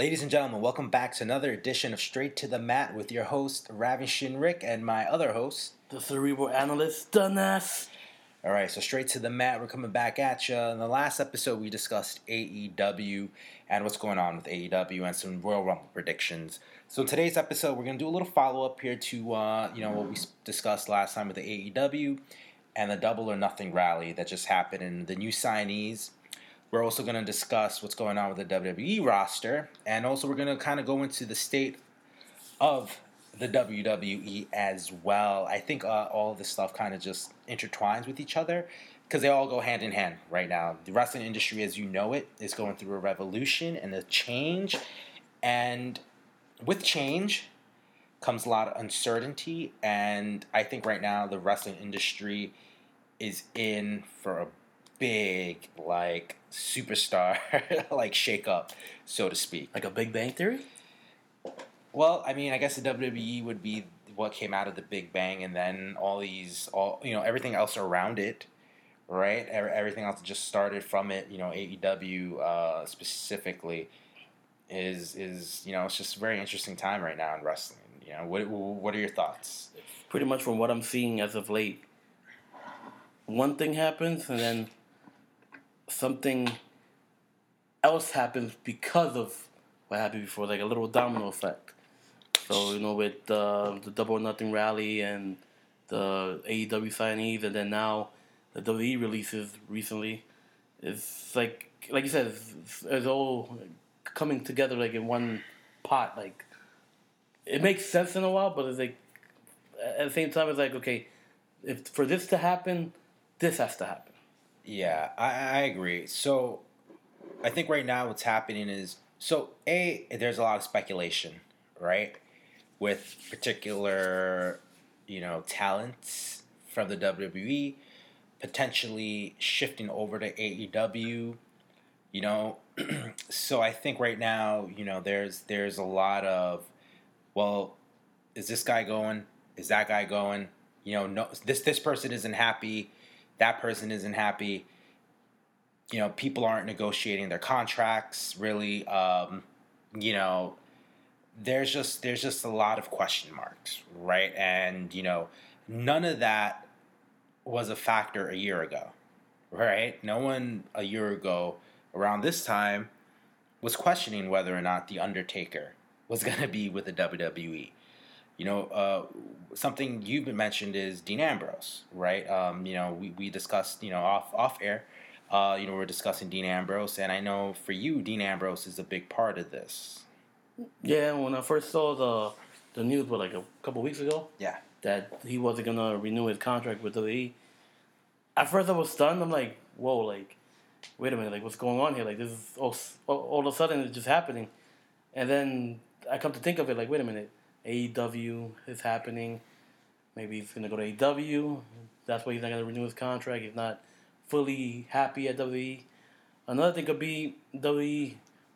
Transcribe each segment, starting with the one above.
Ladies and gentlemen, welcome back to another edition of Straight to the Mat with your host, Ravishing Ric, and my other host, the Cerebral Analyst, Dunnas. All right, so straight to the mat, we're coming back at you. In the last episode, we discussed AEW and what's going on with AEW and some Royal Rumble predictions. So today's episode, we're gonna do a little follow up here to uh, you know what we discussed last time with the AEW and the Double or Nothing rally that just happened and the new signees. We're also gonna discuss what's going on with the WWE roster, and also we're gonna kind of go into the state of the WWE as well. I think uh, all this stuff kind of just intertwines with each other because they all go hand in hand right now. The wrestling industry, as you know it, is going through a revolution and a change. And with change comes a lot of uncertainty. And I think right now the wrestling industry is in for a big, like, superstar, like, shake up, so to speak. Like a Big Bang Theory? Well, I mean, I guess the WWE would be what came out of the Big Bang, and then all these, all you know, everything else around it, right? Everything else just started from it. You know, AEW uh, specifically is is you know it's just a very interesting time right now in wrestling. You know, what what are your thoughts? Pretty much from what I'm seeing as of late, one thing happens and then something else happens because of what happened before, like a little domino effect. So you know, with uh, the Double or Nothing rally and the AEW signees, and then now the WWE releases recently, it's like like you said, it's, it's all coming together like in one pot. Like it makes sense in a while, but it's like at the same time, it's like okay, if for this to happen, this has to happen. Yeah, I, I agree. So I think right now what's happening is so a there's a lot of speculation, right? with particular, you know, talents from the WWE, potentially shifting over to AEW. You know, so I think right now, you know, there's there's a lot of, well, is this guy going? Is that guy going? You know, no, this this person isn't happy, that person isn't happy. You know, people aren't negotiating their contracts really. Um, you know, there's just there's just a lot of question marks, right? And you know, none of that was a factor a year ago, right? No one a year ago around this time was questioning whether or not the Undertaker was going to be with the WWE. You know, uh, something you've mentioned is Dean Ambrose, right? Um, you know, we, we discussed, you know, off off air. Uh, you know, we're discussing Dean Ambrose, and I know for you, Dean Ambrose is a big part of this. Yeah, when I first saw the the news, what like a couple weeks ago. Yeah. That he wasn't gonna renew his contract with WWE. At first, I was stunned. I'm like, whoa, like, wait a minute, like, what's going on here? Like, this is all, all of a sudden it's just happening. And then I come to think of it, like, wait a minute, AEW is happening. Maybe he's gonna go to AEW. That's why he's not gonna renew his contract. He's not fully happy at WWE. Another thing could be WWE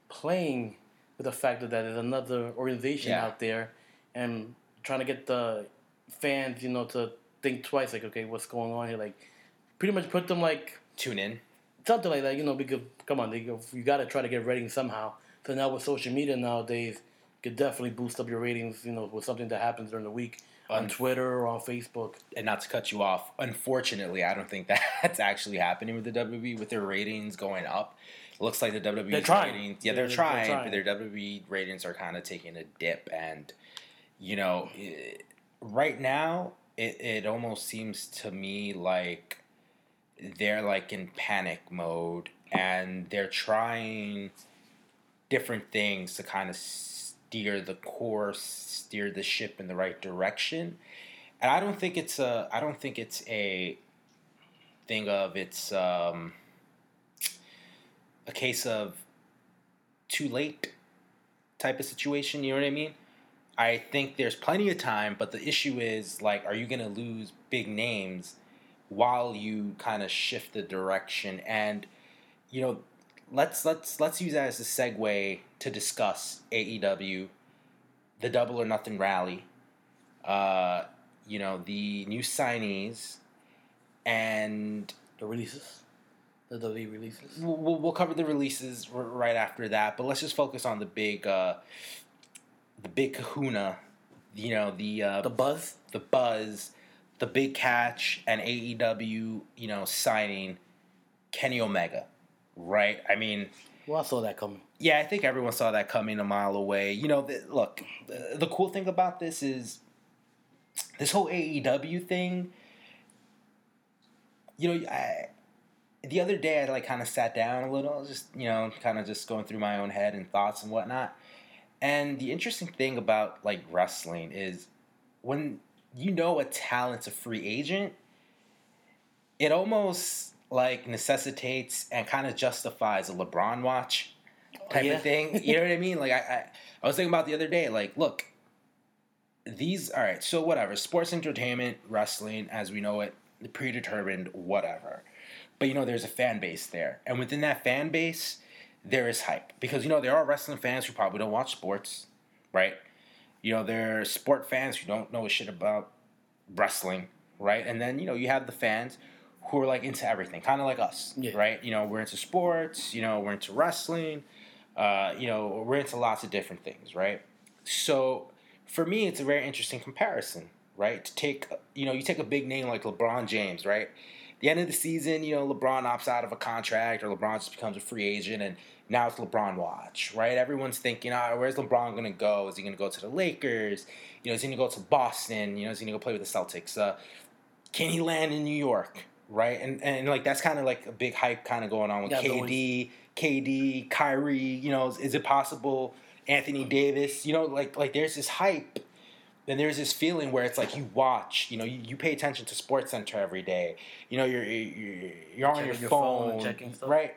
playing with the fact that there's another organization yeah. out there and trying to get the fans, you know, to think twice, like, okay, what's going on here? Like, pretty much put them like tune in, something like that. You know, because come on, they, you got to try to get ratings somehow. So now with social media nowadays, could definitely boost up your ratings. You know, with something that happens during the week on Twitter or on Facebook. And not to cut you off, unfortunately, I don't think that's actually happening with the WWE with their ratings going up. It looks like the WWE they're trying. ratings, yeah, they're, they're, trying, they're trying, but their WWE ratings are kind of taking a dip, and you know, it, right now it it almost seems to me like they're like in panic mode, and they're trying different things to kind of steer the course, steer the ship in the right direction. And I don't think it's a I don't think it's a thing of it's um a case of too late type of situation. You know what I mean? I think there's plenty of time, but the issue is like, are you going to lose big names while you kind of shift the direction? And you know, let's let's let's use that as a segue to discuss AEW, the Double or Nothing rally. Uh, you know, the new signees, and the releases the WWE releases. We'll, we'll cover the releases r- right after that, but let's just focus on the big, uh, the big Kahuna. You know the uh, The buzz. the buzz, the big catch, and AEW. You know signing Kenny Omega, right? I mean. Well, I saw that coming. Yeah, I think everyone saw that coming a mile away. You know, the, look, the, the cool thing about this is this whole AEW thing. You know, I, the other day I like kind of sat down a little, just you know, kind of just going through my own head and thoughts and whatnot. And the interesting thing about like wrestling is when you know a talent's a free agent, it almost like necessitates and kind of justifies a LeBron watch oh, type Yeah. of thing. You know what I mean? Like I, I, I was thinking about the other day. Like, look, these. All right, so whatever. Sports entertainment, wrestling, as we know it, predetermined, whatever. But you know, there's a fan base there, and within that fan base, there is hype because you know there are wrestling fans who probably don't watch sports, right? You know, there are sport fans who don't know a shit about wrestling, right? And then you know you have the fans who are like into everything, kind of like us, Yeah. right? You know, we're into sports. You know, we're into wrestling. Uh, you know, we're into lots of different things, right? So for me, it's a very interesting comparison, right? To take, you know, you take a big name like LeBron James, right? The end of the season, you know, LeBron opts out of a contract or LeBron just becomes a free agent and now it's LeBron watch, right? Everyone's thinking, ah, where's LeBron going to go? Is he going to go to the Lakers? You know, is he going to go to Boston? You know, is he going to go play with the Celtics? Uh, can he land in New York? Right? And, and like, that's kind of like a big hype kind of going on with Yeah, KD, KD, Kyrie, you know, is, is it possible Anthony Davis, you know, like, like there's this hype then there's this feeling where it's like you watch, you know, you, you pay attention to Sports Center every day. You know, you're you're, you're on your, your phone, phone checking stuff. right?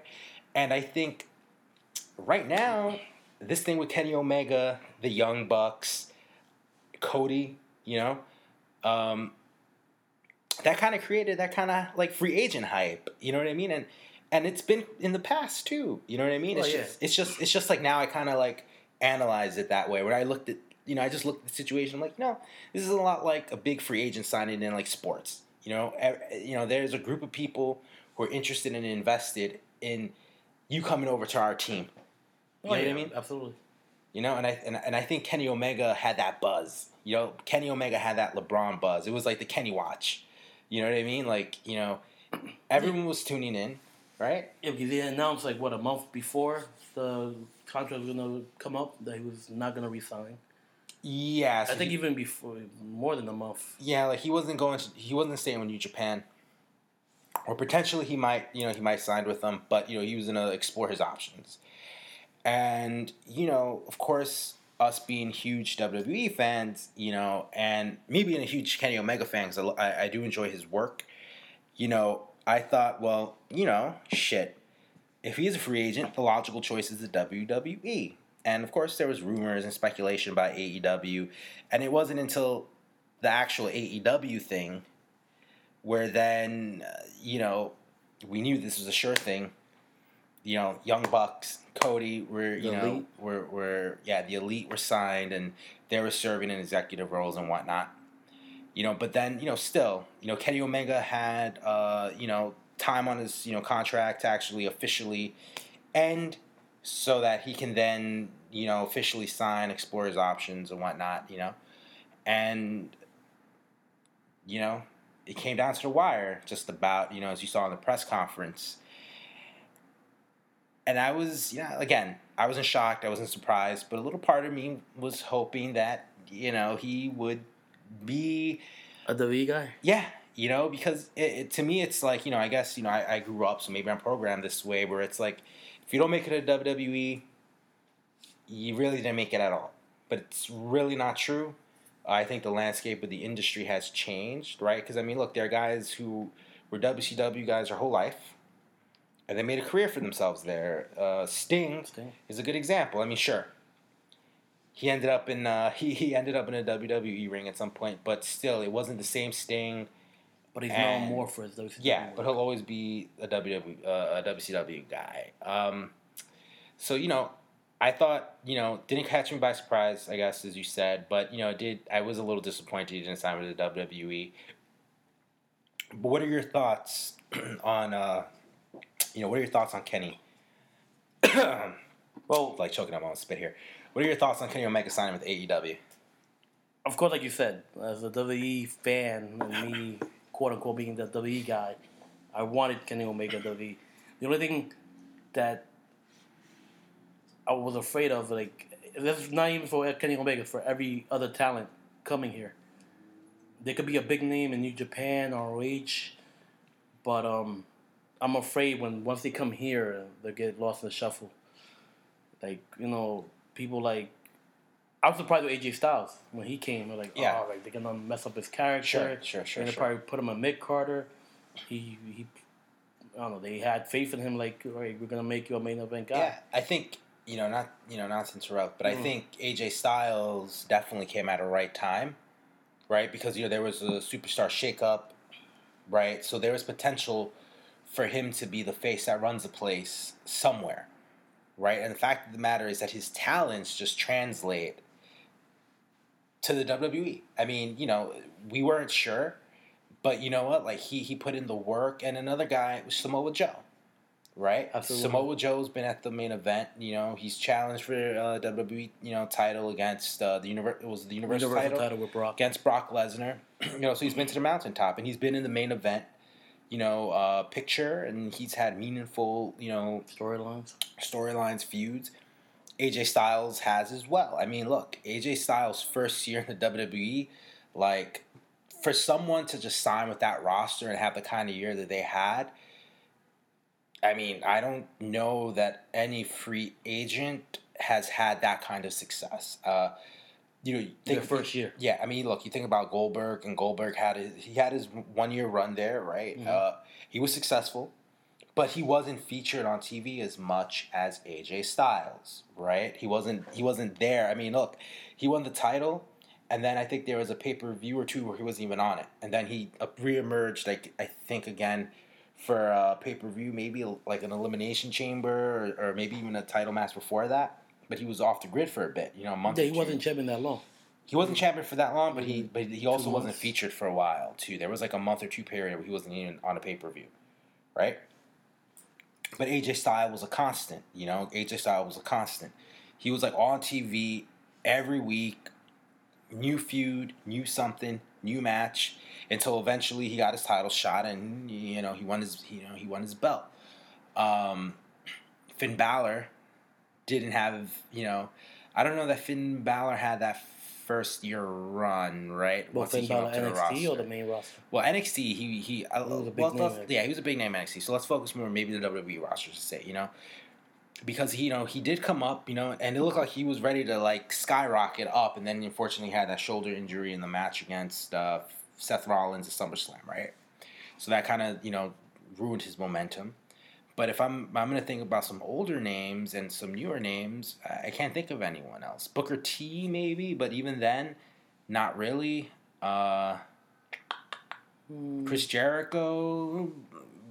And I think right now, this thing with Kenny Omega, the Young Bucks, Cody, you know, um, that kind of created that kind of like free agent hype. You know what I mean? And and it's been in the past too. You know what I mean? It's Oh, yeah. just it's just it's just like now I kind of like analyze it that way. When I looked at you know I just looked at the situation. I'm like, no, this is a lot like a big free agent signing in like sports. You know, you know, there's a group of people who are interested and invested in you coming over to our team. You oh, know Oh, what I mean? Absolutely. You know, and I and, and I think Kenny Omega had that buzz. You know, Kenny Omega had that LeBron buzz. It was like the Kenny watch. You know what I mean? Like, you know, everyone was tuning in, right? Yeah, because they announced like what a month before the contract was gonna come up that he was not gonna resign. Yeah, so I think he- even before more than a month. yeah, like he wasn't going. To, he wasn't staying with New Japan, or potentially he might. You know, he might sign with them, but you know, he was gonna explore his options. And you know, of course, us being huge WWE fans, you know, and me being a huge Kenny Omega fan, because I, I do enjoy his work. You know, I thought, well, you know, shit. If he is a free agent, the logical choice is the WWE. And of course, there was rumors and speculation about AEW, and it wasn't until the actual AEW thing where then, uh, you know, we knew this was a sure thing. You know, Young Bucks, Cody were, you The know, Elite. were, were, yeah, the Elite were signed and they were serving in executive roles and whatnot. You know, but then, you know, still, you know, Kenny Omega had, uh, you know, time on his, you know, contract to actually officially end so that he can then, you know, officially sign, explore his options and whatnot, you know. And, you know, it came down to the wire just about, you know, as you saw in the press conference. And I was, you know, again, I wasn't shocked, I wasn't surprised, but a little part of me was hoping that, you know, he would be A WWE guy. yeah, you know, because it, it, to me, it's like you know, I guess you know, I, I grew up, so maybe I'm programmed this way, where it's like, if you don't make it to WWE, you really didn't make it at all. But it's really not true. I think the landscape of the industry has changed, right? Because I mean, look, there are guys who were WCW guys their whole life, and they made a career for themselves there. Uh, Sting Sting. is a good example. I mean, sure, he ended up in uh, he he ended up in a WWE ring at some point, but still, it wasn't the same Sting. But he's And- known more for his WCW. Yeah, but he'll always be a WWE uh, a WCW guy. Um, so you know, I thought you know didn't catch me by surprise, I guess as you said, but you know it did. I was a little disappointed he didn't sign with the WWE. But what are your thoughts on uh, you know, what are your thoughts on Kenny? Well, Like choking up on spit here. What are your thoughts on Kenny Omega signing with AEW? of course, like you said, as a WWE fan and me, quote unquote, being the WWE guy, I wanted Kenny Omega WWE. The only thing that I was afraid of, like, this is not even for Kenny Omega, for every other talent coming here. There could be a big name in New Japan or ROH, but um, I'm afraid when once they come here, they get lost in the shuffle. Like you know, people like I was surprised with AJ Styles when he came. Like, Yeah. oh, like they're gonna mess up his character. Sure, sure, sure, And they sure. probably put him on Mick Carter. He he, I don't know. They had faith in him. Like, all right, we're gonna make you a main event guy. Yeah, I think you know, not you know, not to interrupt, but I Mm. think AJ Styles definitely came at a right time, right? Because you know there was a superstar shakeup, right? So there was potential for him to be the face that runs the place somewhere, right? And the fact of the matter is that his talents just translate to the WWE. I mean, you know, we weren't sure, but you know what? Like he he put in the work, and another guy was Samoa Joe, right? Absolutely. Samoa Joe's been at the main event. You know, he's challenged for uh, WWE, you know, title against uh, the universe. It was the Universal, Universal title, title with Brock. against Brock Lesnar. you know, so he's been to the mountaintop, and he's been in the main event. You know, uh, picture, and he's had meaningful, you know, Storylines. storylines, feuds. AJ Styles has as well. I mean, look, AJ Styles' first year in the WWE, like, for someone to just sign with that roster and have the kind of year that they had, I mean, I don't know that any free agent has had that kind of success. Uh, you know, Their first year. yeah, I mean, look, you think about Goldberg, and Goldberg had his, he had his one year run there, right? Mhm. Uh, he was successful, but he wasn't featured on TV as much as AJ Styles, right? He wasn't he wasn't there. I mean, look, he won the title, and then I think there was a pay per view or two where he wasn't even on it, and then he reemerged, like I think again for a pay per view, maybe like an elimination chamber, or, or maybe even a title match before that. But he was off the grid for a bit, you know, a month. Yeah, he wasn't champion that long. He wasn't champion for that long, but he Mhm. but he also Two wasn't months. featured for a while too. There was like a month or two period where he wasn't even on a pay per view, right? But AJ Styles was a constant, you know. AJ Styles was a constant. He was like on TV every week, new feud, new something, new match, until eventually he got his title shot and you know he won his you know he won his belt. Um, Finn Balor didn't have you know I don't know that Finn Balor had that first year run right Well, once Finn Balor to the NXT or the main roster. Well, NXT, he he, uh, was a big well, yeah, he was a big name NXT. So let's focus more maybe the WWE roster to say, you know, because he, you know, he did come up, you know, and it looked like he was ready to like skyrocket up, and then unfortunately had that shoulder injury in the match against uh, Seth Rollins at SummerSlam, right? So that kind of you know ruined his momentum. But if I'm I'm gonna think about some older names and some newer names, I can't think of anyone else. Booker T maybe, but even then, not really. Uh. Chris Jericho,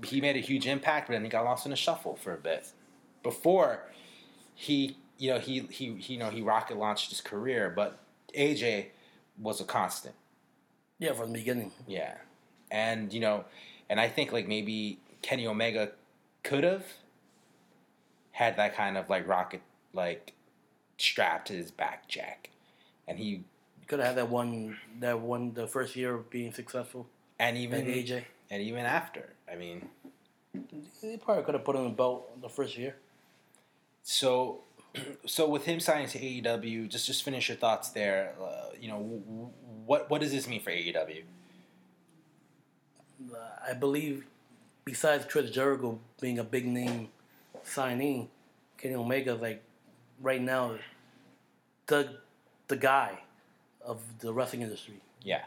he made a huge impact, but then he got lost in the shuffle for a bit. Before he, you know, he he, he you know he rocket launched his career, but AJ was a constant. Yeah, from the beginning. Yeah, and you know, and I think like maybe Kenny Omega could have had that kind of like rocket like strapped to his back, Jack, and he Could have had that one, that one, the first year of being successful. and even And AJ, and even after. I mean, he probably could have put on the belt the first year. So, so with him signing to AEW, just just finish your thoughts there. Uh, you know, w- w- what what does this mean for AEW? Uh, I believe, besides Chris Jericho being a big name signing, Kenny Omega is like right now the the guy of the wrestling industry. Yeah,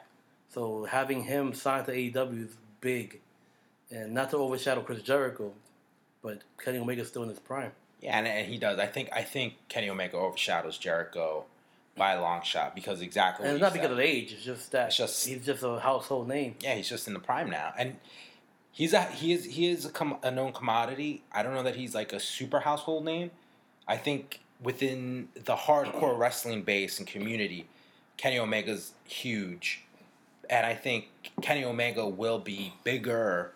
So having him signed to AEW is big, and not to overshadow Chris Jericho, but Kenny Omega's still in his prime. yeah, and, and he does. I think I think Kenny Omega overshadows Jericho by a long shot because exactly. And it's not because said. of age; it's just that It's just- he's just a household name. yeah, he's just in the prime now, and he's a he is he is a, com- a known commodity. I don't know that he's like a super household name. I think within the hardcore wrestling base and community, Kenny Omega's huge, and I think Kenny Omega will be bigger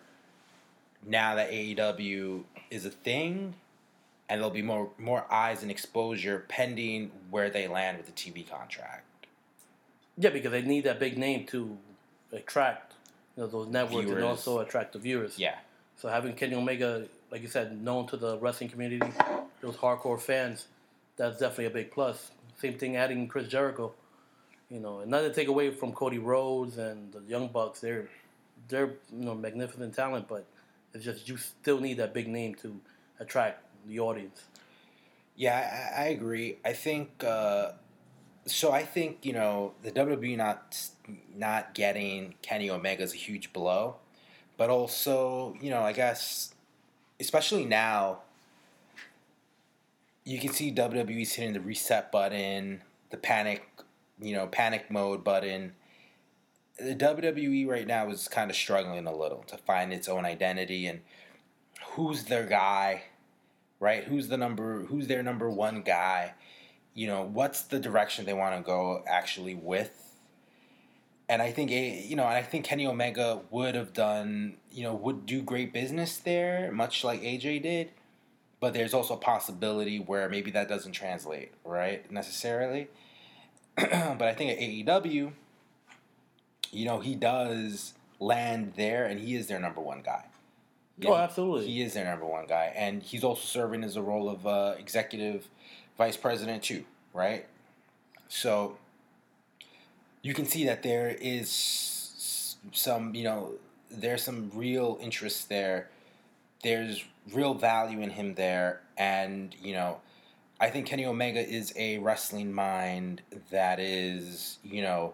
now that AEW is a thing, and there'll be more more eyes and exposure pending where they land with the TV contract. Yeah, because they need that big name to attract you know, those networks Viewers. and also attract the viewers. Yeah, So having Kenny Omega, like you said, known to the wrestling community, those hardcore fans, that's definitely a big plus. Same thing adding Chris Jericho. You know, and not to take away from Cody Rhodes and the Young Bucks, they're they're you know magnificent talent, but it's just you still need that big name to attract the audience. yeah, I, I agree. I think uh, so. I think you know the WWE not not getting Kenny Omega is a huge blow, but also you know I guess especially now you can see WWE's hitting the reset button, the panic, you know, panic mode button. The WWE right now is kind of struggling a little to find its own identity and who's their guy, right? Who's the number? Who's their number one guy? You know, what's the direction they want to go actually with? And I think a you know, and I think Kenny Omega would have done, you know, would do great business there, much like AJ did but there's also a possibility where maybe that doesn't translate right necessarily but i think at aew you know he does land there and he is their number one guy You Oh, know, absolutely. he is their number one guy and he's also serving as a role of uh, executive vice president too right? So you can see that there is some you know there's some real interest there. There's real value in him there. And you know i think kenny omega is a wrestling mind that is you know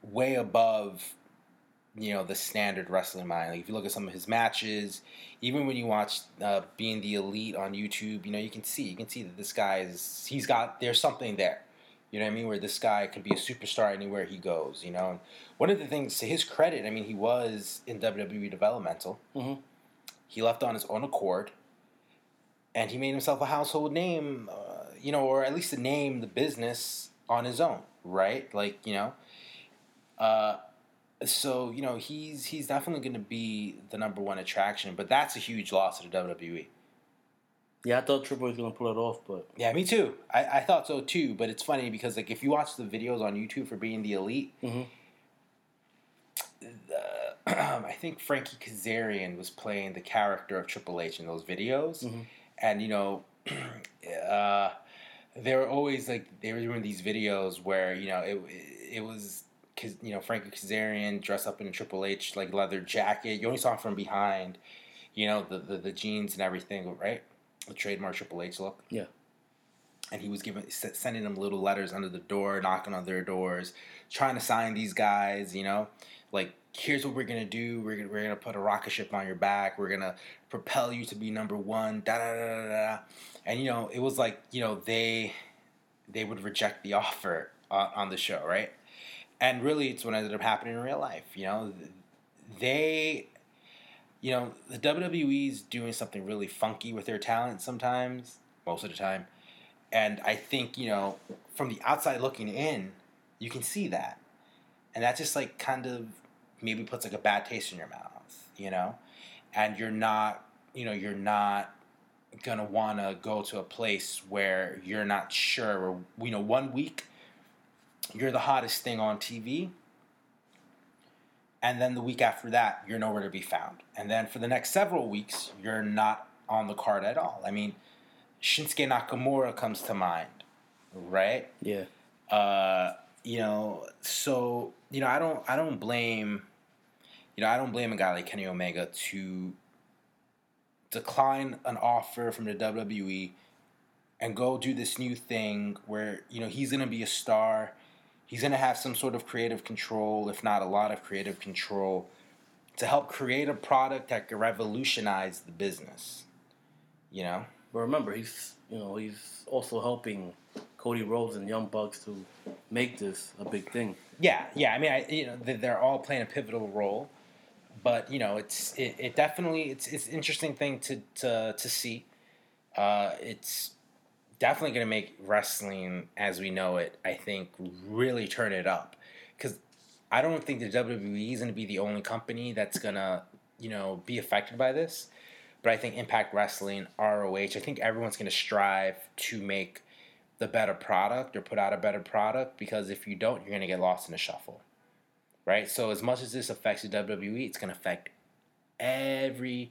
way above you know the standard wrestling mind. Like if you look at some of his matches even when you watch uh, being the elite on youtube you know you can see you can see that this guy is he's got there's something there. You know what i mean? Where this guy can be a superstar anywhere he goes you know? And one of the things to his credit i mean he was in wwe developmental. Mhm. he left on his own accord and he made himself a household name uh, you know or at least a name the business on his own right? Like you know uh, so you know he's he's definitely going to be the number one attraction but that's a huge loss to the wwe Yeah, I thought Triple H was gonna pull it off, but yeah me too I, I thought so too but it's funny because like if you watch the videos on youtube for being the elite Mhm. the, i think frankie kazarian was playing the character of triple h in those videos Mhm. and you know uh, they were always like they were doing these videos where you know it it was you know Frankie Kazarian dressed up in a Triple H like leather jacket. You only saw him from behind, you know the the, the jeans and everything, right? The trademark Triple H look. Yeah. And he was giving sending them little letters under the door, knocking on their doors, trying to sign these guys. You know, like here's what we're gonna do. We're gonna we're gonna put a rocket ship on your back. We're gonna propel you to be number one. Da da da da da. And you know, it was like you know they they would reject the offer on, on the show, right? And really, it's what ended up happening in real life. You know, they, you know, the WWE's doing something really funky with their talent sometimes, most of the time. And I think you know, from the outside looking in, you can see that, and that just like kind of maybe puts like a bad taste in your mouth, you know, and you're not, you know, you're not gonna want to go to a place where you're not sure or you know one week you're the hottest thing on TV and then the week after that you're nowhere to be found. And then for the next several weeks you're not on the card at all. I mean Shinsuke Nakamura comes to mind right? Yeah, uh, you know, so you know, I don't, I don't blame, you know, I don't blame a guy like Kenny Omega to decline an offer from the WWE and go do this new thing where you know he's gonna be a star, he's gonna have some sort of creative control, if not a lot of creative control, to help create a product that could revolutionize the business. You know. but remember he's you know he's also helping Cody Rhodes and Young Bucks to make this a big thing. Yeah, yeah. I mean, I, you know, they- they're all playing a pivotal role, but you know, it's it, it definitely it's it's an interesting thing to to to see. Uh, it's definitely going to make wrestling as we know it. I think really turn it up because I don't think the WWE is going to be the only company that's going to you know be affected by this. But I think Impact Wrestling, ROH, I think everyone's going to strive to make the better product or put out a better product because if you don't, you're going to get lost in the shuffle. Right? So, as much as this affects the WWE, it's going to affect every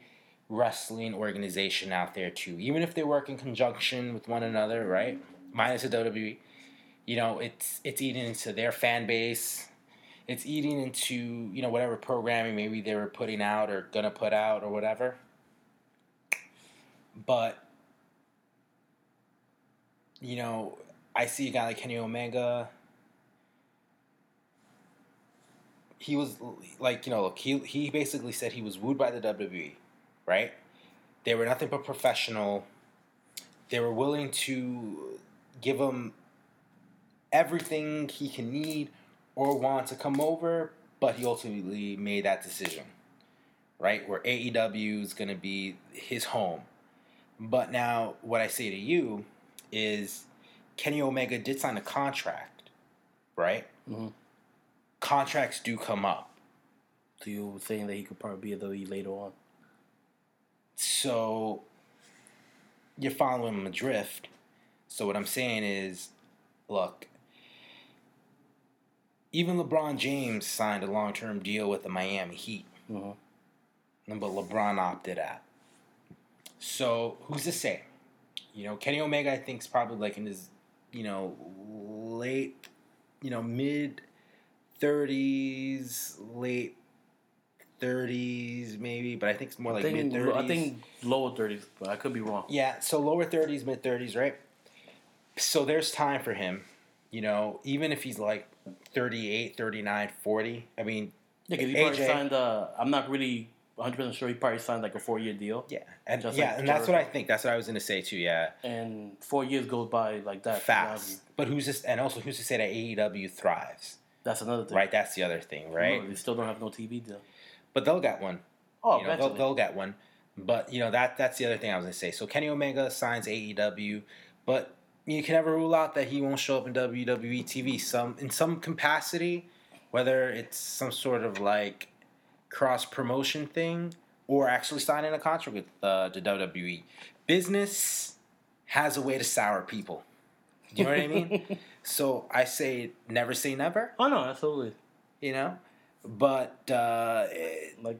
wrestling organization out there too. Even if they work in conjunction with one another, right? Minus the WWE, you know, it's it's eating into their fan base. It's eating into you know whatever programming maybe they were putting out or gonna put out or whatever. But you know, I see a guy like Kenny Omega. He was like, you know, look, he he basically said he was wooed by the WWE, right? They were nothing but professional. They were willing to give him everything he can need or want to come over, but he ultimately made that decision, right? Where AEW is going to be his home. But now, what I say to you is Kenny Omega did sign a contract, right? Mhm. Contracts do come up. So you saying that he could probably be a WWE later on. So you're following him adrift. So what I'm saying is, look, even LeBron James signed a long term deal with the Miami Heat, Mhm. but LeBron opted out. So who's to say? You know, Kenny Omega, I think, is probably like in his, you know, late, you know, mid 30s, late 30s, maybe, but I think it's more I like mid 30s. I think lower thirties, but I could be wrong. Yeah, so lower 30s, mid 30s, right? So there's time for him, you know, even if he's like 38, 39, 40. I mean, Yeah, because he probably AJ. signed. Uh, I'm not really 100 percent sure. He probably signed like a four year deal, yeah. And yeah, like and that's what I think. That's what I was going to say too, yeah. and four years goes by like that. Fast. But who's this and also who's to say that AEW thrives? That's another thing, Right? That's the other thing, right? No, they still don't have no TV deal. But they'll get one. Oh, you know, they'll, eventually. they'll get one. But you know that that's the other thing I was gonna say. So Kenny Omega signs AEW, but you can never rule out that he won't show up in WWE TV some in some capacity, whether it's some sort of like cross promotion thing or actually signing a contract with uh, the WWE. Business has a way to sour people. Do you know what I mean? So I say never say never. oh no, absolutely. You know, but uh, Like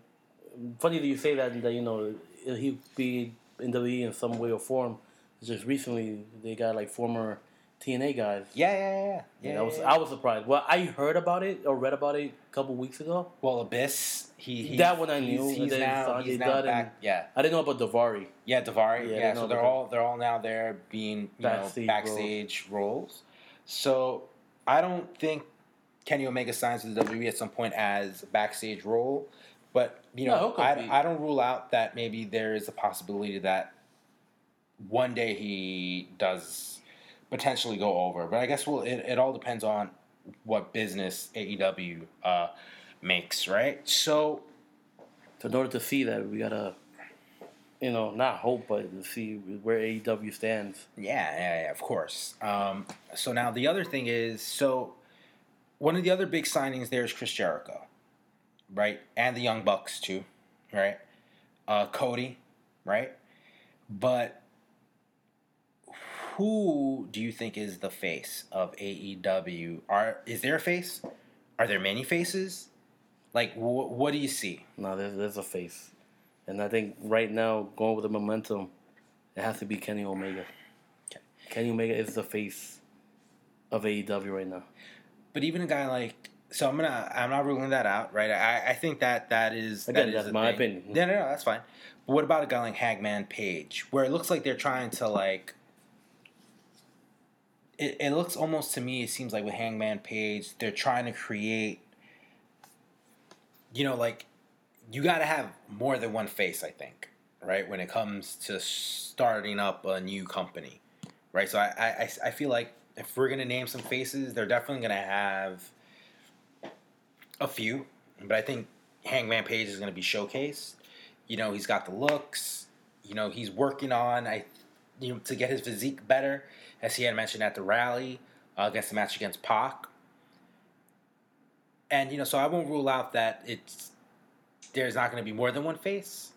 funny that you say that. That you know he'd be in WWE in some way or form. Just recently, they got like former TNA guys. yeah, yeah, yeah, yeah. Yeah, I was yeah, I was surprised. Well, I heard about it or read about it a couple weeks ago. Well, Abyss, he, That one I knew, He's, then now, he's now back. yeah, I didn't know about Daivari. yeah, Daivari. Yeah, Yeah, so they're all they're all now there being you Backstage know backstage roles. So I don't think Kenny Omega signs with the WWE at some point as a backstage role, but you know he'll I. I don't rule out that maybe there is a possibility that one day he does potentially go over. But I guess well, it, it all depends on what business AEW uh, makes, right? So So in order to see that, we gotta, you know, not hope, but to see where AEW stands. Yeah, yeah, yeah, of course. Um, so now the other thing is, so one of the other big signings there is Chris Jericho, right, and the Young Bucks too, right? Uh, Cody, right? But who do you think is the face of AEW? Are is there a face? Are there many faces? Like, wh- what do you see? No, there's, there's a face, and I think right now, going with the momentum, it has to be Kenny Omega. Okay. Kenny Omega is the face of AEW right now. But even a guy like so, I'm gonna I'm not ruling that out, right? I, I think that that is Again, that is that's my thing. opinion. Yeah, no, no, that's fine. But what about a guy like Hangman Page, where it looks like they're trying to like. It, it looks almost to me. It seems like with Hangman Page, they're trying to create. You know, like, you got to have more than one face. I think, right? When it comes to starting up a new company, right? So I, I- I feel like if we're gonna name some faces, they're definitely gonna have a few, but I think Hangman Page is gonna be showcased. You know, he's got the looks. You know, he's working on I, you know, to get his physique better, as he had mentioned at the rally uh, against the match against Pac. And you know, so I won't rule out that it's there's not going to be more than one face,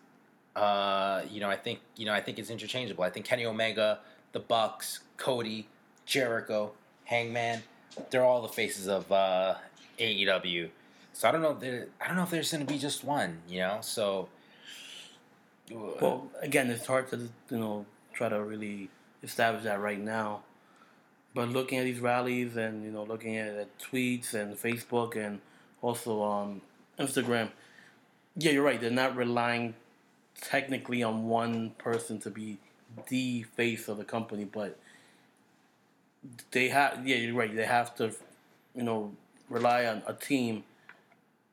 Uh, you know, I think you know, I think it's interchangeable. I think Kenny Omega, the Bucks, Cody, Jericho, Hangman, they're all the faces of uh, AEW. So I don't know. If I don't know if there's going to be just one. You know, so. Well, again, it's hard to you know try to really establish that right now. But looking at these rallies and you know looking at, at tweets and Facebook and also on Instagram, yeah, you're right. They're not relying technically on one person to be the face of the company, but they have. Yeah, you're right. They have to, you know, rely on a team,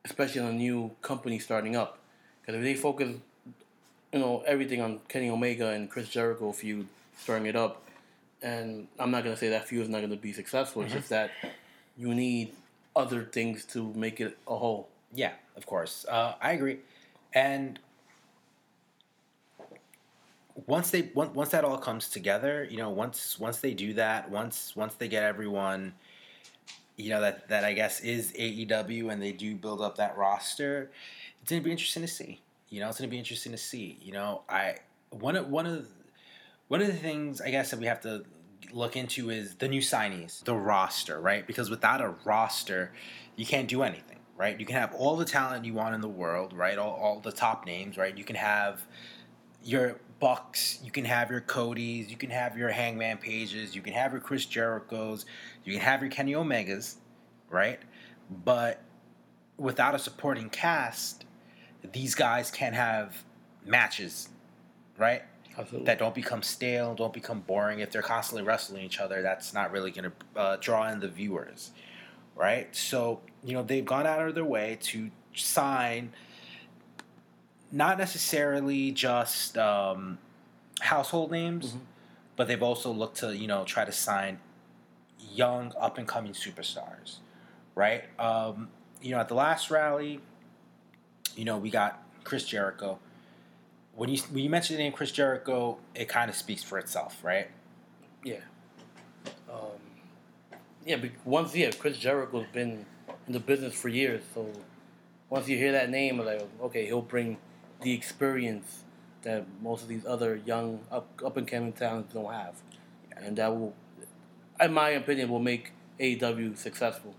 especially on a new company starting up. Because if they focus, you know, everything on Kenny Omega and Chris Jericho feud, starting it up, and I'm not gonna say that feud is not gonna be successful. It's just that you need other things to make it a whole. Yeah, of course. Uh, I agree. And once they once, that all comes together, you know, once once they do that, once once they get everyone, you know, that that I guess is AEW and they do build up that roster, it's gonna be interesting to see. You know, it's gonna be interesting to see. You know, I one of one of one of the things I guess that we have to look into is the new signees, the roster, right? Because without a roster, you can't do anything, right? You can have all the talent you want in the world, right? All, all the top names, right? You can have your Bucks, you can have your Codys, you can have your Hangman Pages, you can have your Chris Jerichos, you can have your Kenny Omegas, right? But without a supporting cast, these guys can't have matches, right? Absolutely. that don't become stale, don't become boring. If they're constantly wrestling each other, that's not really going to uh, draw in the viewers, right? So, you know, they've gone out of their way to sign not necessarily just um, household names, Mhm. but they've also looked to, you know, try to sign young, up and coming superstars, right? Um, you know, at the last rally, you know, we got Chris Jericho. When you when you mention the name Chris Jericho, it kind of speaks for itself, right? Yeah. Um, yeah, but once yeah, Chris Jericho's been in the business for years, so once you hear that name, like okay, he'll bring the experience that most of these other young up up and coming talents don't have, and that will, in my opinion, will make AEW successful.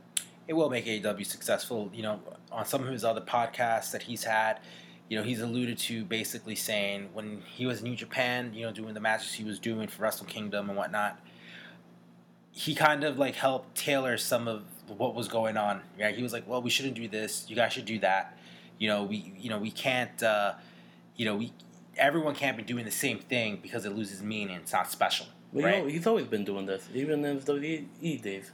It will make AEW successful. You know, on some of his other podcasts that he's had, you know, he's alluded to basically saying when he was in New Japan, you know, doing the matches he was doing for Wrestle Kingdom and whatnot, he kind of like helped tailor some of what was going on. Yeah, he was like, "Well, we shouldn't do this. You guys should do that." You know, we you know we can't. Uh, you know, we everyone can't be doing the same thing because it loses meaning. It's not special, right? you know, he's always been doing this, even in WWE days.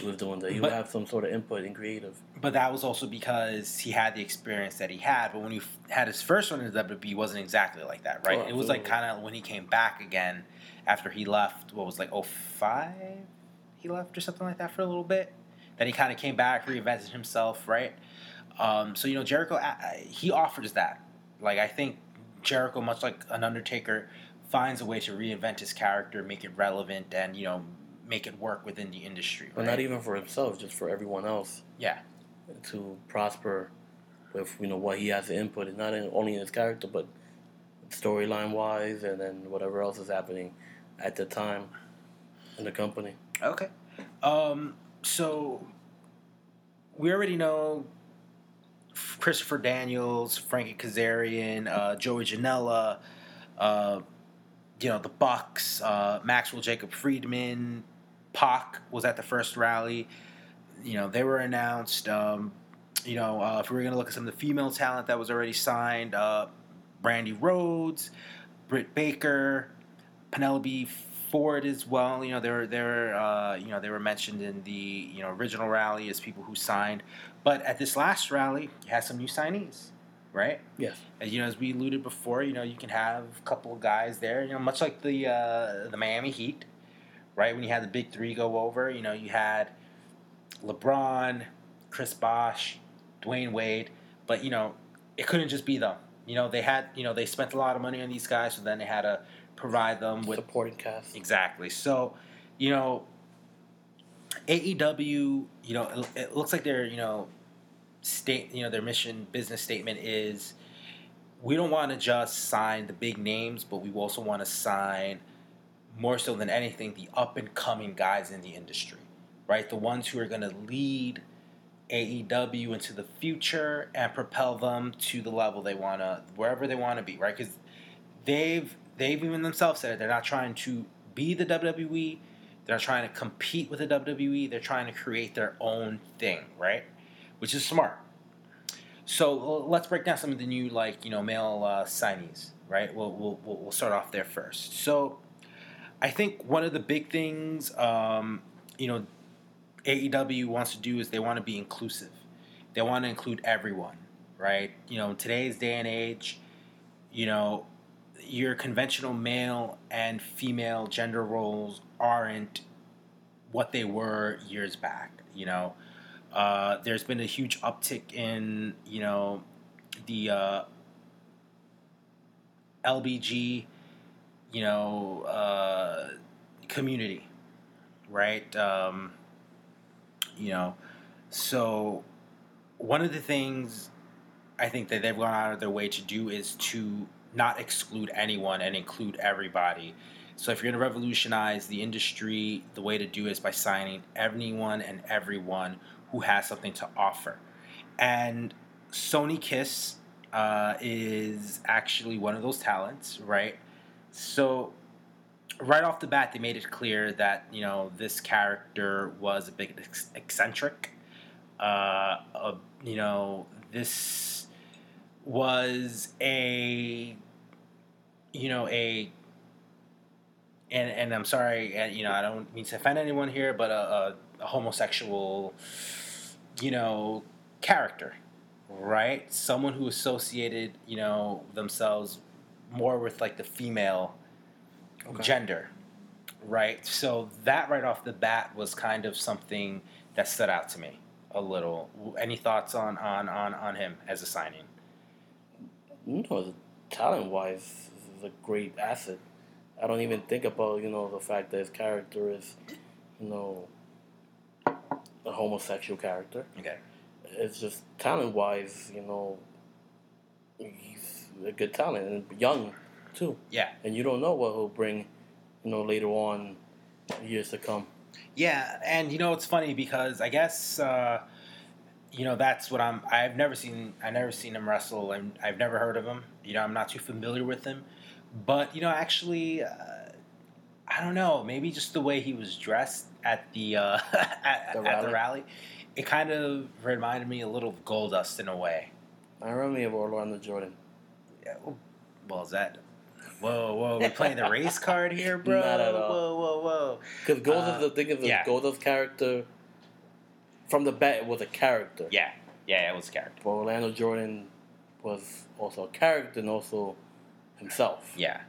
He was doing that. He But- would have some sort of input and creative. but that was also because he had the experience that he had. But when he f- had his first one in the WWE, wasn't exactly like that, right? Oh, it was like kind of when he came back again after he left. What was like oh five? He left or something like that for a little bit. Then he kind of came back, reinvented himself, right? Um, so you know Jericho, he offers that. Like I think Jericho, much like an Undertaker, finds a way to reinvent his character, make it relevant, and you know make it work within the industry. But right? not even for himself, just for everyone else. Yeah. To prosper with you know what he has to input, and not in, only in his character, but storyline wise, and then whatever else is happening at the time in the company. Okay. Um, so we already know Christopher Daniels, Frankie Kazarian, uh, Joey Janela, uh, you know, the Bucks, uh, Maxwell Jacob Friedman, Pac was at the first rally. You know, they were announced. Um, you know, uh, if we were going to look at some of the female talent that was already signed, uh, Brandi Rhodes, Britt Baker, Penelope Ford as well. You know, they were they were uh, you know they were mentioned in the you know original rally as people who signed, but at this last rally, you had some new signees, right? Yes. As you know, as we alluded before, you know you can have a couple of guys there. You know, much like the uh, the Miami Heat, right? When you had the big three go over, you know you had LeBron, Chris Bosh, Dwyane Wade, but you know it couldn't just be them. You know they had you know they spent a lot of money on these guys, so then they had to provide them with Supporting cast. Exactly. So, you know, AEW, you know, it, it looks like their, you know, state, you know, their mission business statement is we don't want to just sign the big names, but we also want to sign more so than anything the up and coming guys in the industry, right? The ones who are going to lead AEW into the future and propel them to the level they want to, wherever they want to be, right? Because they've they've even themselves said it. They're not trying to be the WWE. They're not trying to compete with the WWE. They're trying to create their own thing, right? Which is smart. So let's break down some of the new, like you know, male uh, signees, right? We'll, we'll we'll start off there first. So I think one of the big things, um, you know, AEW wants to do is they want to be inclusive. They want to include everyone, right? You know, today's day and age, you know, your conventional male and female gender roles aren't what they were years back. You know, uh, there's been a huge uptick in you know the uh, LBG, you know, uh, community, right? Um, you know, so one of the things I think that they've gone out of their way to do is to not exclude anyone and include everybody. So if you're going to revolutionize the industry, the way to do it is by signing anyone and everyone who has something to offer. And Sonny Kiss uh, is actually one of those talents, right? So right off the bat, they made it clear that you know this character was a bit eccentric. Uh, uh, you know, this was a you know a and and I'm sorry, uh, you know, I don't mean to offend anyone here, but a, a, a homosexual, you know, character, right? Someone who associated, you know, themselves more with like the female okay. gender, right? So that right off the bat was kind of something that stood out to me a little. Any thoughts on on on, on him as a signing? No, talent wise, is a great asset. I don't even think about you know the fact that his character is, you know, a homosexual character. Okay. It's just talent wise, you know, he's a good talent and young too. Yeah. And you don't know what he'll bring, you know, later on, years to come. Yeah, and you know it's funny because I guess uh, you know that's what I'm. I've never seen. I never seen him wrestle, and I've never heard of him. You know, I'm not too familiar with him, but you know, actually, uh, I don't know. Maybe just the way he was dressed at the uh, at, the at the rally, it kind of reminded me a little of Goldust in a way. I remember me of Orlando Jordan. Yeah, well, is that Whoa, whoa, we're playing the race card here, bro. Not at all. Whoa, whoa, whoa. Because Goldust, uh, the thing of the yeah. Goldust character from the bat was a character. Yeah, yeah, it was a character. But Orlando Jordan was also a character and also himself. Yeah,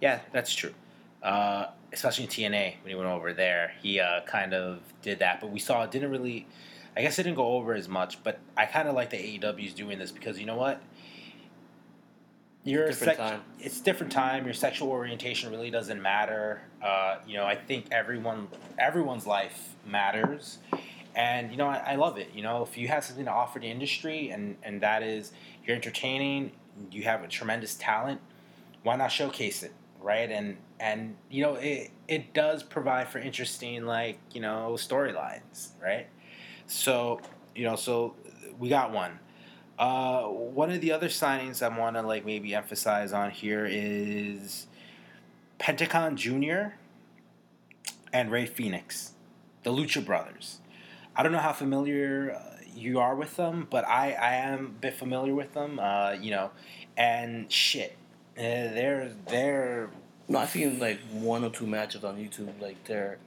yeah, that's true. Uh, especially in TNA when he went over there, he uh, kind of did that. But we saw it didn't really. I guess it didn't go over as much, but I kind of like the AEW's doing this because you know what? your different time. It's different time. Your sexual orientation really doesn't matter. Uh, you know, I think everyone everyone's life matters, and you know, I, I, love it. You know, if you have something to offer the industry, and and that is you're entertaining, you have a tremendous talent, why not showcase it, right? And and you know, it it does provide for interesting like you know storylines, right? So you know, so we got one. Uh, one of the other signings I want to like maybe emphasize on here is Pentagon Junior and Rey Fénix, the Lucha Brothers. I don't know how familiar uh, you are with them, but I, I am a bit familiar with them. Uh, you know, and shit, uh, they're they're. No, I've seen like one or two matches on YouTube. Like their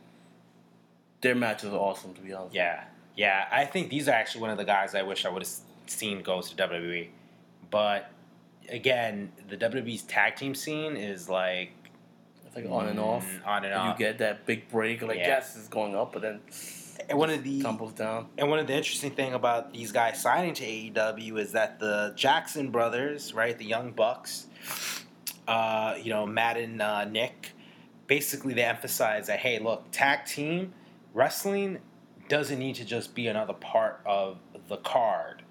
their matches are awesome, to be honest. Yeah, yeah. I think these are actually one of the guys I wish I would have seen goes to WWE. But again, the WWE's tag team scene is like like on and off. Mm, on and, and off. You get that big break, like yeah. yes, it's going up, but then and one of the tumbles down. And one of the interesting thing about these guys signing to AEW is that the Jackson brothers, right, the Young Bucks, uh, you know, Matt and uh, Nick, basically they emphasize that hey, look, tag team wrestling doesn't need to just be another part of the card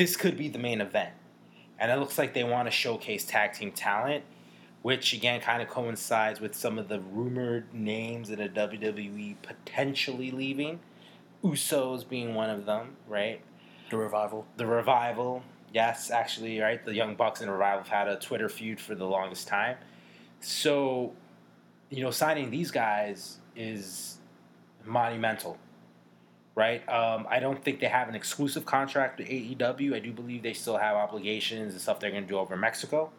this could be the main event. and it looks like they want to showcase tag team talent, which again kind of coincides with some of the rumored names that a WWE potentially leaving. Usos being one of them, right? The revival. The revival, yes, actually, right. The Young Bucks and revival have had a Twitter feud for the longest time. So, you know, signing these guys is monumental, right? Um, I don't think they have an exclusive contract with AEW. I do believe they still have obligations and stuff they're going to do over in Mexico.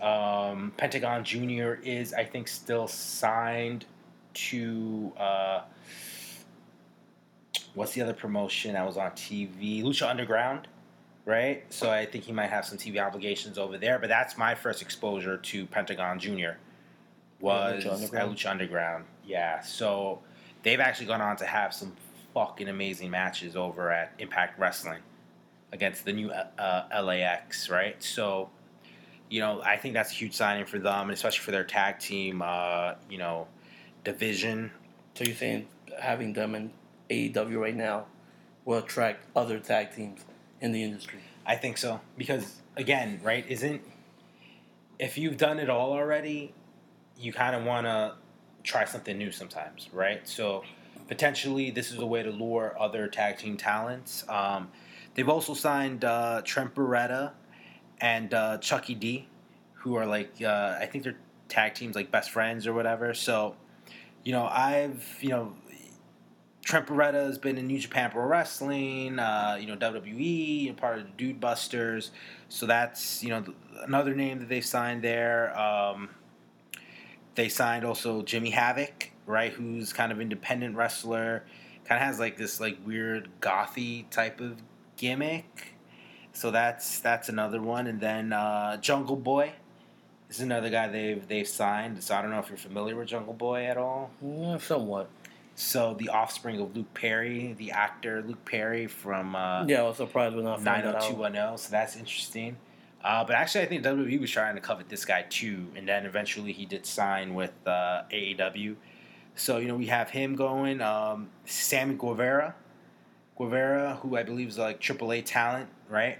Um, Pentagon Junior is, I think, still signed to uh, what's the other promotion I was on TV? Lucha Underground, right? So I think he might have some TV obligations over there. But that's my first exposure to Pentagon Junior was Lucha at Underground? Lucha Underground. Yeah, so they've actually gone on to have some fucking amazing matches over at Impact Wrestling against the new uh, LAX, right? So, you know, I think that's a huge signing for them, and especially for their tag team, uh, you know, division. So you're saying having them in AEW right now will attract other tag teams in the industry? I think so because again, right? Isn't if you've done it all already, you kind of want to try something new sometimes, right? So potentially, this is a way to lure other tag team talents. Um, they've also signed uh, Trent Beretta and uh, Chucky T, who are like uh, I think they're tag teams like best friends or whatever. So you know, I've you know Trent Beretta has been in New Japan Pro Wrestling, uh, you know, WWE, and part of the Dude Busters. So that's, you know, th- another name that they've signed there. Um, they signed also Jimmy Havoc, right, who's kind of independent wrestler. Kind of has like this like weird gothy type of gimmick. So that's that's another one. And then uh, Jungle Boy is another guy they've they've signed. So I don't know if you're familiar with Jungle Boy at all. Yeah, somewhat. So the offspring of Luke Perry, the actor Luke Perry from uh, Yeah, I was surprised when I found that out. 90210. So that's interesting. Uh, but actually, I think WWE was trying to covet this guy too, and then eventually he did sign with uh, AEW. So you know we have him going. Um, Sammy Guevara, Guevara, who I believe is like AAA talent, right?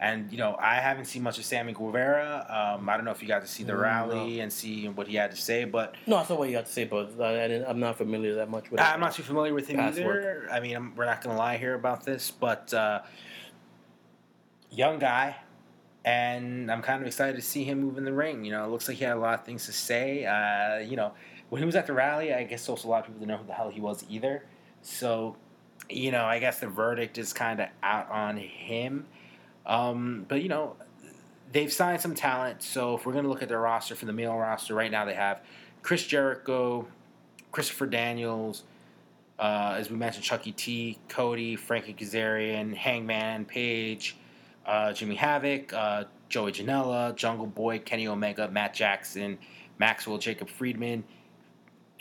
And you know I haven't seen much of Sammy Guevara. Um, I don't know if you got to see the Mm, rally and see what he had to say, but No, I saw what he had to say, but I, I didn't, I'm not familiar that much with. I'm not too familiar with him either. I mean, I'm, we're not going to lie here about this, but uh, young guy, and I'm kind of excited to see him move in the ring. You know, it looks like he had a lot of things to say. Uh, you know, when he was at the rally, I guess also a lot of people didn't know who the hell he was either. So, you know, I guess the verdict is kind of out on him. Um, but you know, they've signed some talent. So if we're going to look at their roster for the male roster right now, they have Chris Jericho, Christopher Daniels, uh, as we mentioned, Chucky T, Cody, Frankie Kazarian, Hangman Page, uh, Jimmy Havoc, uh, Joey Janela, Jungle Boy, Kenny Omega, Matt Jackson, Maxwell Jacob Friedman,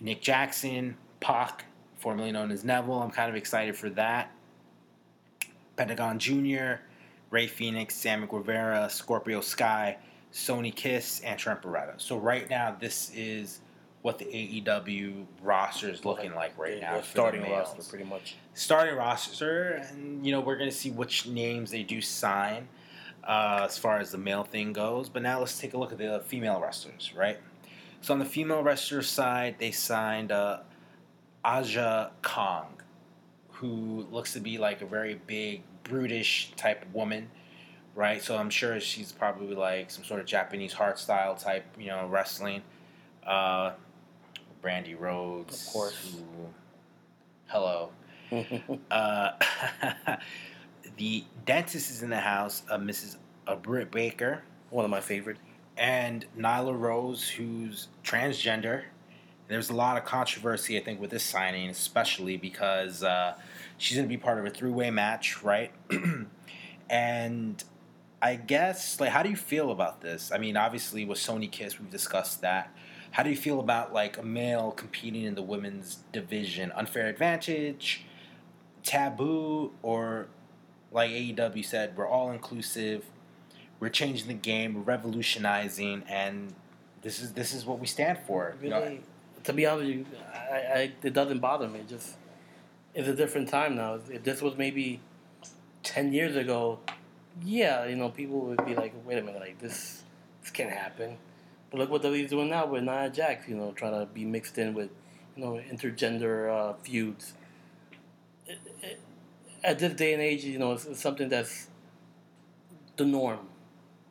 Nick Jackson, Pac, formerly known as Neville. I'm kind of excited for that. Pentagon Jr., Rey Fénix, Sammy Guevara, Scorpio Sky, Sonny Kiss, and Trent Beretta. So right now, this is what the AEW roster is looking like right now. the starting roster, pretty much. Starting roster, and you know we're going to see which names they do sign uh, as far as the male thing goes. But now let's take a look at the female wrestlers, right? So on the female wrestler side, they signed uh, Aja Kong, who looks to be like a very big, brutish type of woman, right? So I'm sure she's probably like some sort of Japanese heart style type, you know, wrestling. Uh, Brandi Rhodes, Of course. who- hello. Uh, the dentist is in the house, uh, Mrs. Uh, Britt Baker One of my favorite. and Nyla Rose, who's transgender. There's a lot of controversy, I think, with this signing, especially because uh, she's going to be part of a three-way match, right? and I guess, like, how do you feel about this? I mean, obviously, with Sonny Kiss, we've discussed that. How do you feel about like a male competing in the women's division? Unfair advantage, taboo, or like AEW said, we're all inclusive we're changing the game, we're revolutionizing, and this is this is what we stand for. You know, Really, to be honest with you, I, I, it doesn't bother me. It just it's a different time now. If this was maybe ten years ago, yeah, you know, people would be like, wait a minute, like this, this can't happen. But look what WWE's doing now with Nia Jax, you know, trying to be mixed in with, you know, intergender uh, feuds. It, it, at this day and age, you know, it's, it's something that's the norm.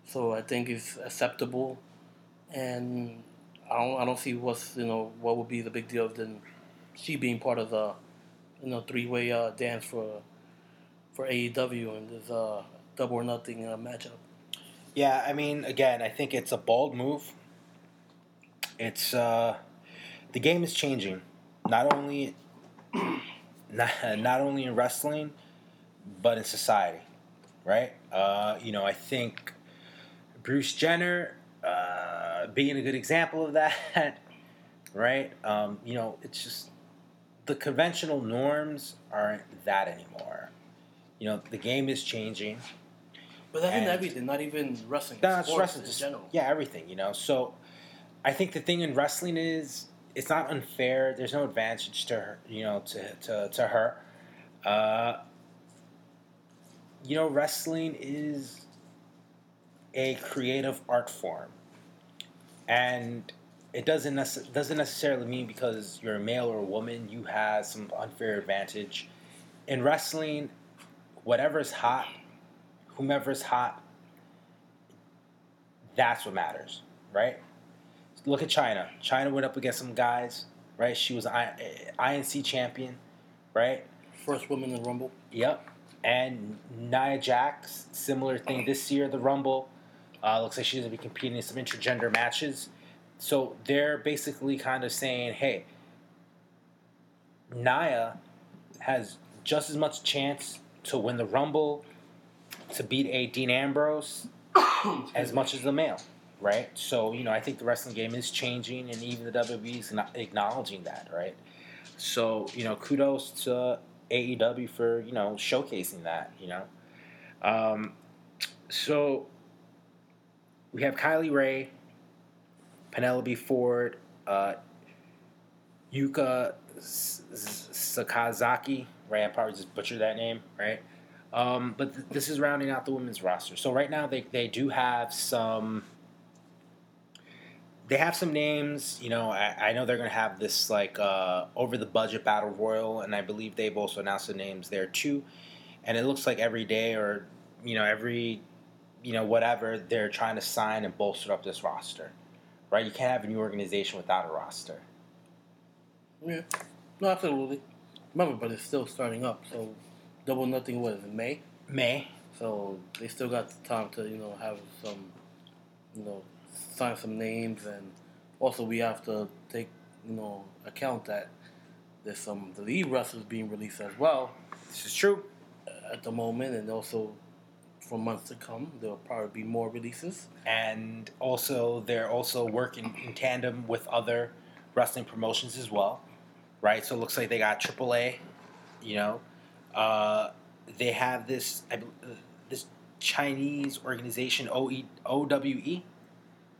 So I think it's acceptable, and I don't, I don't see what's, you know, what would be the big deal than she being part of the, you know, three way uh, dance for, for AEW and this uh, double or nothing uh, matchup. Yeah, I mean, again, I think it's a bold move. It's uh, the game is changing, not only not, not only in wrestling, but in society, right? Uh, you know, I think Bruce Jenner uh, being a good example of that, right? Um, you know, it's just the conventional norms aren't that anymore. You know, the game is changing. But that's in everything, not even wrestling. No, it's sports wrestling, in just- general. Yeah, everything, you know. So I think the thing in wrestling is it's not unfair. There's no advantage to her, you know, to to, to her. Uh, you know, wrestling is a creative art form, and it doesn't nece- doesn't necessarily mean because you're a male or a woman you have some unfair advantage. In wrestling, whatever's hot, whomever's hot, that's what matters, right? Look at Chyna. Chyna went up against some guys, right? She was I- INC champion, right? First woman in the Rumble. Yep. And Nia Jax, similar thing this year, the Rumble. Uh, looks like she's going to be competing in some intergender matches. So they're basically kind of saying, hey, Nia has just as much chance to win the Rumble, to beat a Dean Ambrose, as much as the male, right? So, you know, I think the wrestling game is changing, and even the WWE is not acknowledging that, right? So, you know, kudos to AEW for, you know, showcasing that, you know. Um, so, we have Kylie Rae, Penelope Ford, uh, Yuka Sakazaki, right? I probably just butchered that name, right? Um, but th- this is rounding out the women's roster. So right now they, they do have some. They have some names, you know. I, I know they're going to have this like uh, over the budget battle royal, and I believe they've also announced the names there too. And it looks like every day or you know every you know whatever they're trying to sign and bolster up this roster, right? You can't have a new organization without a roster. Yeah. No, absolutely. Remember, but it's still starting up. So, double nothing. What is it? May. May So they still got time to you know have some, you know, sign some names, and also we have to take you know account that there's some the lead wrestlers being released as well this is true. at the moment, and also for months to come there'll probably be more releases. and also they're also working in tandem with other wrestling promotions as well, right? So it looks like they got AAA, you know, uh, they have this I, uh, this Chinese organization OE, OWE,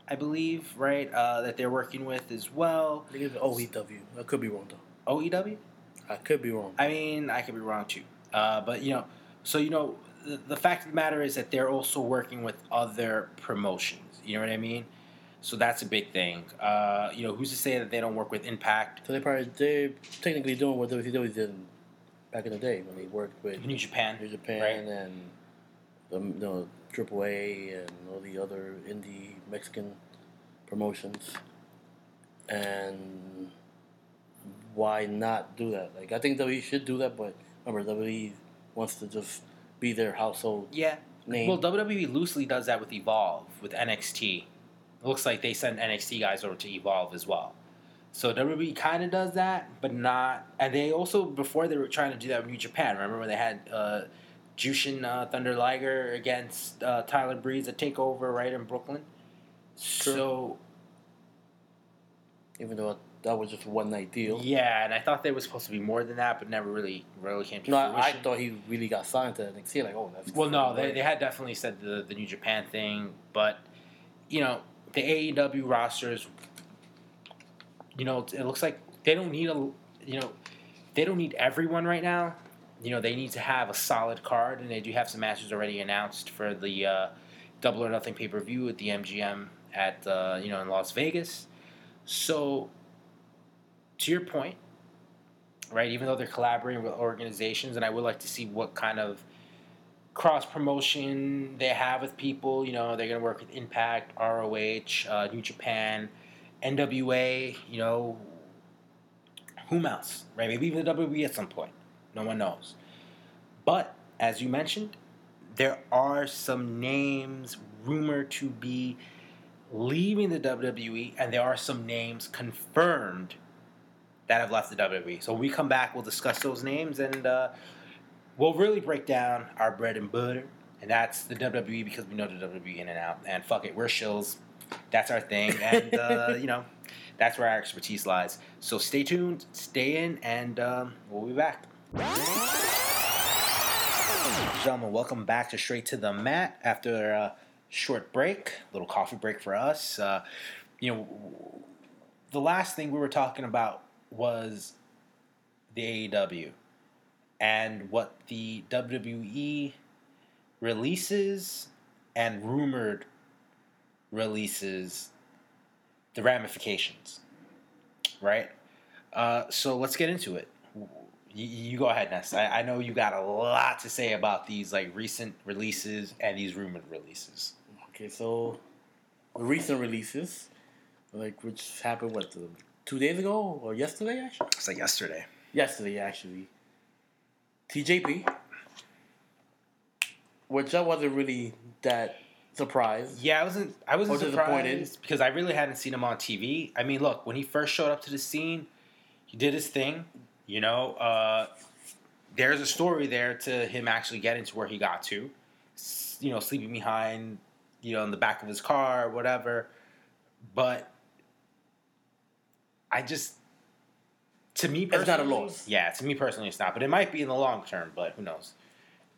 I believe, right? Uh, that they're working with as well. I think it's OEW. I could be wrong though. OEW. I could be wrong. I mean, I could be wrong too. Uh, but you know, so you know, the, the fact of the matter is that they're also working with other promotions. You know what I mean? So that's a big thing. Uh, you know, who's to say that they don't work with Impact, So they probably they're technically doing what WCW did back in the day when they worked with New Japan, New Japan right? and the you know, AAA and all the other indie Mexican promotions. And why not do that? Like I think WWE should do that, but remember WWE wants to just be their household Yeah. name. Well, WWE loosely does that with Evolve, with NXT. It looks like they send NXT guys over to Evolve as well. So WWE kind of does that, but not. And they also before they were trying to do that with New Japan. Remember when they had uh, Jushin uh, Thunder Liger against uh, Tyler Breeze at Takeover right in Brooklyn. So even though that was just a one night deal. yeah, and I thought there was supposed to be more than that, but never really really came to No, I, I thought he really got signed to NXT. Like, oh, that's Well, no, they, they had definitely said the the New Japan thing, but you know the AEW rosters, you know, it looks like they don't need a you know they don't need everyone right now, you know, they need to have a solid card, and they do have some matches already announced for the uh, Double or Nothing pay per view at the MGM at uh, you know in Las Vegas. So, to your point, right? Even though they're collaborating with organizations, and I would like to see what kind of cross promotion they have with people. You know, they're going to work with Impact, ROH, uh, New Japan, NWA. You know, whom else, right? Maybe even the WWE at some point. No one knows. But as you mentioned, there are some names rumored to be leaving the WWE, and there are some names confirmed that have left the WWE. So when we come back, we'll discuss those names and uh, we'll really break down our bread and butter, and that's the WWE because we know the WWE in and out. And fuck it, we're shills. That's our thing, and uh, you know, that's where our expertise lies. So stay tuned, stay in, and um, we'll be back. Gentlemen, welcome back to Straight to the Mat after a short break, little coffee break for us. Uh, you know, the last thing we were talking about was the AEW and what the WWE releases and rumored releases, the ramifications, right? Uh, so let's get into it. You, go ahead, NES. I, I know you got a lot to say about these like recent releases and these rumored releases. Okay, so the recent releases, like which happened what the, two days ago or yesterday actually? It's like yesterday. Yesterday actually. TJP, which I wasn't really that surprised. Yeah, I wasn't. I wasn't disappointed. surprised because I really hadn't seen him on TV. I mean, look, when he first showed up to the scene, he did his thing. You know, uh, there's a story there to him actually getting to where he got to. You know, sleeping behind, you know, in the back of his car, whatever. But I just, to me, It's not a loss. Yeah, to me personally, it's not. But it might be in the long term. But who knows?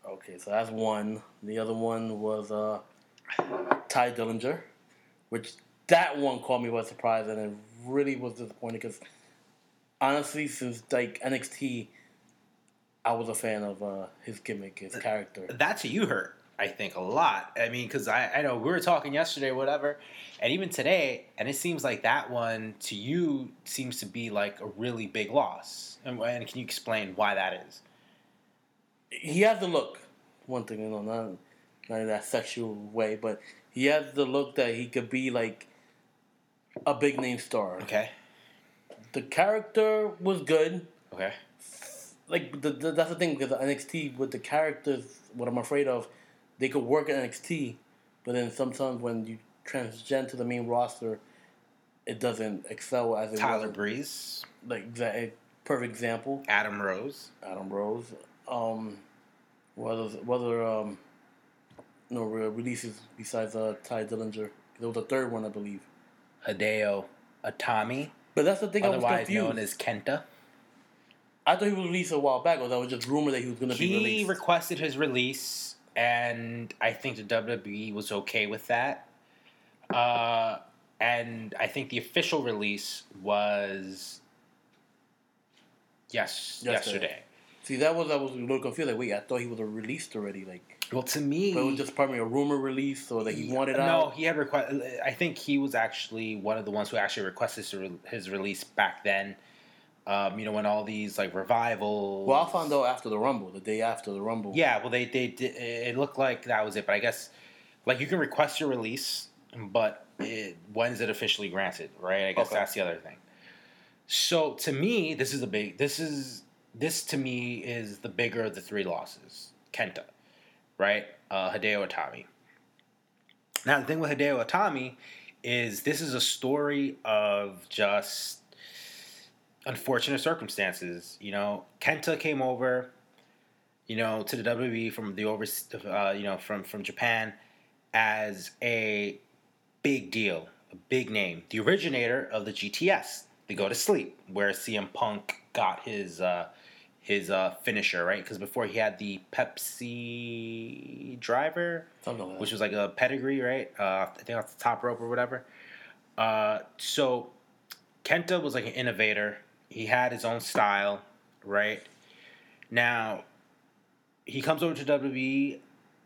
Okay, so that's one. The other one was uh, Tye Dillinger, which that one caught me by surprise and it really was disappointing because honestly, since like NXT, I was a fan of uh, his gimmick, his character. that to you hurt i think a lot i mean because I, I know we were talking yesterday whatever and even today and it seems like that one to you seems to be like a really big loss and, and can you explain why that is He has the look. One thing, you know, not not in that sexual way, but he has the look that he could be like a big name star. okay The character was good. okay like the, the, that's the thing because NXT with the characters, what I'm afraid of, they could work at NXT, but then sometimes when you transgen to the main roster, it doesn't excel as it tyler was. breeze Like exa- perfect example, adam rose Adam Rose. Um, what other um, no re- releases besides uh, Tye Dillinger? There was a third one, I believe. hideo itami But that's the thing otherwise known as kenta I thought he was released a while back, or that was just rumor that he was going to be released. he requested his release, and I think the WWE was okay with that. Uh, and I think the official release was yes Yesterday. yesterday. See, that was I was a little confused. Like, wait, I thought he was released already. Like, Well, to me, but it was just probably a rumor release, or that he wanted no, out. he had request. I think he was actually one of the ones who actually requested his re- his release back then. Um, you know, when all these like revivals. Well, I found out after the Rumble, the day after the Rumble. Yeah, well, they they did. It looked like that was it, but I guess like you can request your release, but it, when's it officially granted? Right? I guess Okay. that's the other thing. So to me, this is a big. This is this to me is the bigger of the three losses. Kenta, right? Uh, Hideo Itami. Now the thing with Hideo Itami is this is a story of just unfortunate circumstances. You know, Kenta came over you know, to the WWE from the over, uh, you know, from from Japan as a big deal, a big name, the originator of the GTS, the Go to Sleep, where CM Punk got his uh, his uh, finisher, right? Because before he had the Pepsi Driver, like which was like a pedigree, right? Uh, I think off the top rope or whatever. Uh, so Kenta was like an innovator. He had his own style, right? Now, he comes over to WWE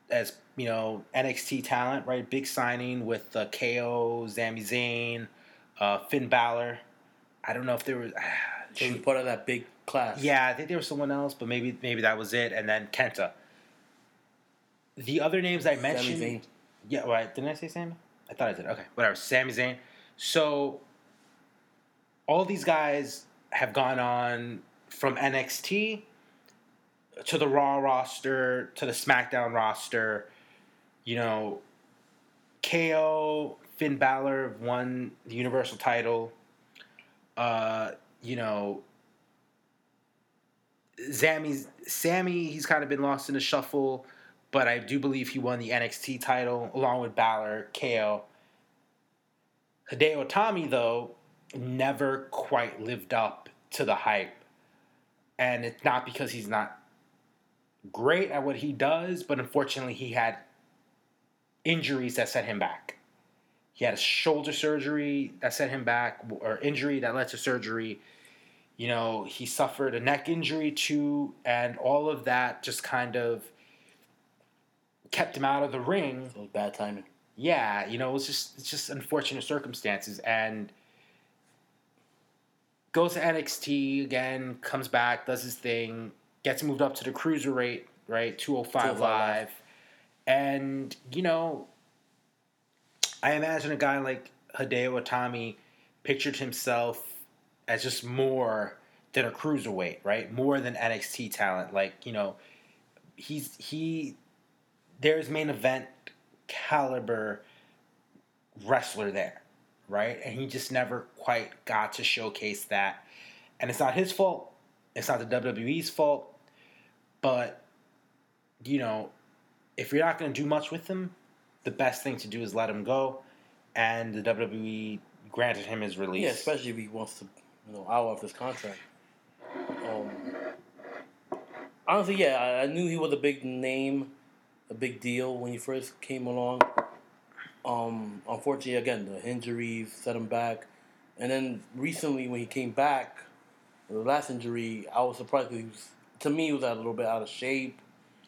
as you know NXT talent, right? Big signing with uh, KO, Sami Zayn, uh, Finn Balor. I don't know if there was. So he was part of that big class. Yeah, I think there was someone else, but maybe maybe that was it. And then Kenta. The other names I mentioned. Zayn. Yeah, right. Didn't I say Sami? I thought I did. Okay, whatever. Sami Zayn. So all these guys have gone on from NXT to the Raw roster to the SmackDown roster. You know, KO, Finn Balor won the Universal title. Uh, you know, Sammy's Sammy, he's kind of been lost in the shuffle, but I do believe he won the NXT title along with Balor, KO. Hideo Itami, though, never quite lived up to the hype. And it's not because he's not great at what he does, but unfortunately, he had injuries that set him back. He had a shoulder surgery that set him back, or injury that led to surgery. You know, he suffered a neck injury too, and all of that just kind of kept him out of the ring. So bad timing. Yeah, you know, it was just it's just unfortunate circumstances, and goes to NXT again, comes back, does his thing, gets moved up to the cruiserweight, right, two hundred five 205 live, and you know, I imagine a guy like Hideo Itami pictured himself as just more than a cruiserweight, right? More than NXT talent. Like, you know, he's he there's main event caliber wrestler there, right? And he just never quite got to showcase that. And it's not his fault. It's not the WWE's fault. But you know, if you're not going to do much with him, the best thing to do is let him go. And the WWE granted him his release. Yeah, especially if he wants to, you know, out of this contract. Um, honestly, yeah, I knew he was a big name, a big deal when he first came along. Um, unfortunately, again, the injuries set him back, and then recently when he came back, the last injury, I was surprised because he was, to me, he was a little bit out of shape.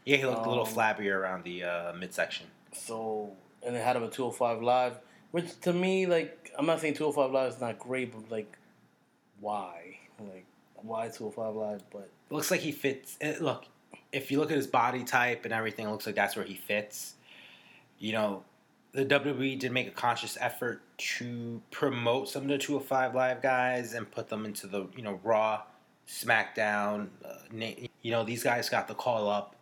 Yeah, he looked a little Um, flabbier around the uh, midsection. So, and they had him at 205 Live, which to me, like, I'm not saying 205 Live is not great, but like, why? Like, why 205 Live? But looks like he fits. eh, Look, if you look at his body type and everything, it looks like that's where he fits. You know, the WWE did make a conscious effort to promote some of the 205 Live guys and put them into the, you know, Raw, SmackDown. Uh, you know, these guys got the call up.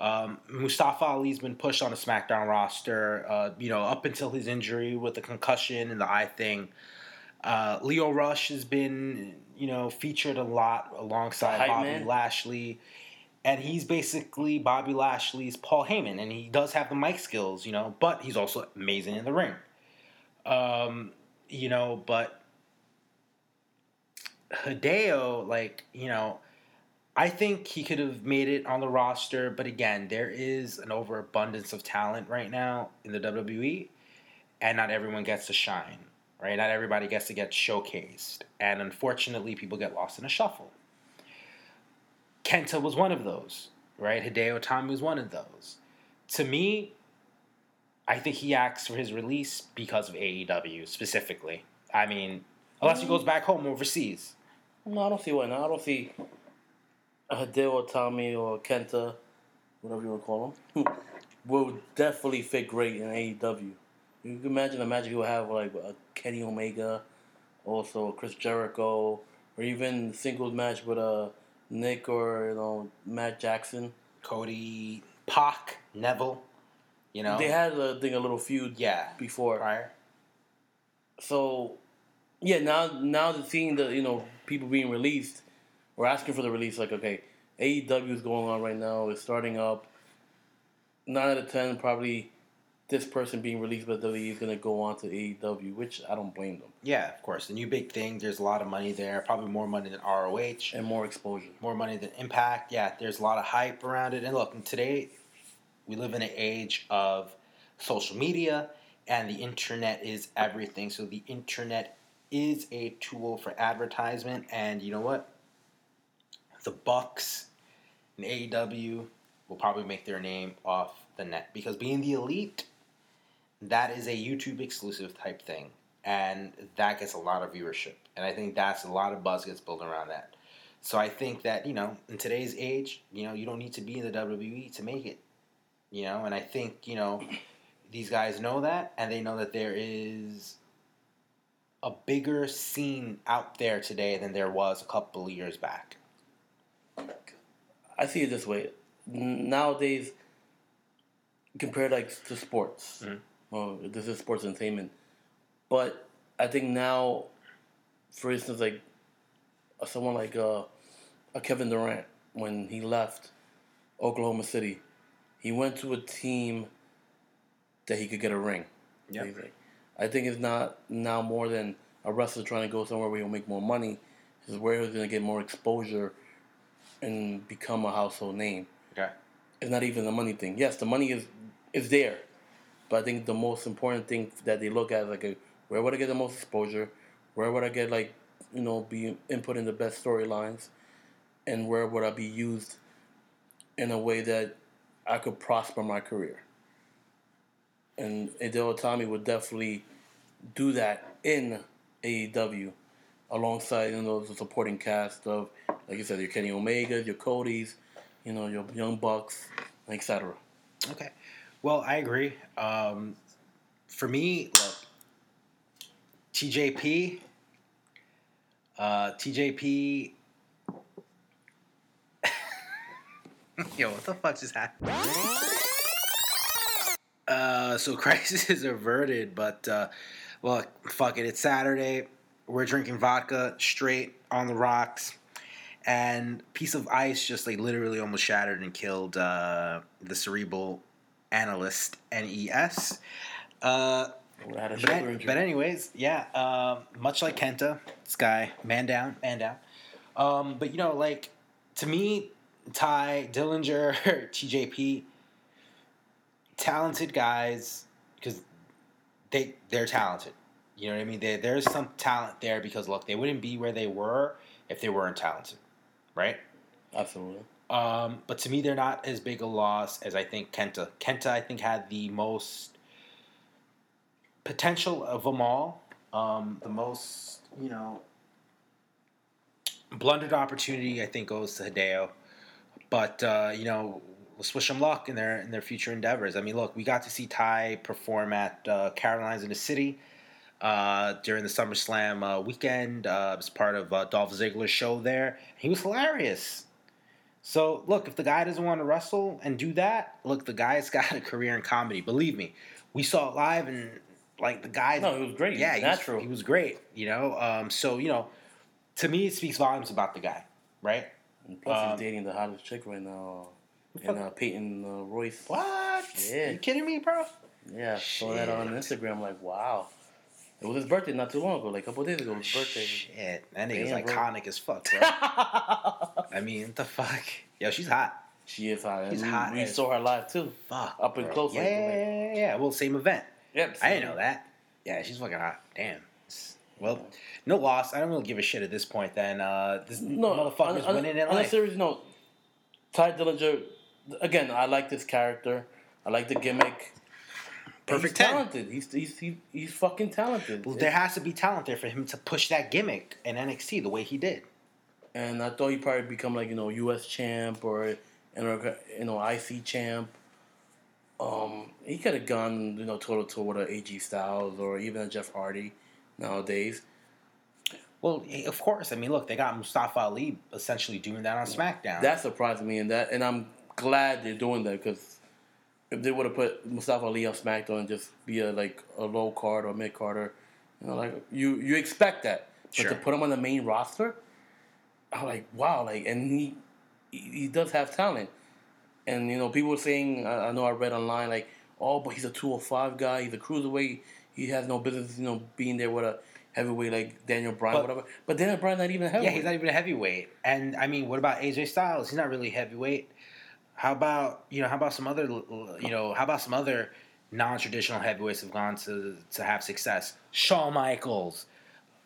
Um, Mustafa Ali's been pushed on the SmackDown roster, uh, you know, up until his injury with the concussion and the eye thing. Uh, Lio Rush has been, you know, featured a lot alongside Bobby man? Lashley. And he's basically Bobby Lashley's Paul Heyman, and he does have the mic skills, you know, but he's also amazing in the ring. Um, you know, but Hideo, like, you know, I think he could have made it on the roster, but again, there is an overabundance of talent right now in the WWE, and not everyone gets to shine, right? Not everybody gets to get showcased, and unfortunately, people get lost in a shuffle. Kenta was one of those, right? Hideo Itami was one of those. To me, I think he acts for his release because of AEW specifically. I mean, unless he goes back home overseas. no, I don't see why not. I don't see Hideo Itami or Kenta, whatever you want to call him, will definitely fit great in AEW. You can imagine a match he would have like a Kenny Omega, also Chris Jericho, or even singles match with a Nick or you know Matt Jackson. Cody, Pac, Neville, you know. They had a thing a little feud yeah, before. prior. So, yeah, now now the seeing the you know people being released or asking for the release, like okay, AEW is going on right now. It's starting up. Nine out of ten probably this person being released by WWE is going to go on to AEW, which I don't blame them. Yeah, of course. The new big thing. There's a lot of money there. Probably more money than ROH. And more exposure. more money than Impact. Yeah, there's a lot of hype around it. And look, and today we live in an age of social media, and the internet is everything. So the internet is a tool for advertisement. And you know what? The Bucks and AEW will probably make their name off the net because being the elite, that is a YouTube exclusive type thing, and that gets a lot of viewership, and I think that's a lot of buzz gets built around that. So I think that you know, in today's age, you know, you don't need to be in the WWE to make it, you know, and I think you know, these guys know that, and they know that there is a bigger scene out there today than there was a couple of years back. I see it this way. Nowadays, compared like to sports, Mhm. Well, this is sports entertainment, but I think now, for instance, like uh, someone like uh, a Kevin Durant when he left Oklahoma City, he went to a team that he could get a ring. Basically. I think it's not now more than a wrestler trying to go somewhere where he'll make more money. Is where he's going to get more exposure and become a household name. Okay. It's not even the money thing. Yes, the money is is there, but I think the most important thing that they look at is like, a, where would I get the most exposure? Where would I get like, you know, be input in the best storylines, and where would I be used in a way that I could prosper my career? And Hideo Itami would definitely do that in AEW, alongside you know the supporting cast of, like you said, your Kenny Omegas, your Codys, you know, your Young Bucks, etc. Okay. Well, I agree. Um, for me, look, TJP, uh, TJP. Yo, what the fuck just happened? Uh, so crisis is averted, but uh, look, fuck it. It's Saturday. We're drinking vodka straight on the rocks, and piece of ice just like literally almost shattered and killed uh, the cerebral analyst NES. Uh, Would have had a but, shoulder an- injury. but anyways, yeah. Um, much like Kenta, this guy, man down, man down. Um, but you know, like to me, Tye Dillinger, TJP, talented guys because they they're talented. You know what I mean? They, there's some talent there because look, they wouldn't be where they were if they weren't talented, right? Absolutely. Um, but to me, they're not as big a loss as I think Kenta. Kenta, I think, had the most potential of them all. Um, the most, you know, blundered opportunity, I think, goes to Hideo. But uh, you know, let's wish them luck in their in their future endeavors. I mean, look, we got to see Ty perform at uh, Caroline's in the City uh, during the SummerSlam uh, weekend uh, as part of uh, Dolph Ziggler's show there. He was hilarious. So look, if the guy doesn't want to wrestle and do that, look, the guy's got a career in comedy. Believe me, we saw it live, and like the guy, No, he was great. Yeah, he was- He was great. You know, um, so you know, to me, it speaks volumes about the guy, right? And plus, Um, he's dating the hottest chick right now, and uh, Peyton uh, Royce. What? Yeah. You kidding me, bro? Yeah, saw that on Instagram. Like, wow. It was his birthday not too long ago, like a couple days ago. His birthday. Shit, that nigga's Damn, bro. iconic as fuck, bro. I mean, what the fuck? Yo, she's hot. she is hot. She's we, hot We saw her live too. Fuck. Up and bro. close, Yeah, like, yeah, yeah. Well, same event. Yep. I didn't know that. Yeah, she's fucking hot. Damn. Well, no loss. I don't really give a shit at this point. Then uh, this No, motherfucker's on, on, winning in on a life. serious note, Tye Dillinger. Again, I like this character. I like the gimmick. Perfect He's 10. talented. He's he's he, he's fucking talented. Well, there has to be talent there for him to push that gimmick in NXT the way he did. and I thought he'd probably become like you know U.S. champ or you know IC champ. Um, he could have gone you know total to with a AJ Styles or even a Jeff Hardy nowadays. Well, of course. I mean, look, they got Mustafa Ali essentially doing that on SmackDown. That surprised me, and that and I'm glad they're doing that because if they would have put Mustafa Ali on SmackDown and just be a like a low card or mid carder, you know, like you you expect that, but Sure. to put him on the main roster, I'm like wow, like and he he he does have talent, and you know people were saying I, I know I read online like oh but he's a 205 guy, he's a cruiserweight, he has no business you know being there with a heavyweight like Daniel Bryan But- whatever, but Daniel Bryan not even a heavyweight. yeah, he's not even a heavyweight. And I mean, what about AJ Styles? He's not really heavyweight. How about you know? How about some other you know? How about some other non-traditional heavyweights have gone to to have success? Shawn Michaels,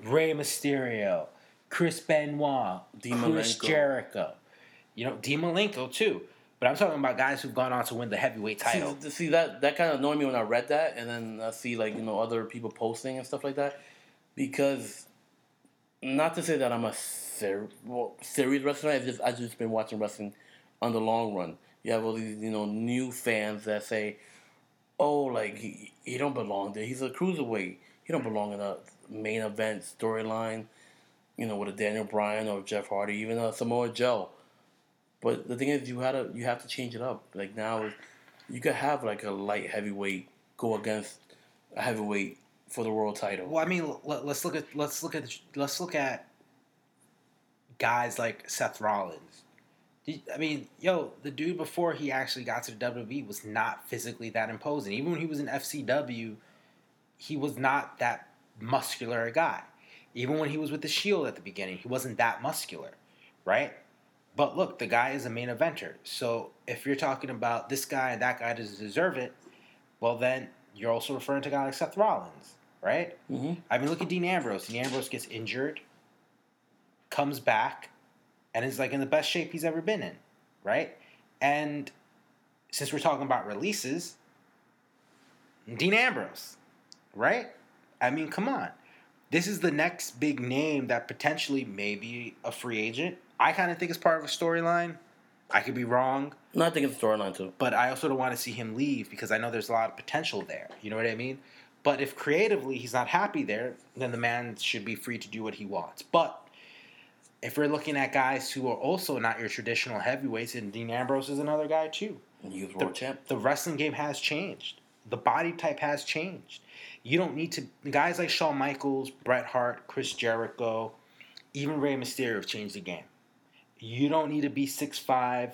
Rey Mysterio, Chris Benoit, Dean Chris Malenko. Jericho. You know, Dean Malenko too. But I'm talking about guys who've gone on to win the heavyweight title. See, see that that kind of annoyed me when I read that, and then I see like you know other people posting and stuff like that, because not to say that I'm a ser- well, serious wrestler. I've just I've just been watching wrestling on the long run. You have all these you know new fans that say, "Oh, like he, he don't belong there. He's a cruiserweight. He don't belong in a main event storyline." You know, with a Daniel Bryan or Jeff Hardy, even a Samoa Joe. But the thing is, you had to you have to change it up. Like now, you could have like a light heavyweight go against a heavyweight for the world title. Well, I mean, let, us look at let's look at let's look at guys like Seth Rollins. I mean, yo, the dude before he actually got to the WWE was not physically that imposing. Even when he was in FCW, he was not that muscular a guy. Even when he was with the Shield at the beginning, he wasn't that muscular, right? But look, the guy is a main eventer. So if you're talking about this guy and that guy doesn't deserve it, well then you're also referring to a guy like Seth Rollins, right? Mm-hmm. I mean, look at Dean Ambrose. Dean Ambrose gets injured, comes back, and is like in the best shape he's ever been in, right? And since we're talking about releases, Dean Ambrose, right? I mean, come on. This is the next big name that potentially may be a free agent. I kind of think it's part of a storyline. I could be wrong. No, I think it's a storyline too. But I also don't want to see him leave because I know there's a lot of potential there. You know what I mean? But if creatively he's not happy there, then the man should be free to do what he wants. But if we're looking at guys who are also not your traditional heavyweights, and Dean Ambrose is another guy too. World champ. the wrestling game has changed. The body type has changed. You don't need to. Guys like Shawn Michaels, Bret Hart, Chris Jericho, even Rey Mysterio have changed the game. You don't need to be 6'5,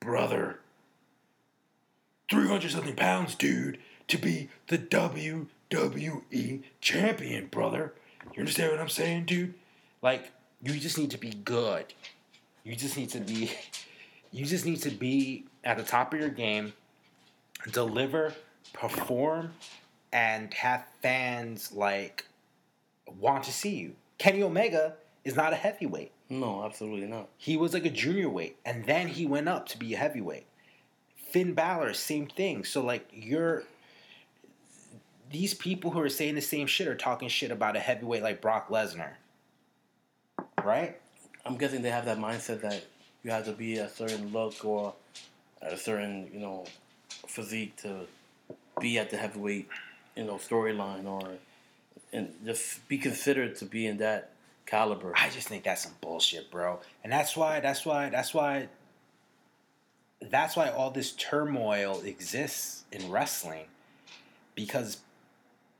brother. 300 something pounds, dude, to be the WWE champion, brother. You understand what I'm saying, dude? Like, you just need to be good. You just need to be you just need to be at the top of your game, deliver, perform, and have fans like want to see you. Kenny Omega is not a heavyweight. No, absolutely not. He was like a junior weight, and then he went up to be a heavyweight. Finn Balor, same thing. So like you're these people who are saying the same shit are talking shit about a heavyweight like Brock Lesnar. Right? I'm guessing they have that mindset that you have to be a certain look or a certain, you know, physique to be at the heavyweight, you know, storyline or and just be considered to be in that caliber. I just think that's some bullshit, bro. And that's why that's why that's why that's why all this turmoil exists in wrestling. Because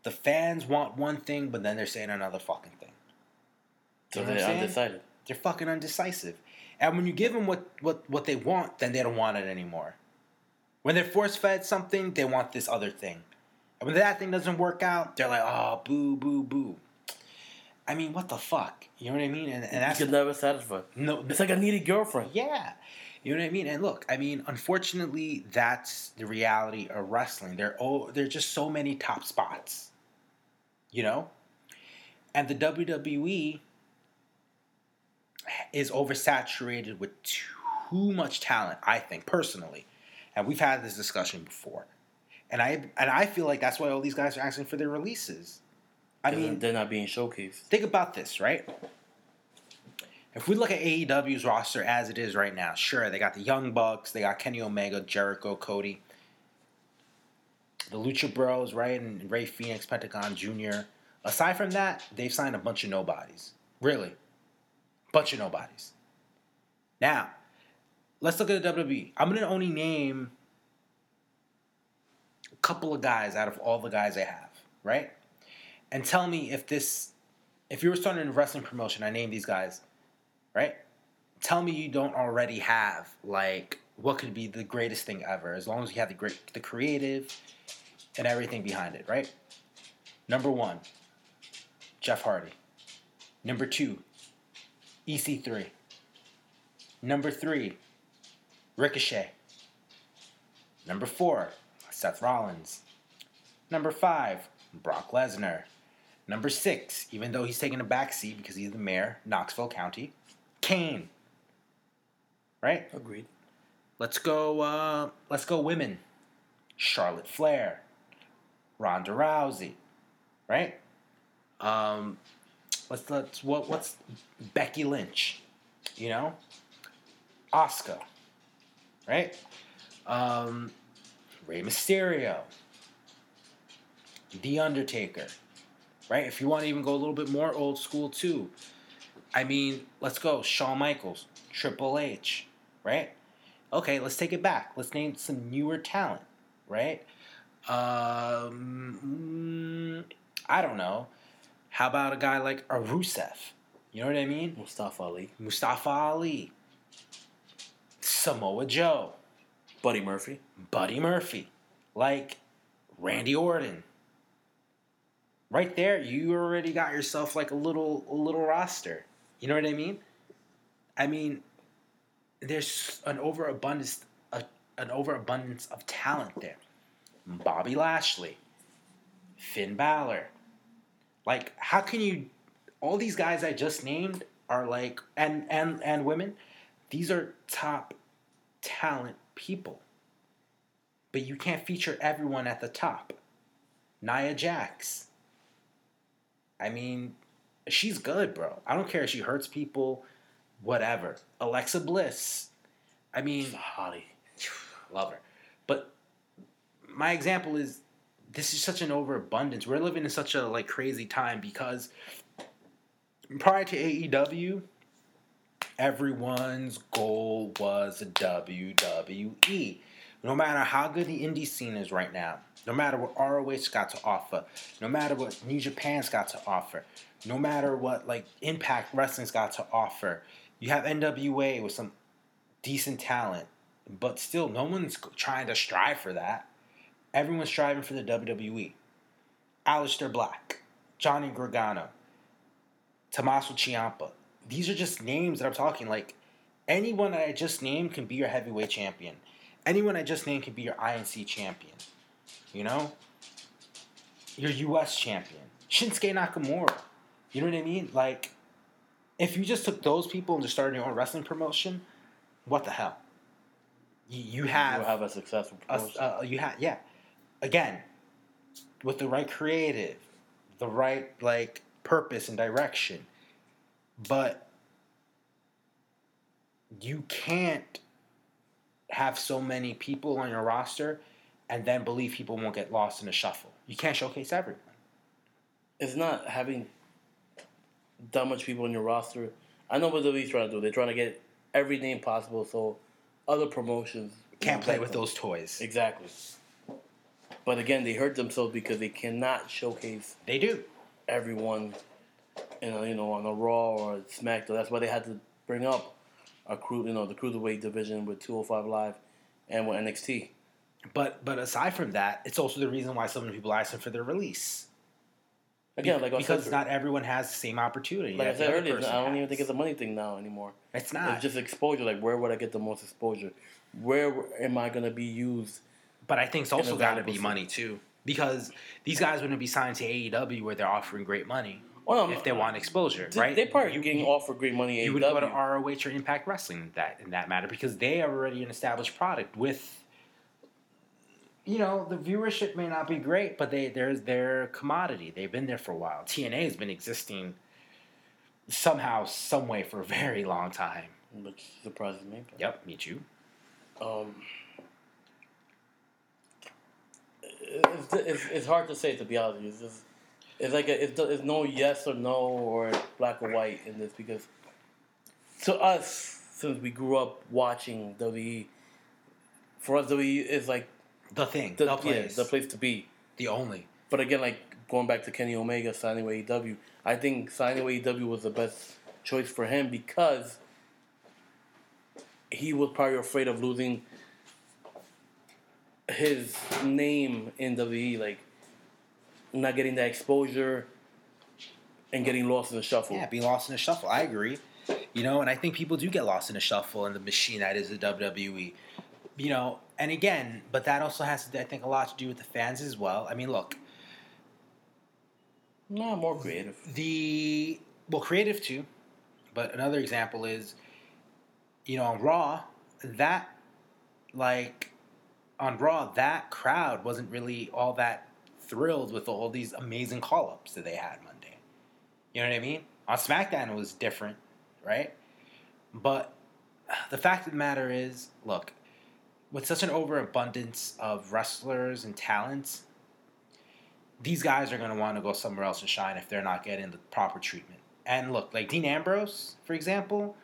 the fans want one thing, but then they're saying another fucking thing. So they're undecided. They're fucking undecisive. And when you give them what, what, what they want, then they don't want it anymore. When they're force fed something, they want this other thing. And when that thing doesn't work out, they're like, oh, boo, boo, boo. I mean, what the fuck? You know what I mean? And, and that's you can never satisfy. no, It's like a needy girlfriend. yeah. You know what I mean? And look, I mean, unfortunately, that's the reality of wrestling. There, oh, there are just so many top spots. You know, and the WWE is oversaturated with too much talent. I think personally, and we've had this discussion before. And I and I feel like that's why all these guys are asking for their releases. I They're- mean, they're not being showcased. think about this, right? If we look at AEW's roster as it is right now, sure, they got the Young Bucks, they got Kenny Omega, Jericho, Cody, the Lucha Bros, right, and Rey Fénix, Pentagon Jr. Aside from that, they've signed a bunch of nobodies. Really. Bunch of nobodies. Now, let's look at the WWE. I'm to only name a couple of guys out of all the guys I have, right? And tell me if this, if you were starting a wrestling promotion, I name these guys, right? Tell me you don't already have like what could be the greatest thing ever, as long as you have the great, the creative, and everything behind it, right? Number one, Jeff Hardy. Number two, EC3. Number three, Ricochet. Number four, Seth Rollins. Number five, Brock Lesnar. Number six, even though he's taking a back seat because he's the mayor, Knoxville County, Kane. Right? Agreed. Let's go. Uh, let's go, women. Charlotte Flair, Ronda Rousey, right? Um, let's let's what what's Becky Lynch, you know, Asuka, right? Um, Rey Mysterio, The Undertaker, right? If you want to even go a little bit more old school too, I mean, let's go Shawn Michaels, Triple H, right? Okay, let's take it back. Let's name some newer talent, right? Um, mm, I don't know. How about a guy like a Rusev? You know what I mean? Mustafa Ali, Mustafa Ali, Samoa Joe, Buddy Murphy. Buddy Murphy, like Randy Orton. Right there, you already got yourself like a little a little roster. You know what I mean? I mean, there's an overabundance a, an overabundance of talent there. Bobby Lashley, Finn Balor. Like, how can you? All these guys I just named are like, and and and women. These are top talent people. But you can't feature everyone at the top. Nia Jax. I mean, she's good, bro. I don't care if she hurts people, whatever. Alexa Bliss. I mean, She's hottie. love her. But my example is this is such an overabundance. We're living in such a like crazy time because prior to AEW, everyone's goal was WWE. No matter how good the indie scene is right now, no matter what ROH's got to offer, no matter what New Japan's got to offer, no matter what like Impact Wrestling's got to offer, you have NWA with some decent talent, but still, no one's trying to strive for that. Everyone's striving for the WWE. Aleister Black, Johnny Gargano, Tommaso Ciampa. These are just names that I'm talking. Like anyone that I just named can be your heavyweight champion. Anyone I just named can be your INC champion. You know, your U.S. champion, Shinsuke Nakamura. You know what I mean? Like, if you just took those people and just started your own wrestling promotion, what the hell? You, you have You'll have a successful a- uh, you have yeah again with the right creative the right like purpose and direction but you can't have so many people on your roster and then believe people won't get lost in the shuffle you can't showcase everyone it's not having that much people in your roster. I know what the WWE's trying to do. They're trying to get every name possible so other promotions can't play with them. those toys Exactly. But again, they hurt themselves because they cannot showcase they do everyone, in a, you know, on a Raw or a SmackDown. That's why they had to bring up a crew, you know, the cruiserweight division with 205 Live and with NXT. but but aside from that it's also the reason why so many people are asking for their release Again, like because not everyone has the same opportunity like I said earlier, I don't even think it's a money thing now anymore. it's not It's just exposure. Like, where would I get the most exposure? Where am I gonna be used? But I think it's also got to be scene. money too, because these guys wouldn't be signed to AEW where they're offering great money no, if they want exposure, They, right? they probably you, getting you, offered great money. You AEW. would go to ROH or Impact Wrestling in that in that matter because they are already an established product with. You know the viewership may not be great, but they there's their commodity. They've been there for a while. TNA has been existing somehow, some way for a very long time. which surprises me. but- Yep, me too. Um, it's, it's, it's hard to say to be honest. It's just it's like a, it's, it's no yes or no or black or white in this because to us since we grew up watching WWE, for us WWE is like The thing, the, the, yeah, place, the place to be. the only. But again, like going back to Kenny Omega signing with AEW, I think signing with AEW was the best choice for him because he was probably afraid of losing his name in WWE, like not getting that exposure and getting lost in the shuffle. Yeah, being lost in the shuffle. I agree. You know, and I think people do get lost in the shuffle in the machine that is the WWE. You know, and again, but that also has, I think, a lot to do with the fans as well. I mean, look, No, more creative. the well, creative too, but another example is, you know, on Raw, that like on Raw, that crowd wasn't really all that thrilled with all these amazing call ups that they had Monday. You know what I mean? On SmackDown, it was different, right? But the fact of the matter is, look, with such an overabundance of wrestlers and talents, these guys are going to want to go somewhere else and shine if they're not getting the proper treatment. And look, like Dean Ambrose, for example,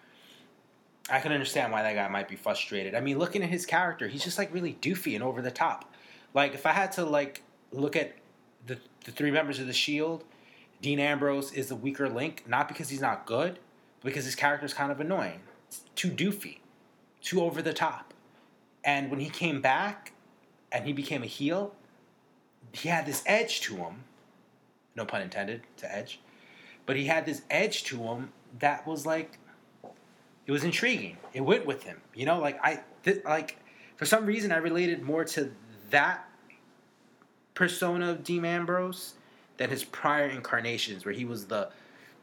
I can understand why that guy might be frustrated. I mean, looking at his character, he's just like really doofy and over the top. Like if I had to like look at the the three members of the Shield, Dean Ambrose is the weaker link, not because he's not good, but because his character is kind of annoying. It's too doofy, too over the top. And when he came back and he became a heel, he had this edge to him. No pun intended to edge. But he had this edge to him that was like it was intriguing. It went with him. You know, like I th- like for some reason I related more to that persona of Dean Ambrose than his prior incarnations where he was the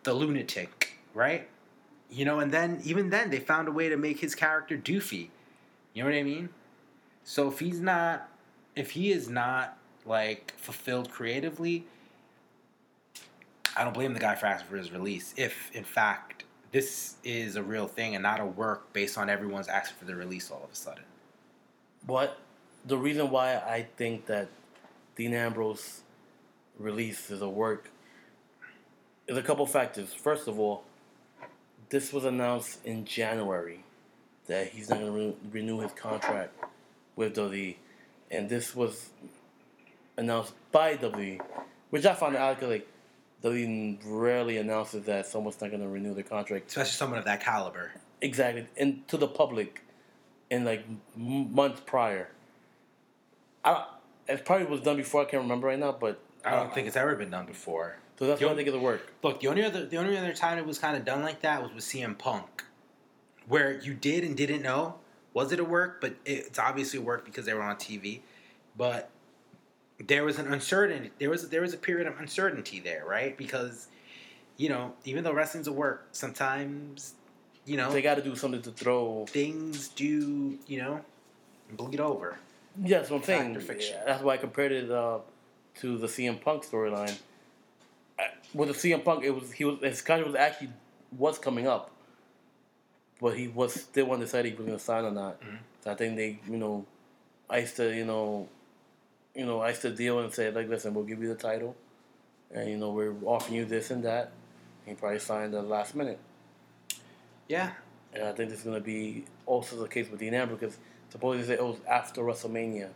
the lunatic, right? You know, and then even then they found a way to make his character doofy. You know what I mean? So if he's not if he is not like fulfilled creatively, I don't blame the guy for asking for his release. If in fact this is a real thing and not a work based on everyone's asking for the release all of a sudden. What the reason why I think that Dean Ambrose release is a work is a couple factors. First of all, this was announced in January that he's not going to re- renew his contract with WWE, and this was announced by WWE, which I found out like WWE rarely announces that someone's not going to renew their contract, especially someone of that caliber. Exactly, and to the public, in like months prior. I it probably was done before. I can't remember right now, but I don't uh, think it's ever been done before. So that's the why I think it'll work. Look, the only other the only other time it was kind of done like that was with CM Punk, where you did and didn't know was it a work, but it's obviously a work because they were on TV. But there was an uncertainty. There was there was a period of uncertainty there, right? Because you know, even though wrestling's a work, sometimes you know they got to do something to throw things. Do you know bleed over? Yes, what I'm saying. That's why I compared it uh, to the CM Punk storyline. With the CM Punk, it was he was his contract was actually was coming up, but he was still undecided if he was going to sign or not. Mm-hmm. So I think they, you know, iced the, you know, you know, iced the deal and said like, listen, we'll give you the title, and you know, we're offering you this and that. And he probably signed at the last minute. Yeah, and I think this is going to be also the case with Dean Ambrose because supposedly oh, it was after WrestleMania.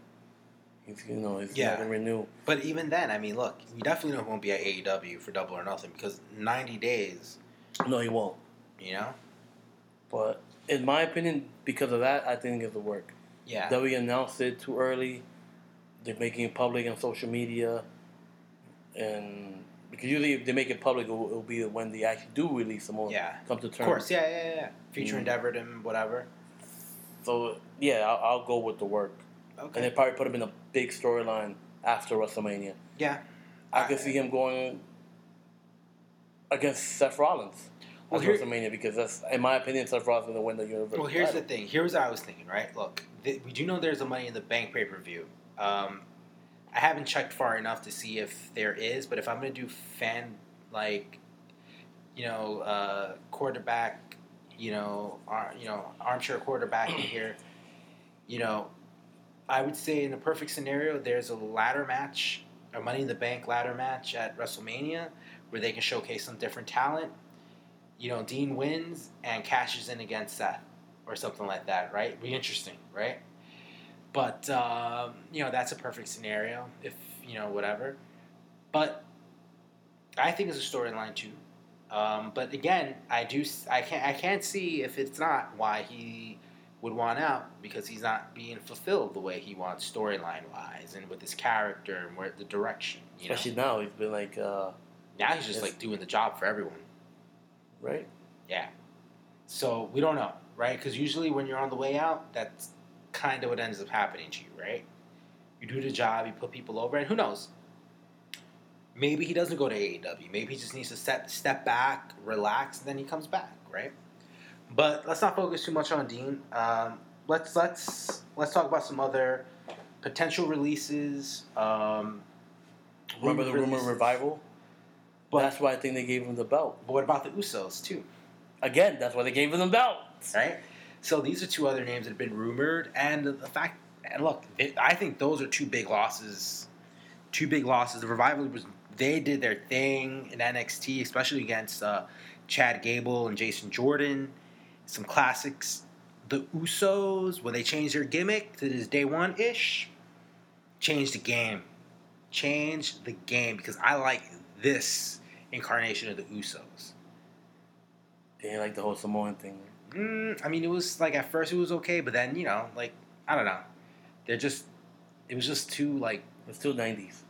He's, you know, he's yeah. not going to renew. But even then, I mean, look, we definitely know he won't be at AEW for Double or Nothing because ninety days. No, he won't. You know. But in my opinion, because of that, I think it'll work. Yeah. we announced it too early. They're making it public on social media, and because usually if they make it public, it'll, it'll be when they actually do release them or yeah. come to terms. Of course, yeah, yeah, yeah. Future mm. endeavored and whatever. So yeah, I'll, I'll, go with the work. Okay. And they probably put him in a big storyline after WrestleMania. Yeah. I, I can see him going against Seth Rollins well, here, WrestleMania because that's, in my opinion, Seth Rollins going to win the Universal. Well, here's title. the thing. Here's what I was thinking. Right? Look, th- we do know there's a Money in the Bank pay per view. Um, I haven't checked far enough to see if there is, but if I'm going to do fan like, you know, uh, quarterback, you know, ar- you know, armchair quarterback in here, you know, I would say in the perfect scenario, there's a ladder match, a Money in the Bank ladder match at WrestleMania, where they can showcase some different talent you know, Dean wins and cashes in against Seth or something like that, right? Be interesting, right? But um, you know, that's a perfect scenario if you know whatever. But I think it's a storyline too. Um, but again, I do I can't I can't see if it's not why he would want out because he's not being fulfilled the way he wants storyline wise and with his character and where the direction. Especially know? now, he's been like. Uh, now he's just like doing the job for everyone right? Yeah. So we don't know, right? Because usually when you're on the way out, that's kind of what ends up happening to you, right? You do the job, you put people over, and who knows? Maybe he doesn't go to AEW. Maybe he just needs to step step back, relax, and then he comes back, right? But let's not focus too much on Dean. Um, let's let's let's talk about some other potential releases. Um, Remember the rumored rumor revival? But- that's why I think they gave him the belt. But what about the Usos too? Again, that's why they gave him the belt. right? So these are two other names that have been rumored, and the fact, and look, it, I think those are two big losses. Two big losses. The revival was they did their thing in NXT, especially against uh, Chad Gable and Jason Jordan. Some classics. The Usos when they changed their gimmick to this day one ish, changed the game. Changed the game because I like this incarnation of the Usos. They like the whole Samoan thing. Mm, I mean, it was like at first it was okay, but then you know, like I don't know, they're just it was just too like It's too nineties.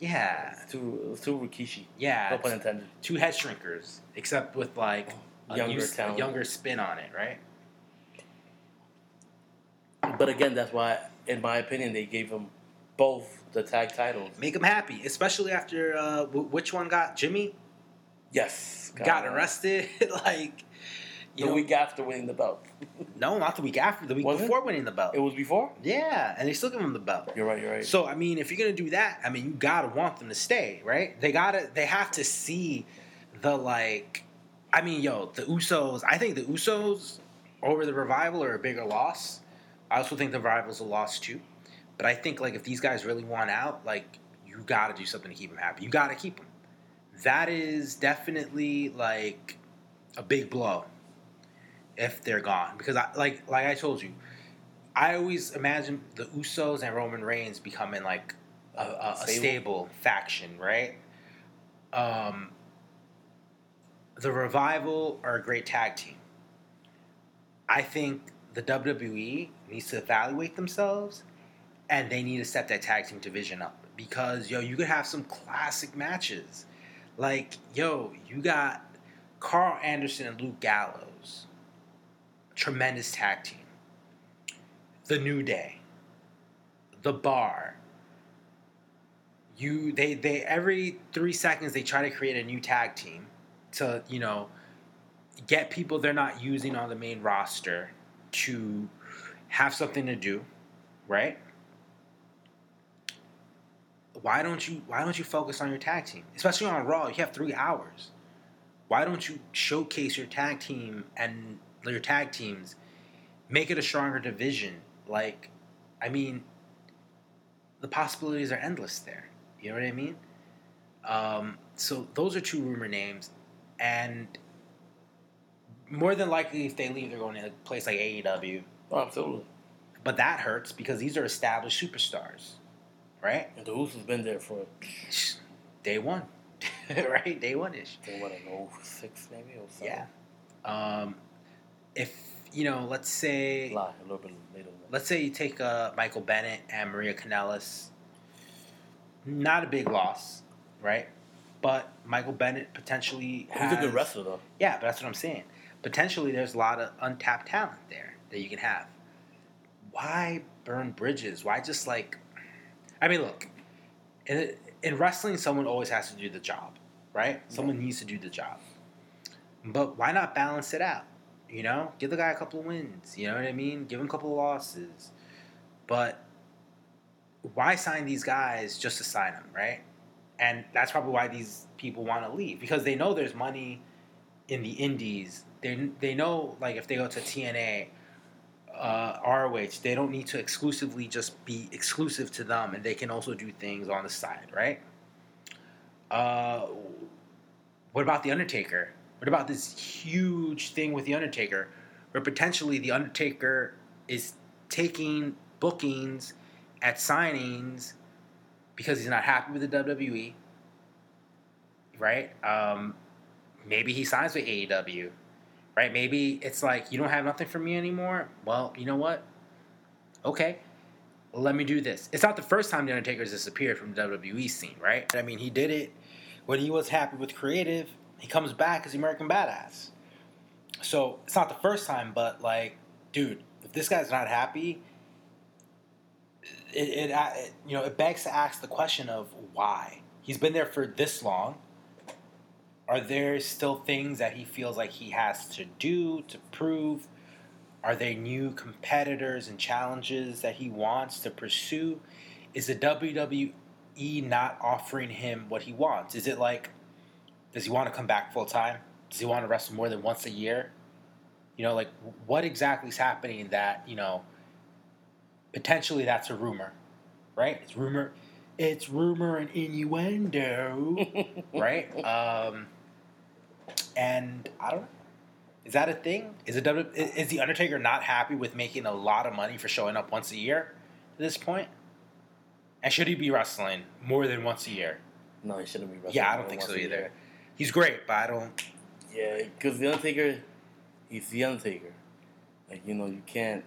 yeah, It's too it's too Rikishi. yeah, No pun intended. two head shrinkers, except with like a Younger new talent. younger spin on it, right? But again, that's why, in my opinion, they gave him both the tag titles. Make them happy, especially after uh, w- which one got Jimmy Yes, got arrested, like you the know, week after winning the belt. no, not the week after, the week Was it? before winning the belt. It was before. yeah, and they still give him the belt. You're right. You're right. So I mean, if you're gonna do that, I mean, you gotta want them to stay, right? They gotta, they have to see the like. I mean, yo, the Usos. I think the Usos over the Revival are a bigger loss. I also think the Revival's a loss too. But I think like if these guys really want out, like you gotta do something to keep them happy. You gotta keep them. That is definitely like a big blow if they're gone because I like like I told you, I always imagine the Usos and Roman Reigns becoming like a, a, a Stable. stable faction, right? Um, the Revival are a great tag team. I think the WWE needs to evaluate themselves, and they need to set that tag team division up because yo, you could have some classic matches, like yo, you got Karl Anderson and Luke Gallows, tremendous tag team. The New Day, the Bar. You they they every three seconds they try to create a new tag team to you know get people they're not using on the main roster to have something to do, right? Why don't you why don't you focus on your tag team? Especially on Raw, you have three hours. Why don't you showcase your tag team and your tag teams? Make it a stronger division. Like, I mean, the possibilities are endless there. You know what I mean? Um, so those are two rumor names, and more than likely, if they leave, they're going to a place like AEW. Oh, absolutely. But that hurts because these are established superstars, right? And the Usos has been there for Day one, right? Day one ish. Day what an 06 maybe or something. Yeah. Um, if you know, let's say a little bit later. Let's say you take uh, Michael Bennett and Maria Kanellis. Not a big loss, right? But Michael Bennett potentially He's a good wrestler though. Yeah, but that's what I'm saying. Potentially, there's a lot of untapped talent there that you can have. Why burn bridges? Why just like? I mean, look, in, in wrestling, someone always has to do the job, right? Someone needs to do the job. But why not balance it out? You know, give the guy a couple of wins. You know what I mean? Give him a couple of losses. But why sign these guys just to sign them, right? And that's probably why these people want to leave because they know there's money in the indies. They they know like if they go to TNA, uh, ROH, they don't need to exclusively just be exclusive to them, and they can also do things on the side, right? Uh, what about the Undertaker? About this huge thing with the Undertaker, where potentially the Undertaker is taking bookings at signings because he's not happy with the WWE, right? Um, maybe he signs with AEW, right? Maybe it's like you don't have nothing for me anymore. Well, you know what? Okay, let me do this. It's not the first time the Undertaker's disappeared from the WWE scene, right? I mean, he did it when he was happy with creative. He comes back as the American Badass. So it's not the first time, but like, dude, if this guy's not happy, it, it, uh, it you know it begs to ask the question of why he's been there for this long. Are there still things that he feels like he has to do to prove, Are there new competitors and challenges that he wants to pursue? Is the WWE not offering him what he wants? Is it like, does he want to come back full time? Does he want to wrestle more than once a year? You know, like what exactly is happening that, you know, potentially that's a rumor, right? It's rumor. It's rumor and innuendo, right? Um, and I don't know. Is that a thing? Is it is the Undertaker not happy with making a lot of money for showing up once a year at this point? And should he be wrestling more than once a year? No, he shouldn't be wrestling. Yeah, I don't think so either. He's great, but I don't. Yeah, because the Undertaker, he's the Undertaker. Like you know, you can't.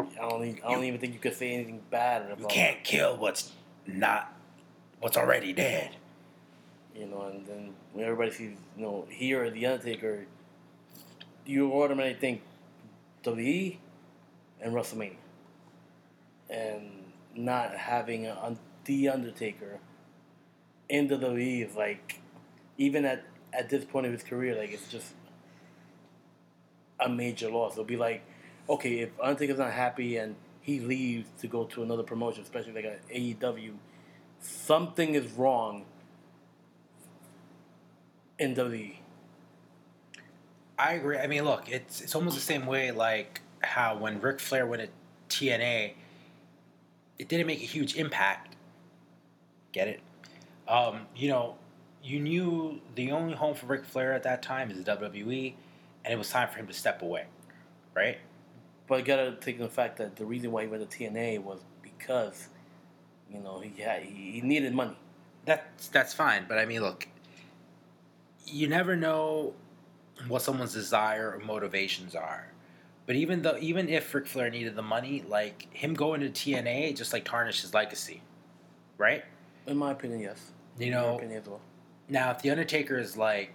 I don't. Even, I don't even think you could say anything bad about. You can't kill what's not, what's already dead. You know, and then when everybody sees, you know, here the Undertaker, you automatically think WWE and WrestleMania, and not having a, the Undertaker in the WWE is like, even at at this point of his career, like it's just a major loss. It'll be like, okay, if Undertaker's not happy and he leaves to go to another promotion, especially like a AEW, something is wrong in WWE. I agree. I mean, look, it's it's almost the same way like how when Ric Flair went to TNA, it didn't make a huge impact. Get it? Um, you know, you knew the only home for Ric Flair at that time is the WWE, and it was time for him to step away, right? But you gotta take the fact that the reason why he went to TNA was because, you know, he had he, needed money. That's that's fine, but I mean, look, you never know what someone's desire or motivations are. But even though, even if Ric Flair needed the money, like him going to TNA, just like tarnished his legacy, right? In my opinion, yes. You know, now if the Undertaker is like,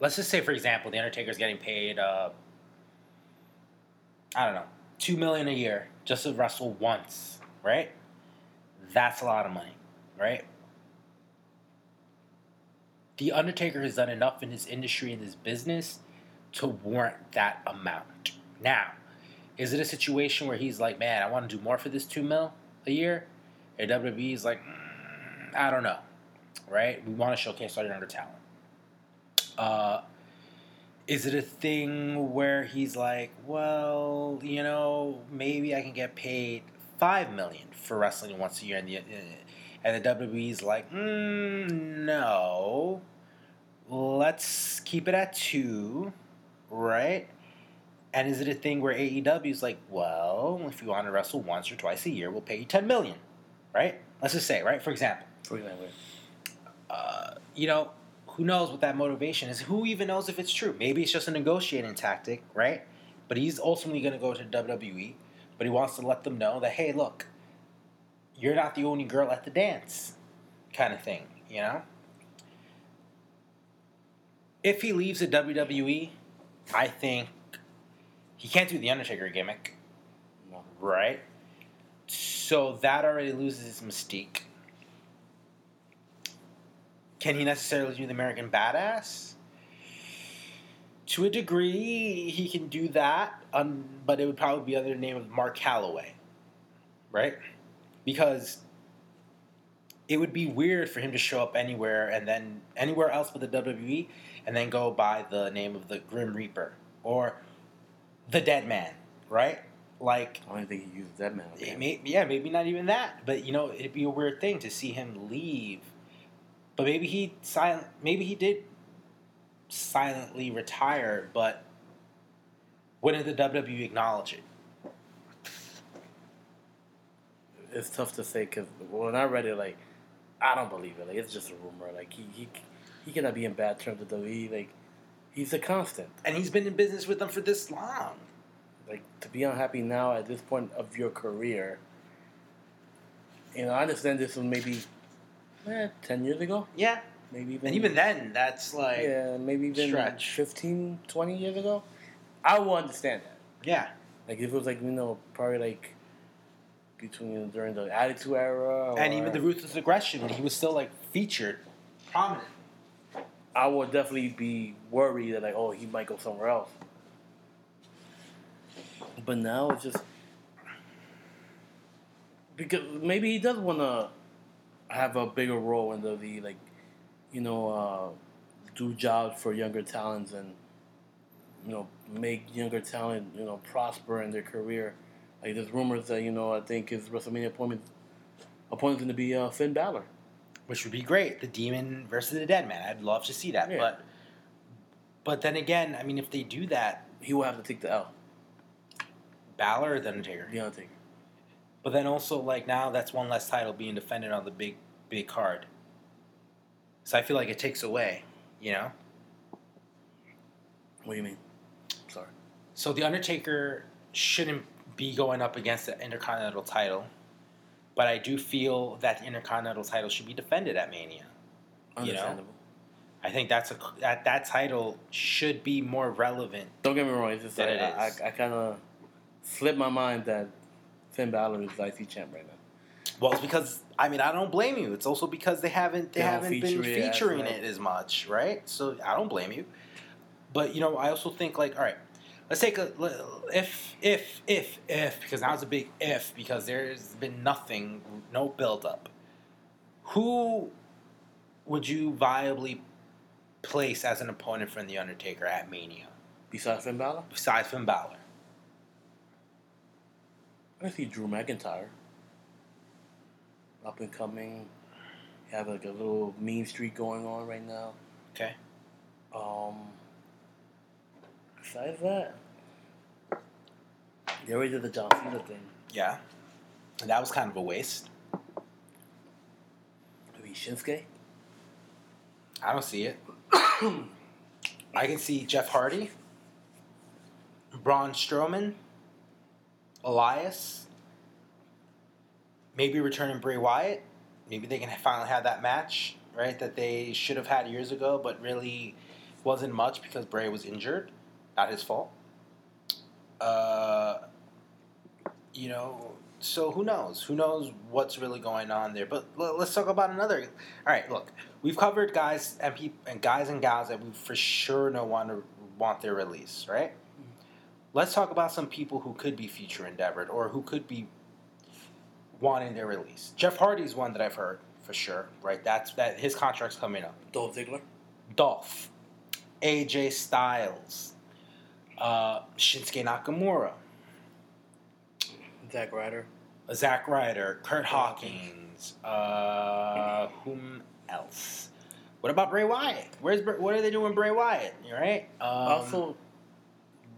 let's just say for example, the Undertaker is getting paid, uh, I don't know, two million a year just to wrestle once, right? That's a lot of money, right? The Undertaker has done enough in his industry and his business to warrant that amount. Now, is it a situation where he's like, man, I want to do more for this two mil a year? And WWE is like, mm, I don't know, right? We want to showcase our younger talent. Uh, is it a thing where he's like, well, you know, maybe I can get paid five million for wrestling once a year, and the and the WWE's like, mm, no, let's keep it at two, right? And is it a thing where AEW's like, well, if you want to wrestle once or twice a year, we'll pay you ten million, right? Let's just say, right? For example, For example, uh, you know, who knows what that motivation is? Who even knows if it's true? Maybe it's just a negotiating tactic, right? But he's ultimately going to go to WWE, but he wants to let them know that, hey, look, you're not the only girl at the dance, kind of thing, you know? If he leaves the WWE, I think he can't do the Undertaker gimmick, right? So that already loses its mystique. Can he necessarily do the American Badass? To a degree, he can do that, um, but it would probably be under the name of Mark Calaway, right? Because it would be weird for him to show up anywhere and then anywhere else but the WWE and then go by the name of the Grim Reaper or the Dead Man, right? Like I don't think he used that man. may, yeah, maybe not even that, but you know, it'd be a weird thing to see him leave. But maybe he silent. Maybe he did silently retire, but wouldn't the WWE acknowledge it? It's tough to say because when I read it, like I don't believe it. Like it's just a rumor. Like he he he cannot be in bad terms with WWE. Like he's a constant. And he's been in business with them for this long. Like to be unhappy now at this point of your career. You know, I understand this was maybe eh, ten years ago, Yeah, maybe even and even then, that's like yeah. yeah, maybe even stretch. 15, 20 years ago. I will understand that. Yeah, like if it was like you know probably like between you know, during the Attitude Era, or, And even the ruthless aggression he was still like featured, prominent. I would definitely be worried that like oh he might go somewhere else. But now it's just because maybe he does want to have a bigger role in the league, like you know, uh, do jobs for younger talents and you know make younger talent you know prosper in their career. Like there's rumors that you know I think his WrestleMania appointment opponent's going to be uh, Finn Balor. which would be great. The Demon versus the Dead Man. I'd love to see that. Yeah. But but then again, I mean, if they do that, He will have to take the L. Balor or the Undertaker. The Undertaker. But then also, like now, that's one less title being defended on the big big card. So I feel like it takes away, you know. What do you mean? Sorry. So the Undertaker shouldn't be going up against the Intercontinental title, but I do feel that the Intercontinental title should be defended at Mania. You know? Understandable. I think that's a that that title should be more relevant. Don't get me wrong. It's just That like, it I. I, I kind of slipped my mind that Finn Balor is IC champ right now. Well, it's because I mean I don't blame you. It's also because they haven't they, They haven't been feature it as featuring it as much, right? So I don't blame you. But you know, I also think like, all right, let's take a if if if if because now it's a big if because there's been nothing, no build up. Who would you viably place as an opponent for the Undertaker at Mania Besides Finn Balor, besides Finn Balor? I see Drew McIntyre. Up and coming. Have like a little mean streak going on right now. Okay. Um. Besides that, they already did the John Cena thing. Yeah, and that was kind of a waste. Maybe Shinsuke. I don't see it. I can see Jeff Hardy, Braun Strowman, Elias, maybe returning Bray Wyatt. Maybe they can finally have that match, right? That they should have had years ago, but really wasn't much because Bray was injured. Not his fault. Uh, you know, so who knows? Who knows what's really going on there? But l- let's talk about another. All right, look, we've covered guys and peop- and guys and gals that we for sure know want to want their release, right? Let's talk about some people who could be future endeavored or who could be wanting their release. Jeff Hardy's one that I've heard for sure, right? That's that his contract's coming up. Dolph Ziggler. Dolph, AJ Styles, uh, Shinsuke Nakamura, Zack Ryder. Zack Ryder, Curt Hawkins, uh, whom else? What about Bray Wyatt? Where's what are they doing, Bray Wyatt? Right? Um, also,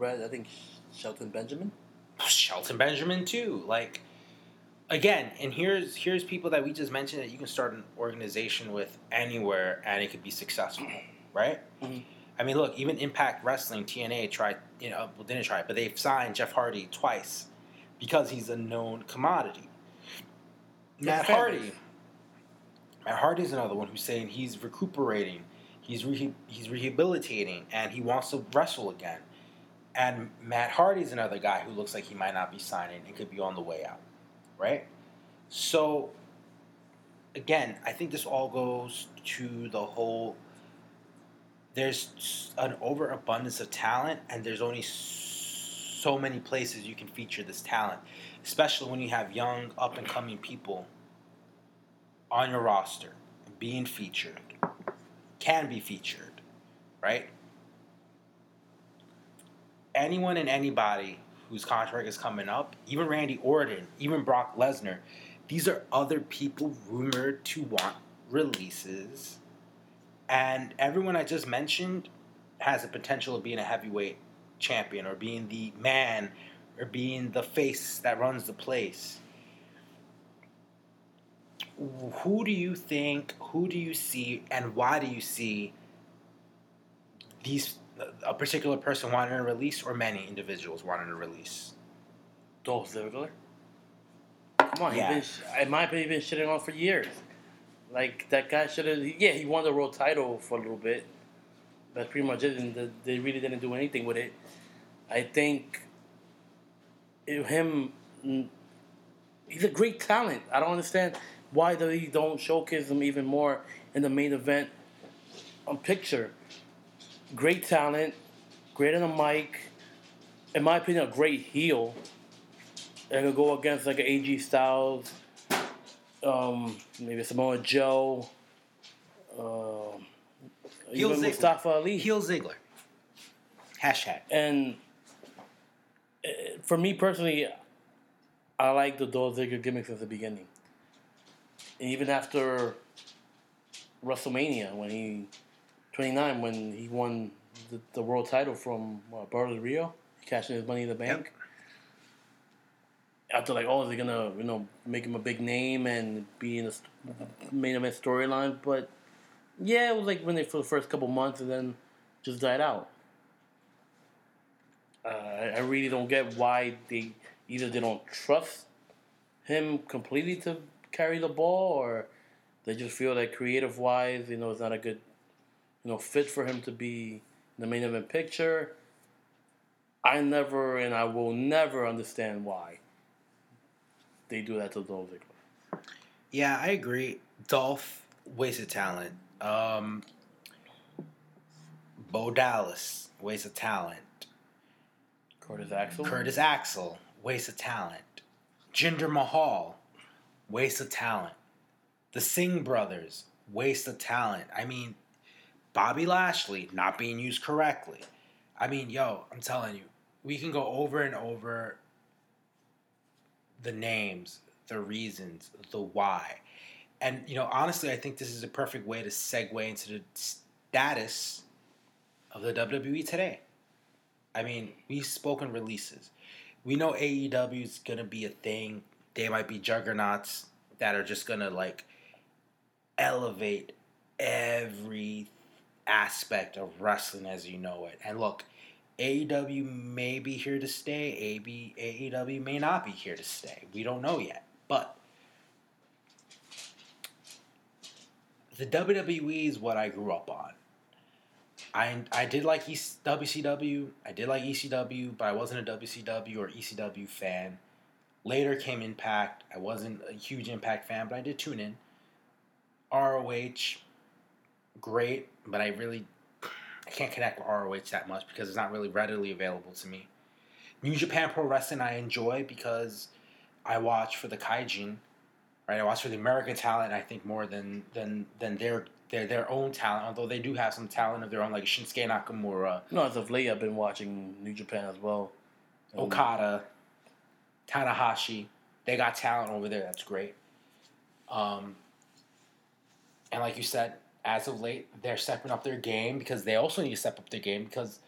read I think Shelton Benjamin. Shelton Benjamin too. Like again, and here's here's people that we just mentioned that you can start an organization with anywhere and it could be successful, right? Mhm. I mean, look, even Impact Wrestling TNA tried, you know, well, didn't try, but they've signed Jeff Hardy twice because he's a known commodity. Matt Hardy. Matt Hardy's another one who's saying he's recuperating, he's re- he's rehabilitating, and he wants to wrestle again. And Matt Hardy's another guy who looks like he might not be signing and could be on the way out, right? So, again, I think this all goes to the whole. There's an overabundance of talent, and there's only so many places you can feature this talent, especially when you have young, up and coming people on your roster being featured, can be featured, right? Anyone and anybody whose contract is coming up, even Randy Orton, even Brock Lesnar, these are other people rumored to want releases. And everyone I just mentioned has the potential of being a heavyweight champion or being the man or being the face that runs the place. Who do you think, who do you see, and why do you see these a particular person wanting a release or many individuals wanting a release. Dolph Ziggler. Come on, Yeah. he's been, in my opinion, he's been shitting on for years. Like that guy should have. Yeah, he won the world title for a little bit. That's pretty much it, and the, they really didn't do anything with it. I think it, him. He's a great talent. I don't understand why they don't showcase him even more in the main event on picture. Great talent, great on the mic, in my opinion, a great heel. That could go against like an AJ Styles, um, maybe Samoa Joe, um, Heel even Ziggler. Mustafa Ali. Heel Ziggler. Hashtag. And uh, for me personally, I like the Dolph Ziggler gimmick since the beginning. And even after WrestleMania, when he 29, when he won the, the world title from uh, Barrio Rio, he cashed his money in the bank. After like, oh, they're gonna you know make him a big name and be in the st- main event storyline, but yeah, it was like when they for the first couple months and then just died out. Uh, I I really don't get why they either they don't trust him completely to carry the ball, or they just feel that creative wise, you know, it's not a good, you know, fit for him to be in the main event picture. I never and I will never understand why they do that to Dolph Ziggler. Yeah, I agree. Dolph wasted talent. Um, Bo Dallas waste of talent. Curtis Axel. Curtis Axel waste of talent. Jinder Mahal waste of talent. The Singh brothers waste of talent. I mean, Bobby Lashley not being used correctly. I mean, yo, I'm telling you, we can go over and over the names, the reasons, the why. And, you know, honestly, I think this is a perfect way to segue into the status of the WWE today. I mean, we've spoken releases. We know AEW is going to be a thing. They might be juggernauts that are just going to, like, elevate every aspect of wrestling as you know it. And look, AEW may be here to stay. AB, AEW may not be here to stay. We don't know yet. But the WWE is what I grew up on. I, I did like WCW. I did like ECW, but I wasn't a WCW or ECW fan. Later came Impact. I wasn't a huge Impact fan, but I did tune in. ROH, great, but I really I can't connect with ROH that much because it's not really readily available to me. New Japan Pro Wrestling I enjoy because I watch for the gaijin, right? I watch for the American talent. I think more than than than their their their own talent. Although they do have some talent of their own, like Shinsuke Nakamura, No, as of late, I've been watching New Japan as well. Okada, Tanahashi. They got talent over there. That's great. Um, and like you said, as of late, they're stepping up their game because they also need to step up their game because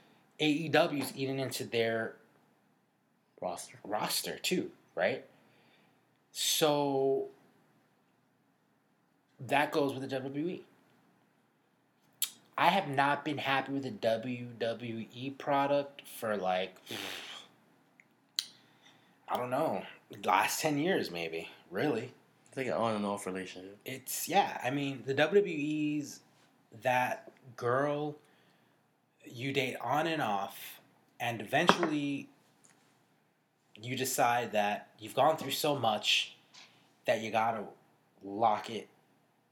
AEW is eating into their roster. roster too, right? So that goes with the WWE. I have not been happy with the WWE product for like mm-hmm. I don't know, last 10 years maybe, really. It's like an on and off relationship. It's yeah, I mean, the WWE's that girl you date on and off and eventually you decide that you've gone through so much that you got to lock it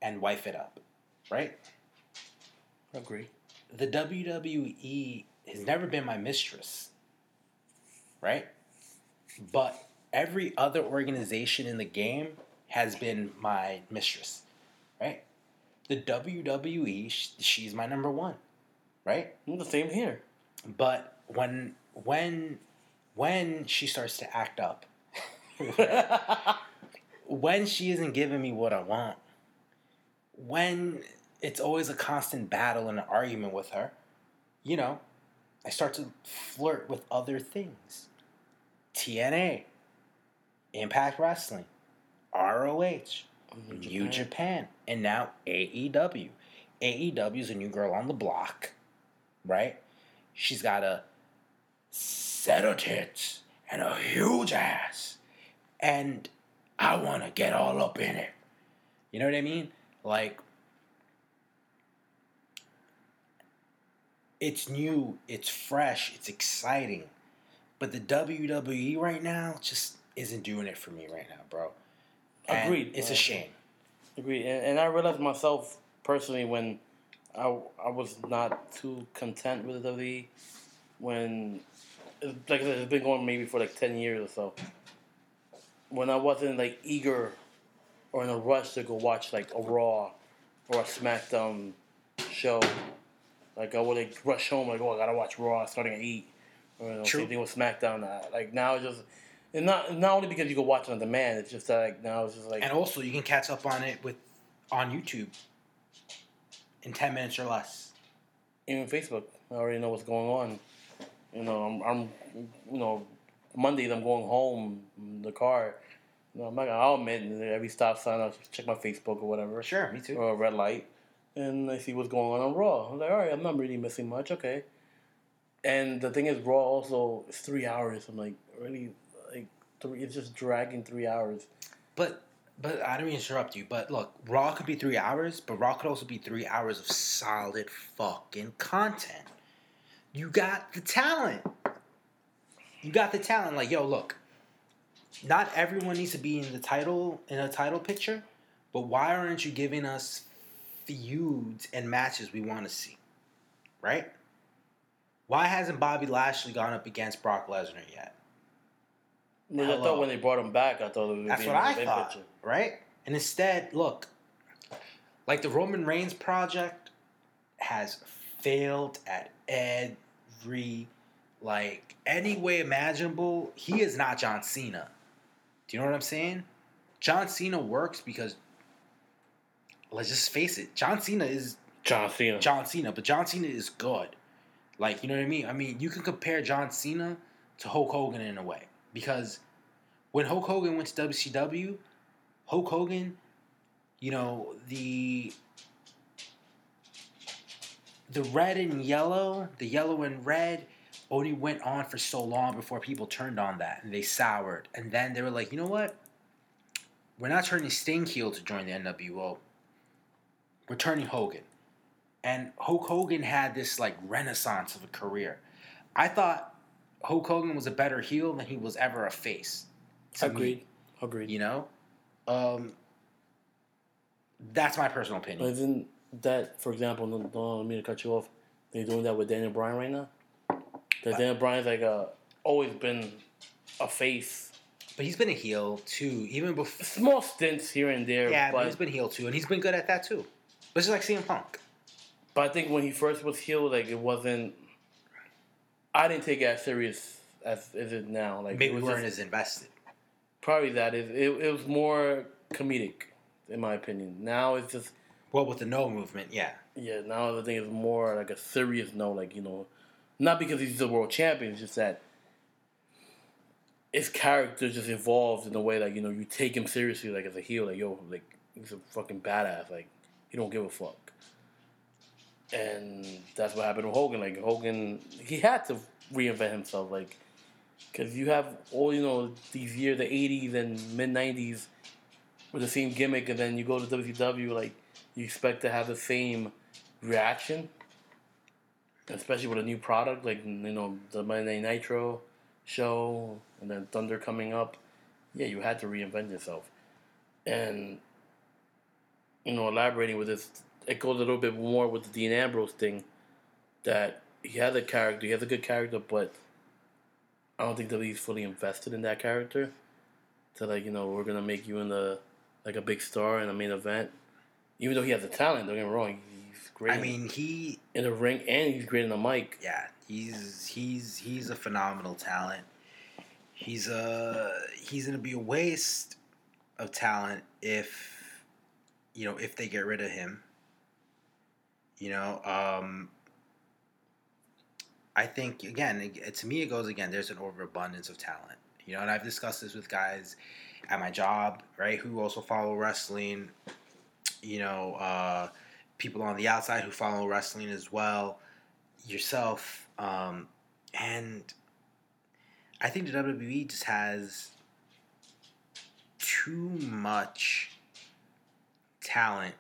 and wife it up, right? Agree. the WWE has never been my mistress, right? But every other organization in the game has been my mistress, right? The WWE, she's my number one, right? The same here. But when when when she starts to act up, when she isn't giving me what I want, when it's always a constant battle and an argument with her, you know, I start to flirt with other things. TNA, Impact Wrestling, ROH, mm-hmm. New Japan, and now AEW. AEW is a new girl on the block, right? She's got a set of tits and a huge ass. And I want to get all up in it. You know what I mean? Like, it's new, it's fresh, it's exciting. But the WWE right now just isn't doing it for me right now, bro. And Agreed. It's a shame. Agreed. And, and I realized myself personally when I, I was not too content with the WWE when like I said, it's been going maybe for like ten years or so. When I wasn't like eager or in a rush to go watch like a Raw or a SmackDown show, like I would like rush home like, oh, I gotta watch Raw starting at eight. Or, you know, True. same thing with SmackDown. Like now it's just. And not not only because you can watch it on demand, it's just that like now it's just like And also, you can catch up on it with on YouTube in ten minutes or less. even Facebook. I already know what's going on. You know, I'm, I'm you know, Mondays I'm going home in the car. You know, I'm not gonna, I'll admit every stop sign I'll check my Facebook or whatever, Sure, me too. or a red light, and I see what's going on on Raw. I'm like, all right, I'm not really missing much. Okay. And the thing is, Raw also is three hours. I'm like, really, like three. It's just dragging three hours. But but I don't mean to interrupt you. But look, Raw could be three hours, but Raw could also be three hours of solid fucking content. You got the talent. You got the talent. Like yo, look. Not everyone needs to be in the title in a title picture, but why aren't you giving us feuds and matches we want to see? Right? Why hasn't Bobby Lashley gone up against Brock Lesnar yet? I, thought when they brought him back, I thought it would That's be what I thought, picture. right? And instead, look, like the Roman Reigns project has failed at every, like, any way imaginable. He is not John Cena. Do you know what I'm saying? John Cena works because, let's just face it, John Cena is John Cena. John Cena, but John Cena is good. Like, you know what I mean? I mean, you can compare John Cena to Hulk Hogan in a way. Because when Hulk Hogan went to WCW, Hulk Hogan, you know, the the red and yellow, the yellow and red only went on for so long before people turned on that and they soured. And then they were like, you know what? We're not turning Sting heel to join the NWO. We're turning Hogan and Hulk Hogan had this like renaissance of a career. I thought Hulk Hogan was a better heel than he was ever a face. to me, Agreed. Agreed. you know, um, that's my personal But opinion. isn't that, for example, no, don't let me to cut you off. They're doing that with Daniel Bryan right now. That Daniel Bryan's like a always been a face. But he's been a heel too, even before. Small stints here and there, Yeah, but but he's been heel too, and he's been good at that too. But it's just like CM Punk. but I think when he first was heel, like it wasn't. I didn't take it as serious as is it now. Like Maybe we weren't just, as invested. probably that is it. It was more comedic, in my opinion. Now it's just Well, with the no movement, yeah. Yeah, now the thing is more like a serious no, like, you know, not because he's the world champion, it's just that his character just evolved in a way like, you know, you take him seriously like as a heel, like, yo, like he's a fucking badass, like he don't give a fuck. And that's what happened with Hogan. Like Hogan, he had to reinvent himself, like, because you have all you know these years, the '80s and mid '90s, with the same gimmick, and then you go to WCW, like you expect to have the same reaction, especially with a new product like you know the Monday Nitro show and then Thunder coming up. Yeah, you had to reinvent yourself, and you know elaborating with this, it goes a little bit more with the Dean Ambrose thing, that he has a character, he has a good character, but I don't think that he's fully invested in that character. To like you know we're gonna make you in the like a big star in a main event even though he has the talent, don't get me wrong, he's great I mean, he in the ring and he's great in the mic. yeah, he's he's he's a phenomenal talent. He's a he's gonna be a waste of talent if you know if they get rid of him. You know, um, I think again it, to me it goes again. There's an overabundance of talent. You know, and I've discussed this with guys at my job, right, who also follow wrestling. You know, uh, people on the outside who follow wrestling as well yourself um, and i think the wwe just has too much talent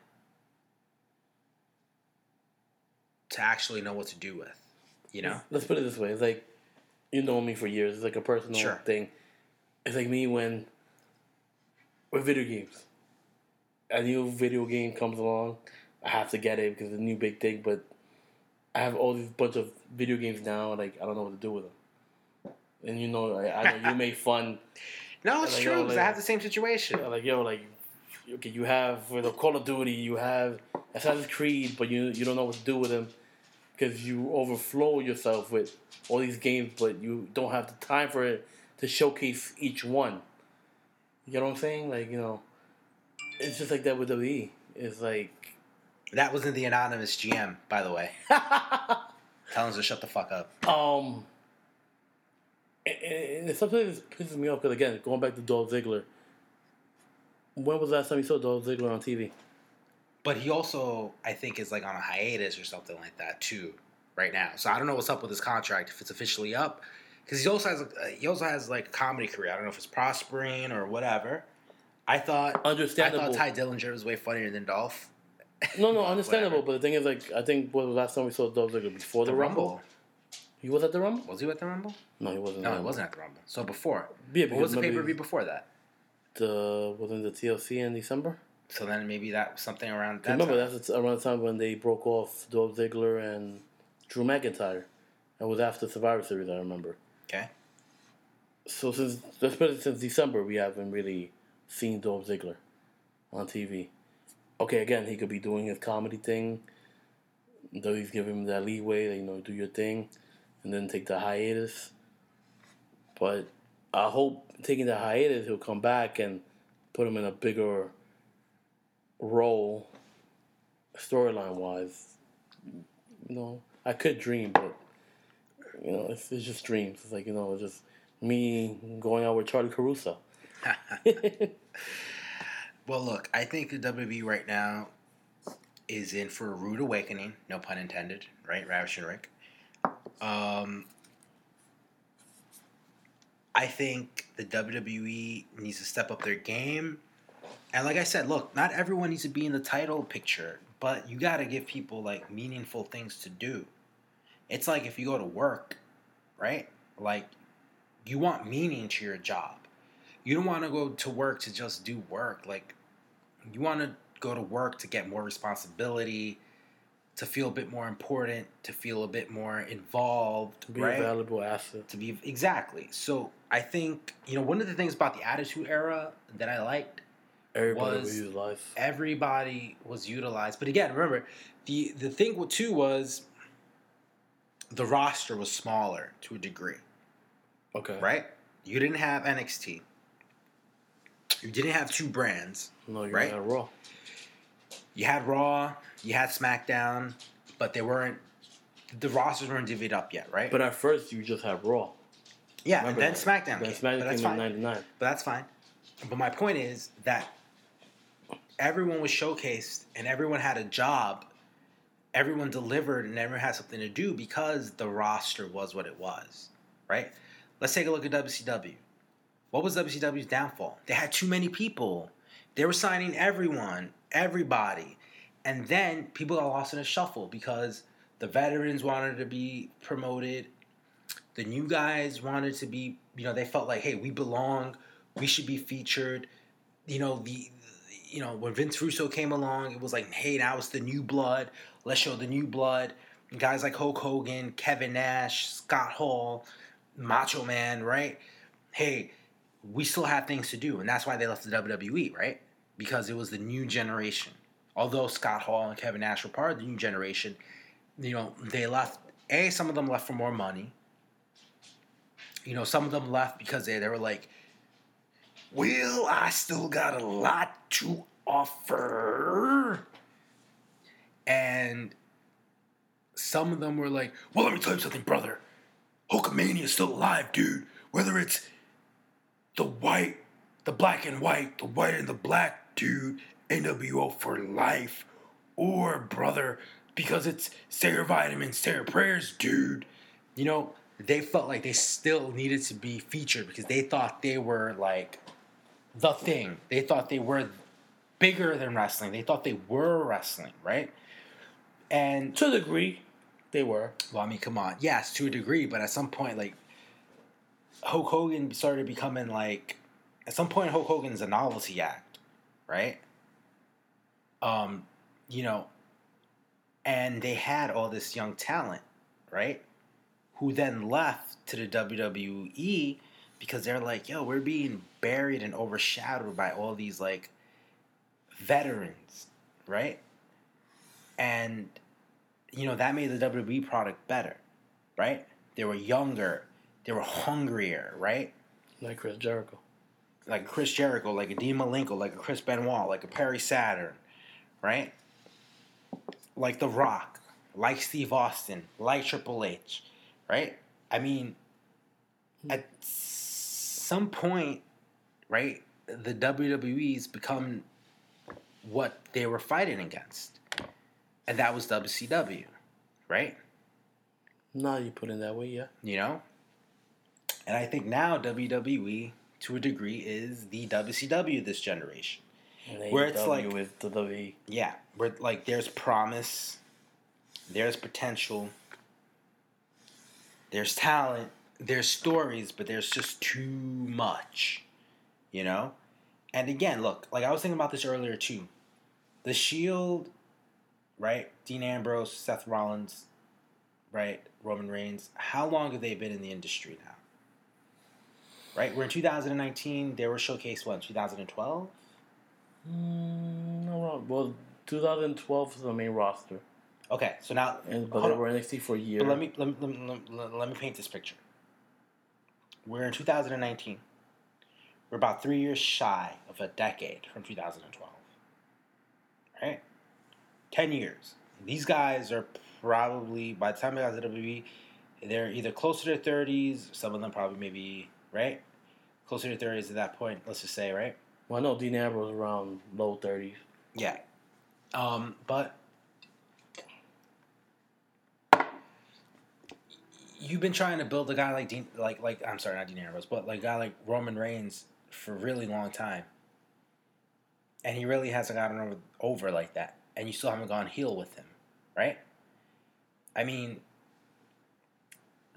to actually know what to do with you know Let's put it this way: it's like you know me for years. It's like a personal Sure. thing. It's like me when with video games. A new video game comes along, I have to get it because it's a new big thing. But I have all these bunch of video games now. Like I don't know what to do with them. and you know, I, I know you made fun. No, it's Like, true yo, because I have the same situation. Like yo, like okay, you have for the Call of Duty, you have Assassin's Creed, but you you don't know what to do with them because you overflow yourself with all these games, but you don't have the time for it to showcase each one. You know what I'm saying? Like you know, it's just like that with WWE. It's like That wasn't the anonymous GM, by the way. Tell him to shut the fuck up. um. And, and sometimes it pisses me off because again, going back to Dolph Ziggler. When was the last time you saw Dolph Ziggler on TV? But he also, I think, is like on a hiatus or something like that too, right now. So I don't know what's up with his contract if it's officially up, because he also has a, uh, he also has like a comedy career. I don't know if it's prospering or whatever. I thought understandable. I thought Tye Dillinger was way funnier than Dolph. No, no, understandable. whatever. But the thing is, like, I think what was the last time we saw Dolph Ziggler before the, Rumble? He was at the Rumble. was he at the Rumble? No, he wasn't. No, he the wasn't at the Rumble. So before, Yeah, what was the pay per view before that? The wasn't the TLC in December. So then maybe that was something around that. remember, time. that's around the time when they broke off Dolph Ziggler and Drew McIntyre. That was after Survivor Series. I remember. okay. So since it since December, we haven't really seen Dolph Ziggler on TV. Okay, again, he could be doing his comedy thing. Though he's giving him that leeway, that, you know, do your thing, and then take the hiatus. But I hope taking the hiatus, he'll come back and put him in a bigger role, storyline wise. You know, I could dream, but you know, it's, it's just dreams. It's like you know, it's just me going out with Charlie Caruso. Well, look, I think the WWE right now is in for a rude awakening. No pun intended, right? Ravish Rick. Um, I think the WWE needs to step up their game. And like I said, look, not everyone needs to be in the title picture, but you got to give people like meaningful things to do. It's like if you go to work, right? Like you want meaning to your job. You don't want to go to work to just do work. Like you want to go to work to get more responsibility, to feel a bit more important, to feel a bit more involved, to Be right? a valuable asset. to be exactly. So I think you know one of the things about the Attitude Era that I liked, Everybody was- use everybody was utilized. But again, remember the the thing with too was the roster was smaller to a degree, Okay. right? You didn't have NXT. You didn't have two brands. No, you're Right? right. Raw. You had Raw, you had SmackDown, but they weren't. The rosters weren't divvied up yet, right? But at first, you just had Raw. yeah, Remember and then that. SmackDown. Then came, SmackDown but that's came in fine. '99. But that's fine. But my point is that everyone was showcased and everyone had a job. Everyone delivered and everyone had something to do because the roster was what it was, right? Let's take a look at WCW. What was WCW's downfall? They had too many people. They were signing everyone, everybody. And then people got lost in a shuffle because the veterans wanted to be promoted. The new guys wanted to be, you know, they felt like, hey, we belong. We should be featured. You know, the, you know, when Vince Russo came along, it was like, hey, now it's the new blood. Let's show the new blood. Guys like Hulk Hogan, Kevin Nash, Scott Hall, Macho Man, right? Hey, we still have things to do, and that's why they left the WWE, right? Because it was the new generation. Although Scott Hall and Kevin Nash were part of the new generation, you know, they left. A, some of them left for more money. You know, some of them left because they, they were like, well, I still got a lot to offer. And some of them were like, well, let me tell you something, brother. Hulkamania is still alive, dude. Whether it's the white, the black and white, the white and the black, dude, NWO for life. Or, brother, because it's say your Vitamins, say your Prayers, dude. You know, they felt like they still needed to be featured because they thought they were like the thing. They thought they were bigger than wrestling. They thought they were wrestling, right? And To a degree, they were. well, I mean, come on. Yes, to a degree, but at some point, like, Hulk Hogan started becoming like, at some point, Hulk Hogan's a novelty act, right? Um, you know, and they had all this young talent, right? who then left to the WWE because they're like, yo, we're being buried and overshadowed by all these like veterans, right? And you know, that made the WWE product better, right? They were younger, they were hungrier, right? Like Chris Jericho. Like Chris Jericho, like a Dean Malenko, like a Chris Benoit, like a Perry Saturn, right? Like The Rock, like Steve Austin, like Triple H, right? I mean, at some point, right, the WWE's become what they were fighting against. And that was WCW, right? Now you put it that way, yeah. You know? And I think now WWE, to a degree, is the WCW this generation. Where it's like- with the WWE. Yeah, where like there's promise, there's potential, there's talent, there's stories, but there's just too much, you know. And again, look, like I was thinking about this earlier too. The Shield, right? Dean Ambrose, Seth Rollins, right? Roman Reigns. How long have they been in the industry now? Right, we're in 2019. They were showcased what 2012. Mm, no wrong. Well, 2012 is the main roster, Okay, so now and but they on. were NXT for a year. But let me, let, me, let, me, let me paint this picture. We're in 2019. We're about three years shy of a decade from 2012. Right? Ten years. These guys are probably by the time they got to WWE, they're either closer to their 30s. Some of them probably maybe right closer to 30s at that point. Let's just say right. Well, I know Dean Ambrose was around low 30s. Yeah. Um, but you've been trying to build a guy like Dean, like like I'm sorry, not Dean Ambrose, but like a guy like Roman Reigns for a really long time, and he really hasn't gotten over, over like that, and you still haven't gone heel with him, right? I mean,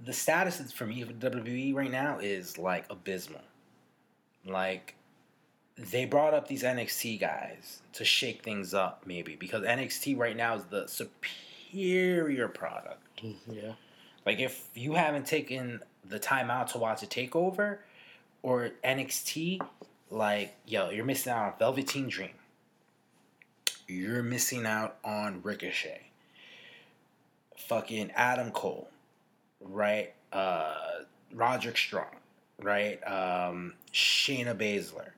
the status for me for WWE right now is like abysmal. Like they brought up these NXT guys to shake things up, maybe because NXT right now is the superior product. Mm-hmm, yeah. Like if you haven't taken the time out to watch a takeover or NXT, like yo, you're missing out on Velveteen Dream. You're missing out on Ricochet. Fucking Adam Cole, right? Uh, Roderick Strong, right? Um, Shayna Baszler,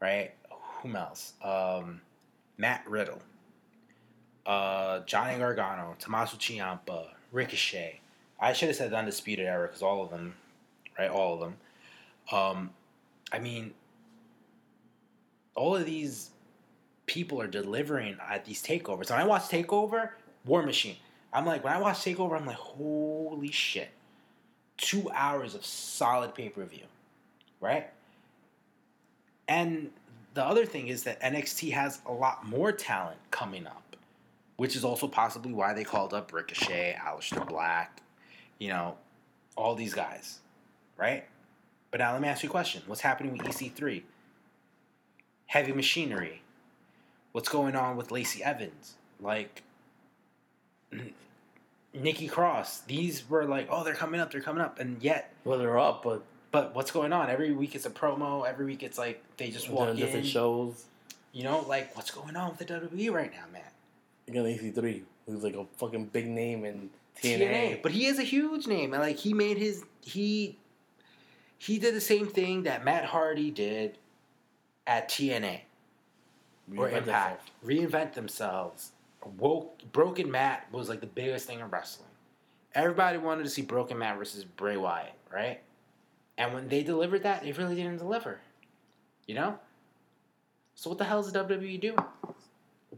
right? Whom else? Um, Matt Riddle, uh, Johnny Gargano, Tommaso Ciampa, Ricochet. I should have said Undisputed Era because all of them, right? All of them. Um, I mean, all of these people are delivering at these takeovers. When I watch Takeover, War Machine, I'm like, when I watch Takeover, I'm like, holy shit. Two hours of solid pay per view, right? And the other thing is that NXT has a lot more talent coming up, which is also possibly why they called up Ricochet, Aleister Black, you know, all these guys, right? But now let me ask you a question. What's happening with EC3? Heavy Machinery. What's going on with Lacey Evans? Like, Nikki Cross. These were like, oh, they're coming up, they're coming up. And yet, Well, they're up, but but what's going on? Every week it's a promo. Every week it's like they just walk on different shows. You know, like what's going on with the WWE right now, man? You got EC3, who's like a fucking big name in TNA. TNA. But he is a huge name, and like he made his he he did the same thing that Matt Hardy did at TNA or Reinvent Impact. Reinvent themselves. Woke Broken Matt was like the biggest thing in wrestling. Everybody wanted to see Broken Matt versus Bray Wyatt, right? And when they delivered that, they really didn't deliver. You know? So what the hell is the WWE doing?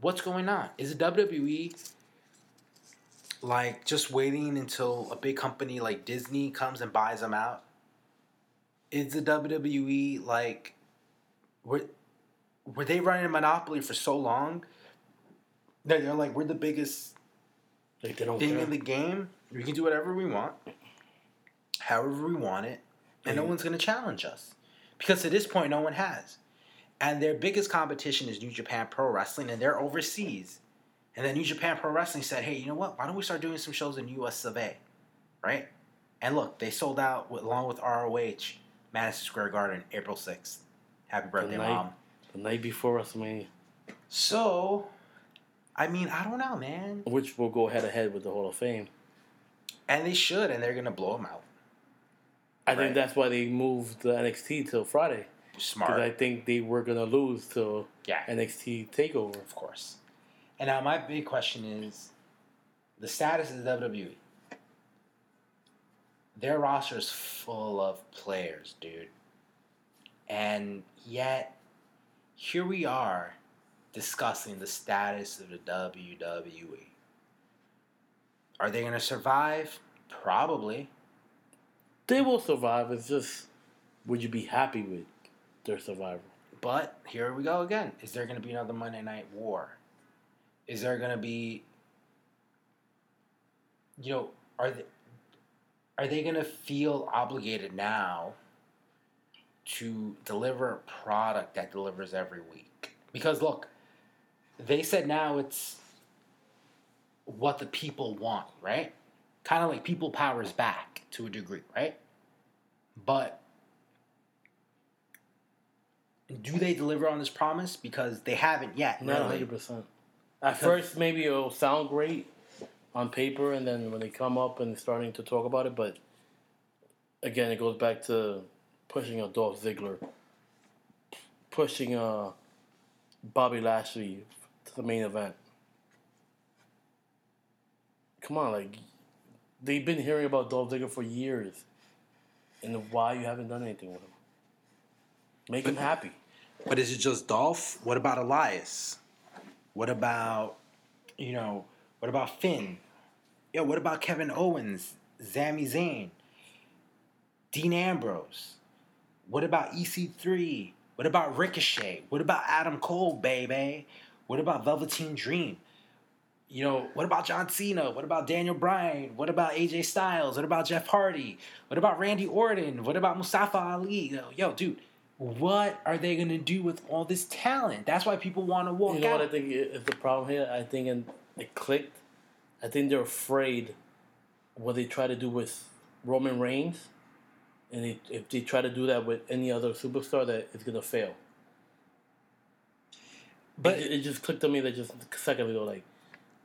What's going on? Is the WWE like just waiting until a big company like Disney comes and buys them out? Is the WWE like were were they running a monopoly for so long that they're like we're the biggest Like they don't thing care. in the game. We can do whatever we want, however we want it, and no one's going to challenge us. Because to this point, no one has. And their biggest competition is New Japan Pro Wrestling, and they're overseas. And then New Japan Pro Wrestling said, hey, you know what? Why don't we start doing some shows in US of A? Right? And look, they sold out with, along with ROH, Madison Square Garden, April sixth. Happy birthday, night. mom. The night before WrestleMania, So, I mean, I don't know, man. which will go head to head with the Hall of Fame. And they should, and they're gonna blow them out. I Right. think that's why they moved the NXT till Friday. Smart, Because I think they were gonna lose till yeah, NXT Takeover. of course. And now my big question is, the status of the WWE. Their roster is full of players, dude. And yet, here we are discussing the status of the WWE. Are they going to survive? Probably. They will survive. It's just, would you be happy with their survival? But here we go again. Is there going to be another Monday Night War? is there going to be you know are they are they going to feel obligated now to deliver a product that delivers every week? Because look they said now it's what the people want right? Kind of like people powers back to a degree right? But do they deliver on this promise? Because they haven't yet no 100% at first, maybe it'll sound great on paper, and then when they come up and starting to talk about it, but again, it goes back to pushing a Dolph Ziggler, pushing a Bobby Lashley to the main event. Come on, like they've been hearing about Dolph Ziggler for years, and why you haven't done anything with him? Make him happy. But is it just Dolph? What about Elias? What about, you know, what about Finn? Yo, what about Kevin Owens, Sami Zayn, Dean Ambrose? What about EC3? What about Ricochet? What about Adam Cole, baby? What about Velveteen Dream? You know, what about John Cena? What about Daniel Bryan? What about AJ Styles? What about Jeff Hardy? What about Randy Orton? What about Mustafa Ali? Yo, yo dude, what are they gonna do with all this talent? That's why people want to walk You know out. what I think is the problem here? I think in, it clicked. I think they're afraid what they try to do with Roman Reigns, and they, if they try to do that with any other superstar, that it's gonna fail. but it, it just clicked to me that just a second ago, like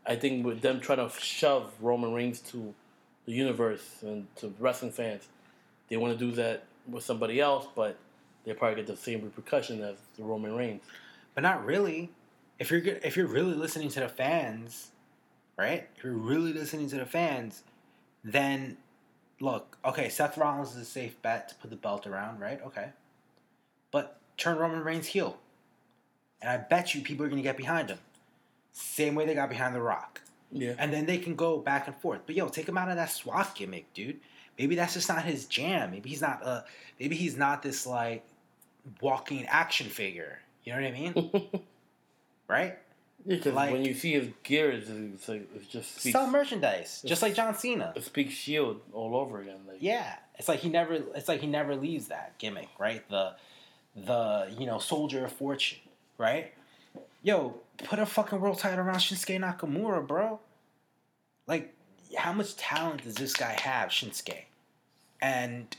I think with them trying to shove Roman Reigns to the universe and to wrestling fans, they want to do that with somebody else, but they probably get the same repercussion as the Roman Reigns. but not really. If you're good, if you're really listening to the fans, right? If you're really listening to the fans, then look, okay, Seth Rollins is a safe bet to put the belt around, right? Okay, but turn Roman Reigns heel, and I bet you people are gonna get behind him. Same way they got behind The Rock. Yeah. and then they can go back and forth. But yo, take him out of that SWAT gimmick, dude. Maybe that's just not his jam. Maybe he's not uh maybe he's not this like walking action figure. You know what I mean? right? Because Like- when you see his gear, it's, it's like it just Sell merchandise, just like John Cena. it speaks Shield all over again. Like Yeah, it's like he never. It's like he never leaves that gimmick, right? The the you know soldier of fortune, right? Yo, put a fucking world title around Shinsuke Nakamura, bro. Like, how much talent does this guy have, Shinsuke? And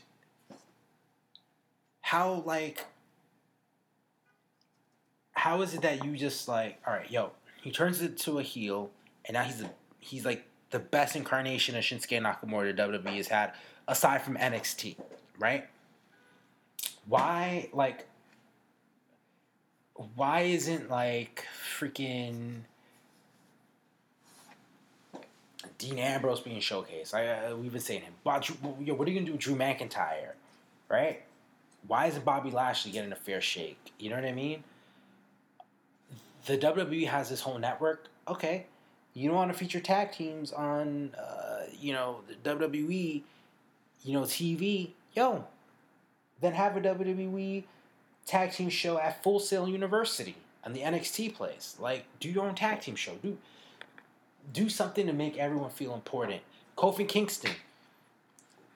how like how is it that you just like all right, yo, he turns it to a heel, and now he's a he's like the best incarnation of Shinsuke Nakamura the WWE has had, aside from NXT, right? Why like why isn't like freaking Dean Ambrose being showcased? I, uh, we've been saying him. But yo, what are you gonna do with Drew McIntyre, right? Why isn't Bobby Lashley getting a fair shake? You know what I mean? The WWE has this whole network. Okay, you don't want to feature tag teams on, uh, you know, the WWE, you know, TV. Yo, then have a WWE tag team show at Full Sail University on the NXT place. Like, do your own tag team show. Do do something to make everyone feel important. Kofi Kingston.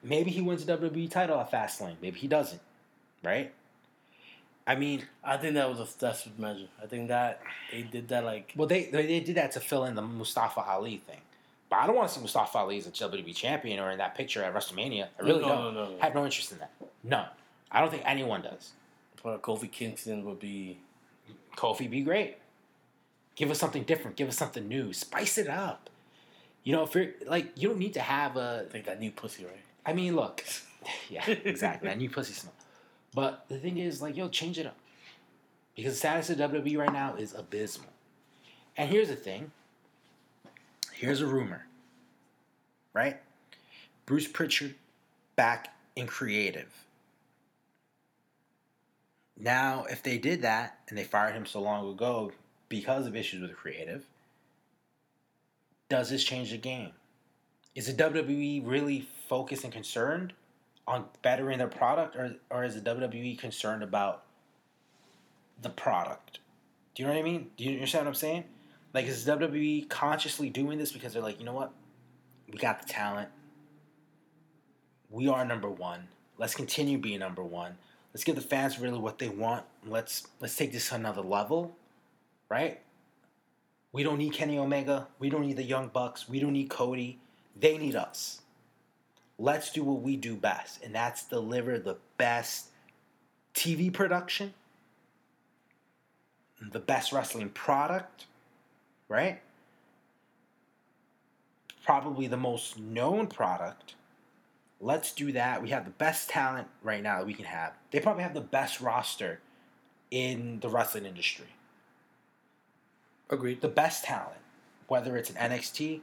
Maybe he wins the WWE title at Fastlane. Maybe he doesn't. Right? I mean, I think that was a desperate measure. I think that they did that like well, they they, they did that to fill in the Mustafa Ali thing. But I don't want to see Mustafa Ali as a WWE champion or in that picture at WrestleMania. I really No, don't. no, no, no. I have no interest in that. No, I don't think anyone does. But Kofi Kingston would be. Kofi be great. Give us something different. Give us something new. Spice it up. You know, if you're like, you don't need to have a. I think that new pussy, right? I mean, look, yeah, exactly. that new pussy smell. But the thing is, like, yo, change it up. Because the status of WWE right now is abysmal. And here's the thing. Here's a rumor. Right? Bruce Pritchard back in creative. Now, if they did that and they fired him so long ago because of issues with creative, does this change the game? Is the WWE really focused and concerned on bettering their product, or or is the WWE concerned about the product? Do you know what I mean? Do you understand what I'm saying? Like, is WWE consciously doing this because they're like, you know what, we got the talent, we are number one. Let's continue being number one. Let's give the fans really what they want. Let's let's take this to another level, right? We don't need Kenny Omega. We don't need the Young Bucks. We don't need Cody. They need us. Let's do what we do best, and that's deliver the best TV production, the best wrestling product, right? Probably the most known product. Let's do that. We have the best talent right now that we can have. They probably have the best roster in the wrestling industry Agreed. the best talent, whether it's at NXT,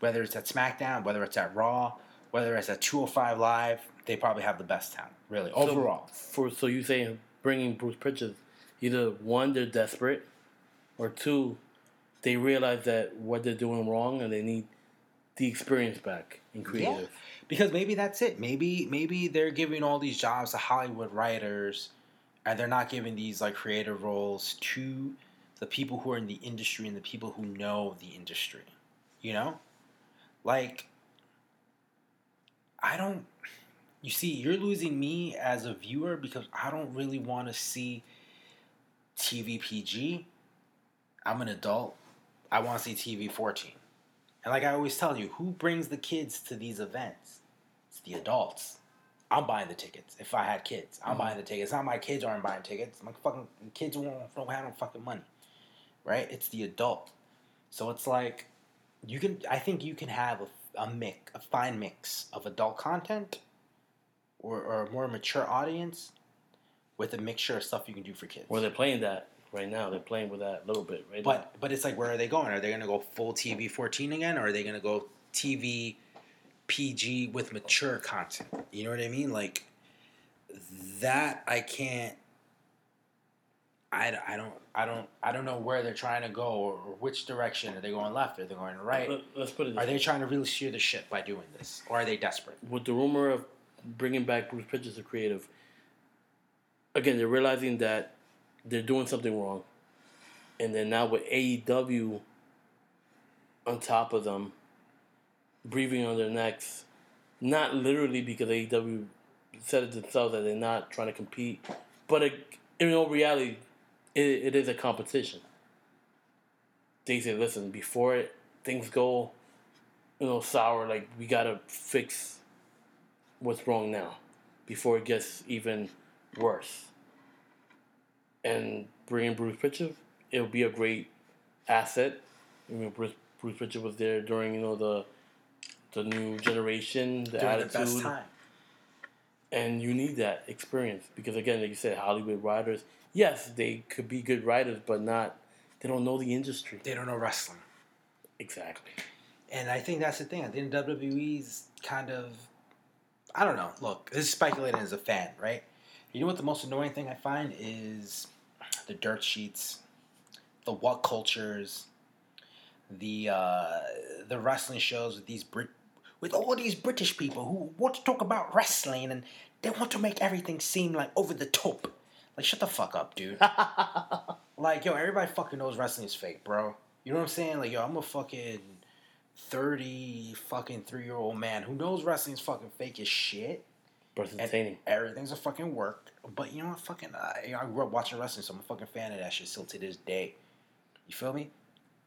whether it's at SmackDown, whether it's at Raw, whether it's at 205 Live, they probably have the best talent, really, overall. For so you say bringing Bruce Pritchard, either one they're desperate, or two, they realize that what they're doing wrong and they need the experience back in creative. Yeah, Because maybe that's it. Maybe maybe they're giving all these jobs to Hollywood writers and they're not giving these like creative roles to the people who are in the industry and the people who know the industry. You know? Like I don't you see, you're losing me as a viewer because I don't really want to see TV PG. I'm an adult. I want to see TV 14. And like I always tell you, who brings the kids to these events? It's the adults. I'm buying the tickets. If I had kids, I'm Mhm. buying the tickets. Not my kids aren't buying tickets. My fucking kids won't don't have no fucking money, right? It's the adult. So it's like you can. I think you can have a, a mix, a fine mix of adult content, or, or a more mature audience, with a mixture of stuff you can do for kids. Well, they're playing that right now. They're playing with that a little bit right now. But but it's like where are they going? Are they gonna go full TV fourteen again, or are they gonna go TV PG with mature content? You know what I mean? Like that I can't. I, I don't I don't I don't know where they're trying to go or, or which direction are they going left? Are they going right? Let- Let's put it. Are way. they trying to really steer the ship by doing this, or are they desperate? with the rumor of bringing back Bruce Pritchard as creative, again, they're realizing that they're doing something wrong. And then now with AEW on top of them, breathing on their necks, not literally because AEW said it themselves that they're not trying to compete, but it, in all reality, it, it is a competition. They say, listen, before it, things go, you know, sour, like we gotta fix what's wrong now before it gets even worse. And bringing Bruce Pritchard, it'll be a great asset. I mean, Bruce, Bruce Pritchard was there during you know the the new generation, the During the attitude, best time. and you need that experience because again, like you said, Hollywood writers, yes, they could be good writers, but not they don't know the industry They don't know wrestling. exactly. And I think that's the thing. I think WWE's kind of, I don't know. Look, this is speculating as a fan, right? You know what the most annoying thing I find is the dirt sheets, the what cultures, the uh, the wrestling shows with these Brit, with all these British people who want to talk about wrestling and they want to make everything seem like over the top. Like, shut the fuck up, dude. Like, yo, everybody fucking knows wrestling is fake, bro. You know what I'm saying? Like, yo, I'm a fucking 30 fucking three year old man who knows wrestling's fucking fake as shit. But it's entertaining. everything's a fucking work. But you know what? Fucking, uh, you know, I grew up watching wrestling, so I'm a fucking fan of that shit still to this day. You feel me?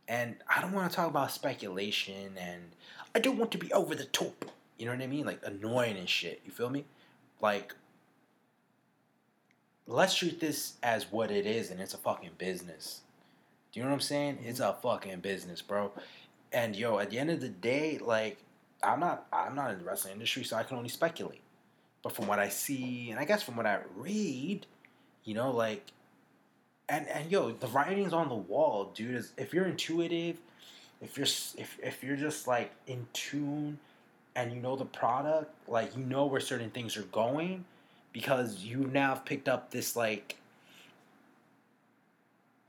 And I don't want to talk about speculation and I don't want to be over the top. You know what I mean? Like annoying and shit. You feel me? Like let's treat this as what it is and it's a fucking business. Do you know what I'm saying? It's mm-hmm. a fucking business, bro. And yo, at the end of the day, like I'm not I'm not in the wrestling industry, so I can only speculate. But from what I see, and I guess from what I read, you know, like and and yo, the writing's on the wall, dude. Is if you're intuitive, if you're if if you're just like in tune and you know the product, like you know where certain things are going, because you now have picked up this like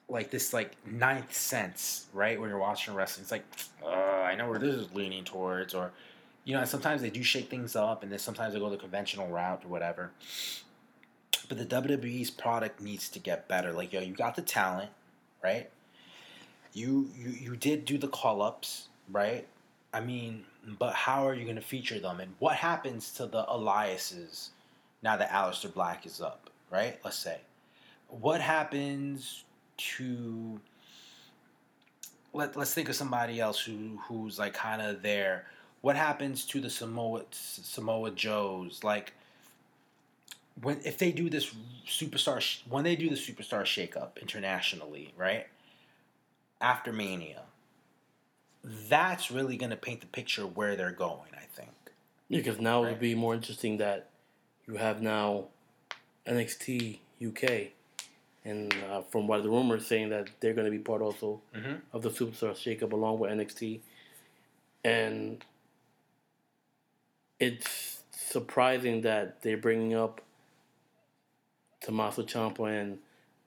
like this like ninth sense, right? When you're watching wrestling, it's like, I know where this is leaning towards, or you know, sometimes they do shake things up, and then sometimes they go the conventional route or whatever. But the WWE's product needs to get better. Like, yo, you got the talent, right? You you you did do the call ups, right? I mean, but how are you going to feature them, and what happens to the Eliases now that Aleister Black is up, right? Let's say, what happens to let, let's think of somebody else who who's like kind of there. What happens to the samoa samoa joes? Like when if they do this superstar when they do the superstar shakeup internationally right? After mania. That's really going to paint the picture where they're going i think. Because now right? it would be more interesting that you have now nxt uk and uh, from what the rumors saying that they're going to be part also mm-hmm. of the Superstar Shakeup along with NXT, and it's surprising that they're bringing up Tommaso Ciampa and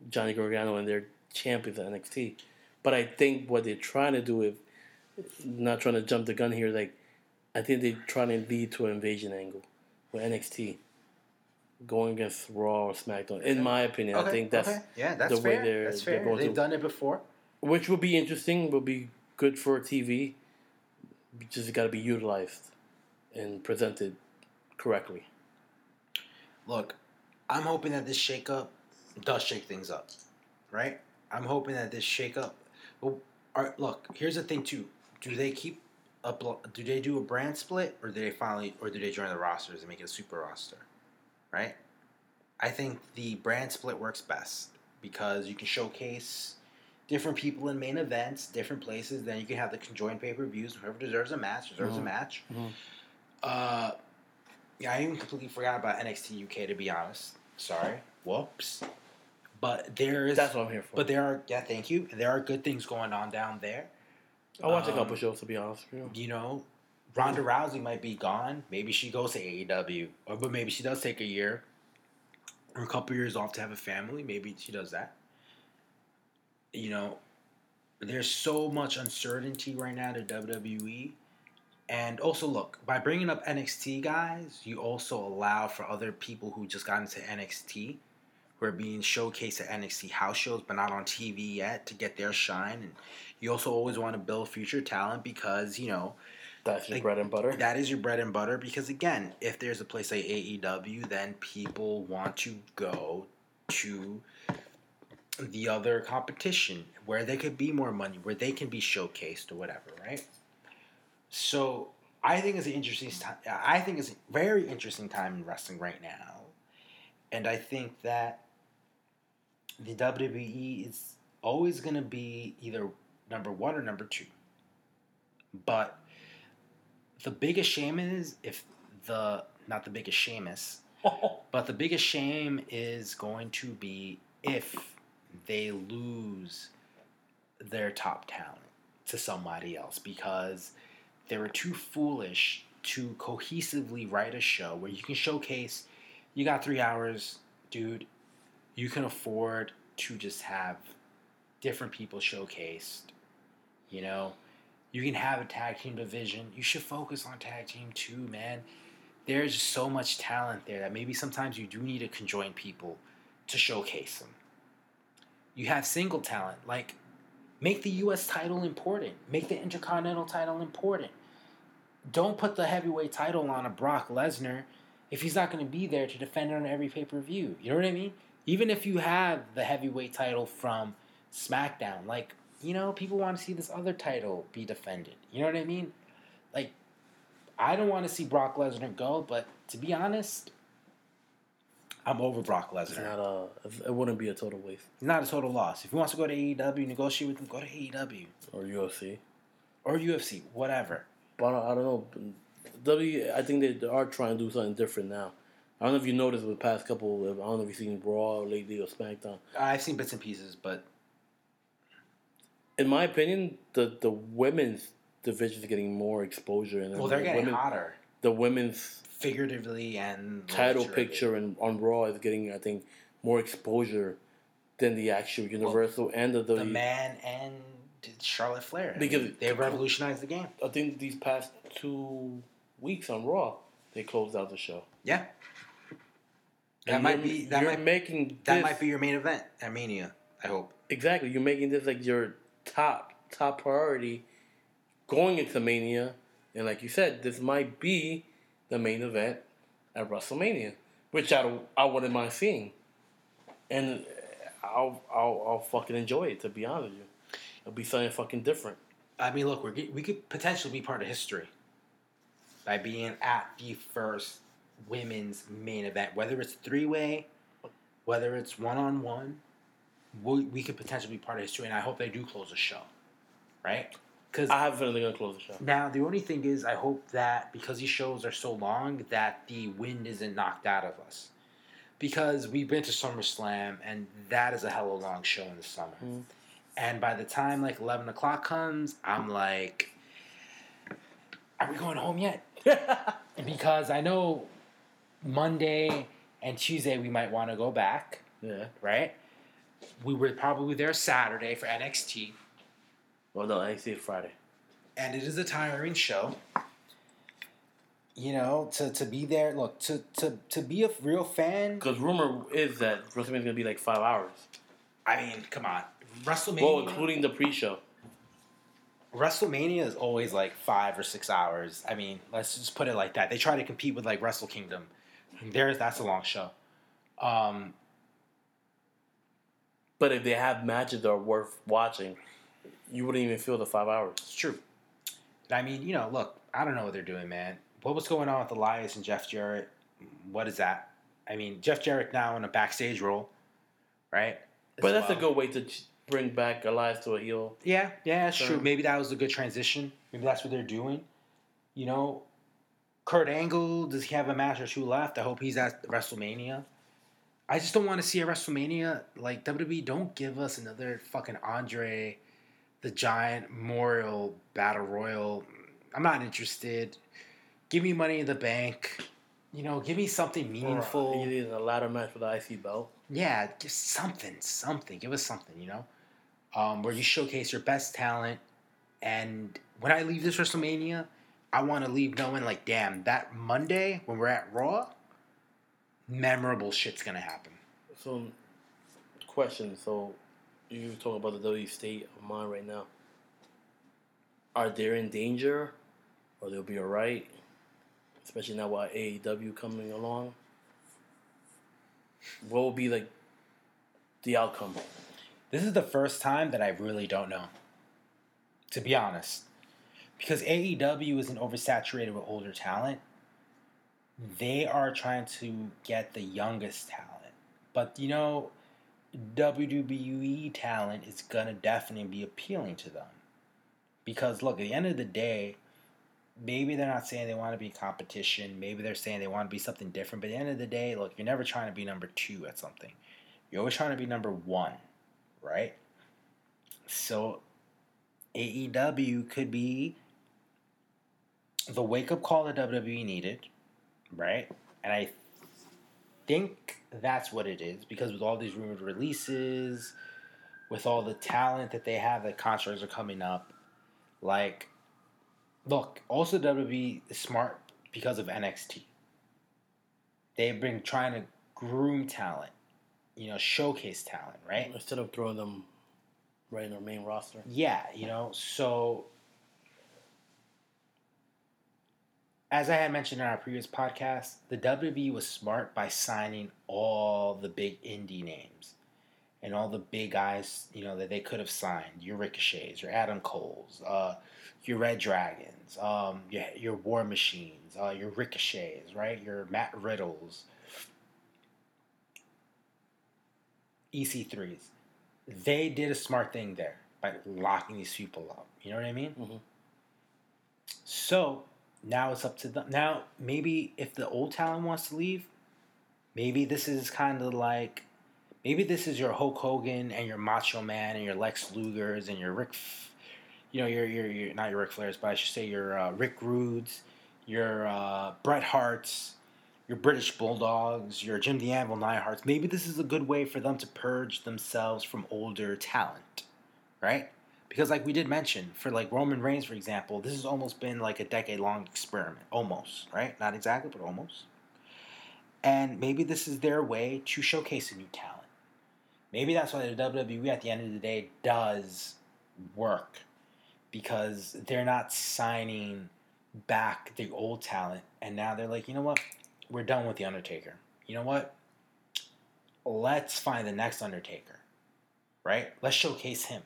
Johnny Gargano and they're champions at NXT. But I think what they're trying to do is not trying to jump the gun here. Like I think they're trying to lead to an invasion angle with NXT going against Raw or SmackDown. In my opinion, okay, I think that's okay. yeah, that's the fair. way they're, that's fair. They're They've to, done it before, which would be interesting. Would be good for TV. Just got to be utilized and presented correctly. Look, I'm hoping that this shakeup does shake things up, right? I'm hoping that this shakeup. Well, right, look, here's the thing too. Do they keep a do they do a brand split or do they finally or do they join the rosters and make it a super roster? Right? I think the brand split works best because you can showcase different people in main events, different places. Then you can have the conjoined pay per views. Whoever deserves a match deserves mm-hmm. a match. Mm-hmm. Uh, yeah, I even completely forgot about NXT UK to be honest. Sorry, whoops. But there is that's what I'm here for. But there are yeah, thank you. There are good things going on down there. I watch um, a couple shows to be honest. You you know Ronda Rousey might be gone. Maybe she goes to AEW, or but maybe she does take a year or a couple years off to have a family. Maybe she does that. You know, there's so much uncertainty right now to WWE. And also, look, by bringing up NXT guys, you also allow for other people who just got into NXT, who are being showcased at NXT house shows but not on TV yet, to get their shine. And you also always want to build future talent because, you know, that's your like, bread and butter. That is your bread and butter because again, if there's a place like AEW, then people want to go to the other competition where they could be more money, where they can be showcased or whatever, right? So I think it's an interesting time. I think it's a very interesting time in wrestling right now, and I think that the WWE is always going to be either number one or number two. But the biggest shame is if the not the biggest shame is, but the biggest shame is going to be if they lose their top talent to somebody else because they were too foolish to cohesively write a show where you can showcase you got three hours, dude. You can afford to just have different people showcased. You know, you can have a tag team division. You should focus on tag team too, man. There's so much talent there that maybe sometimes you do need to conjoin people to showcase them. You have single talent, like make the US title important, make the Intercontinental title important. Don't put the heavyweight title on a Brock Lesnar if he's not going to be there to defend it on every pay per view. You know what I mean? Even if you have the heavyweight title from SmackDown, like you know, people want to see this other title be defended. You know what I mean? Like, I don't want to see Brock Lesnar go, but to be honest, I'm over Brock It's Lesnar. not a. It wouldn't be a total waste Not a total loss. If he wants to go to AEW, negotiate with him, go to AEW or UFC. or UFC, whatever. But I don't, know. W. I think they, they are trying to do something different now. I don't know if you noticed the past couple. Of, I don't know if you've seen Raw lately or SmackDown. I've seen bits and pieces, but In my opinion, the the women's division is getting more exposure, and well, they're the getting women, hotter The women's figuratively and title picture and on Raw is getting, I think, more exposure than the actual Universal and the, The W. man and Charlotte Flair. I Because- mean, they revolutionized the game. I think these past two weeks on Raw, they closed out the show. Yeah, that And might be that you're might making that this- might be your main event at Mania. I hope. exactly. You're making this like your top top priority going into Mania, and like you said, this might be the main event at WrestleMania, which I I wouldn't mind seeing, and I'll I'll I'll fucking enjoy it. To be honest with you, it'll be something fucking different. I mean, look, we're, we could potentially be part of history by being at the first women's main event, whether it's three way, whether it's one on one. We we could potentially be part of history, and I hope they do close the show, right? Because I have a feeling they're gonna close the show. Now, the only thing is, I hope that because these shows are so long, that the wind isn't knocked out of us. Because we've been to SummerSlam, and that is a hell of a long show in the summer. Mhm. And by the time like eleven o'clock comes, I'm like, "Are we going home yet?" Because I know Monday and Tuesday we might want to go back, yeah. right? We were probably there Saturday for NXT. Well, no, see Friday. and it is a tiring show. You know, to, to be there, look, to, to, to be a real fan, Because rumor is that WrestleMania is gonna be like five hours. I mean, come on. WrestleMania, Well, including the pre-show. WrestleMania is always like five or six hours. I mean, let's just put it like that. They try to compete with like Wrestle Kingdom. There's that's a long show. Um, But if they have matches that are worth watching, you wouldn't even feel the five hours. it's true. I mean, you know, look, I don't know what they're doing, man. What was going on with Elias and Jeff Jarrett? What is that? I mean, Jeff Jarrett now in a backstage role, right? But As that's a good way to bring back Elias to a heel. Yeah, yeah, that's So- true. Maybe that was a good transition. Maybe that's what they're doing. You know, Kurt Angle, does he have a match or two left? I hope he's at WrestleMania. I just don't want to see a WrestleMania like WWE. Don't give us another fucking Andre, the Giant Memorial Battle Royal. I'm not interested. Give me Money in the Bank. You know, give me something meaningful. Or either a ladder match for the IC belt. Yeah, just something, something. Give us something, you know, um, where you showcase your best talent. And when I leave this WrestleMania, I want to leave knowing, like, damn, that Monday when we're at Raw, memorable shit's gonna happen. So, question. So, you talk about the WWE state of mind right now. Are they in danger, or they'll be alright? Especially now with AEW coming along. What will be like the outcome? This is the first time that I really don't know, to be honest, because AEW isn't oversaturated with older talent. They are trying to get the youngest talent, but you know, WWE talent is gonna definitely be appealing to them, because look, at the end of the day, maybe they're not saying they want to be competition. Maybe they're saying they want to be something different. But at the end of the day, look, you're never trying to be number two at something. You're always trying to be number one right? So AEW could be the wake up call that WWE needed, right? And I think that's what it is because with all these rumored releases, with all the talent that they have, the contracts are coming up. Like, look, also WWE is smart because of NXT. They've been trying to groom talent, you know, showcase talent, right? Instead of throwing them right in their main roster. Yeah, you know, so as I had mentioned in our previous podcast, the WWE was smart by signing all the big indie names. and all the big guys, you know, that they could have signed. Your Ricochets, your Adam Coles, uh, your Red Dragons, um, your, your War Machines, uh, your Ricochets, right? Your Matt Riddles, EC3s. They did a smart thing there by locking these people up. You know what I mean? Mhm. So now it's up to them. Now, maybe if the old talent wants to leave, maybe this is kind of like, maybe this is your Hulk Hogan and your Macho Man and your Lex Luger's and your Rick, you know, your your, your not your Ric Flairs, but I should say your uh, Rick Rudes, your uh, Bret Harts, your British Bulldogs, your Jim the Anvil Neidharts. Maybe this is a good way for them to purge themselves from older talent, right? Because like we did mention, for like Roman Reigns, for example, this has almost been like a decade long experiment. Almost, right? Not exactly, but almost. And maybe this is their way to showcase a new talent. Maybe that's why the WWE at the end of the day does work. Because they're not signing back the old talent and now they're like, you know what? We're done with the Undertaker. You know what? Let's find the next Undertaker. Right? Let's showcase him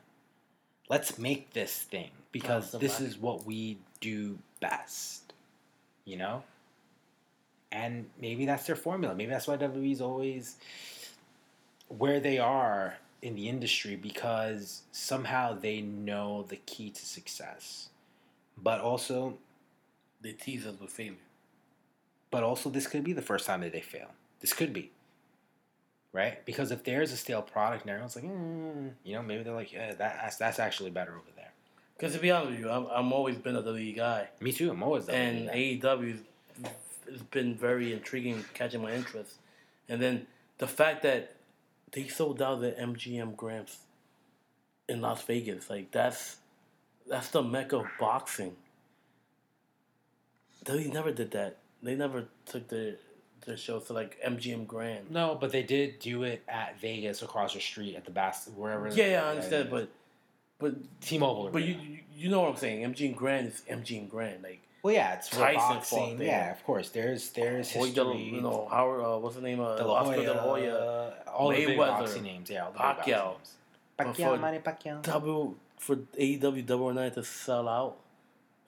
let's make this thing because this is what we do best. You know? And maybe that's their formula. Maybe that's why WWE's always where they are in the industry because somehow they know the key to success. But also They tease us with failure. but also this could be the first time that they fail. This could be. Right? Because if there's a stale product and everyone's like, mm, you know, maybe they're like, yeah, that, that's, that's actually better over there. Because to be honest with you, I'm, I'm always been a WWE guy, Me too. I'm always that and. AEW has been very intriguing, catching my interest. And then the fact that they sold out the MGM Grand in Las Vegas, like that's that's the mecca of boxing. They never did that. They never took the the show to like MGM Grand. No, but they did do it at Vegas across the street at the Bas wherever. Yeah, yeah, I understand, but but T-Mobile. but you you- you know what I'm saying? MGM Grand is MGM Grand, like. well, yeah, it's Tyson boxing. Yeah, of course. There's there's Hoy history. You know, Howard, uh, what's the name? Uh, De La Oscar De La Hoya. all the big boxing names. Yeah, all the big Pacquiao. boxing names. Pacquiao, for Manny Pacquiao. Double for AEW Double Nine to sell out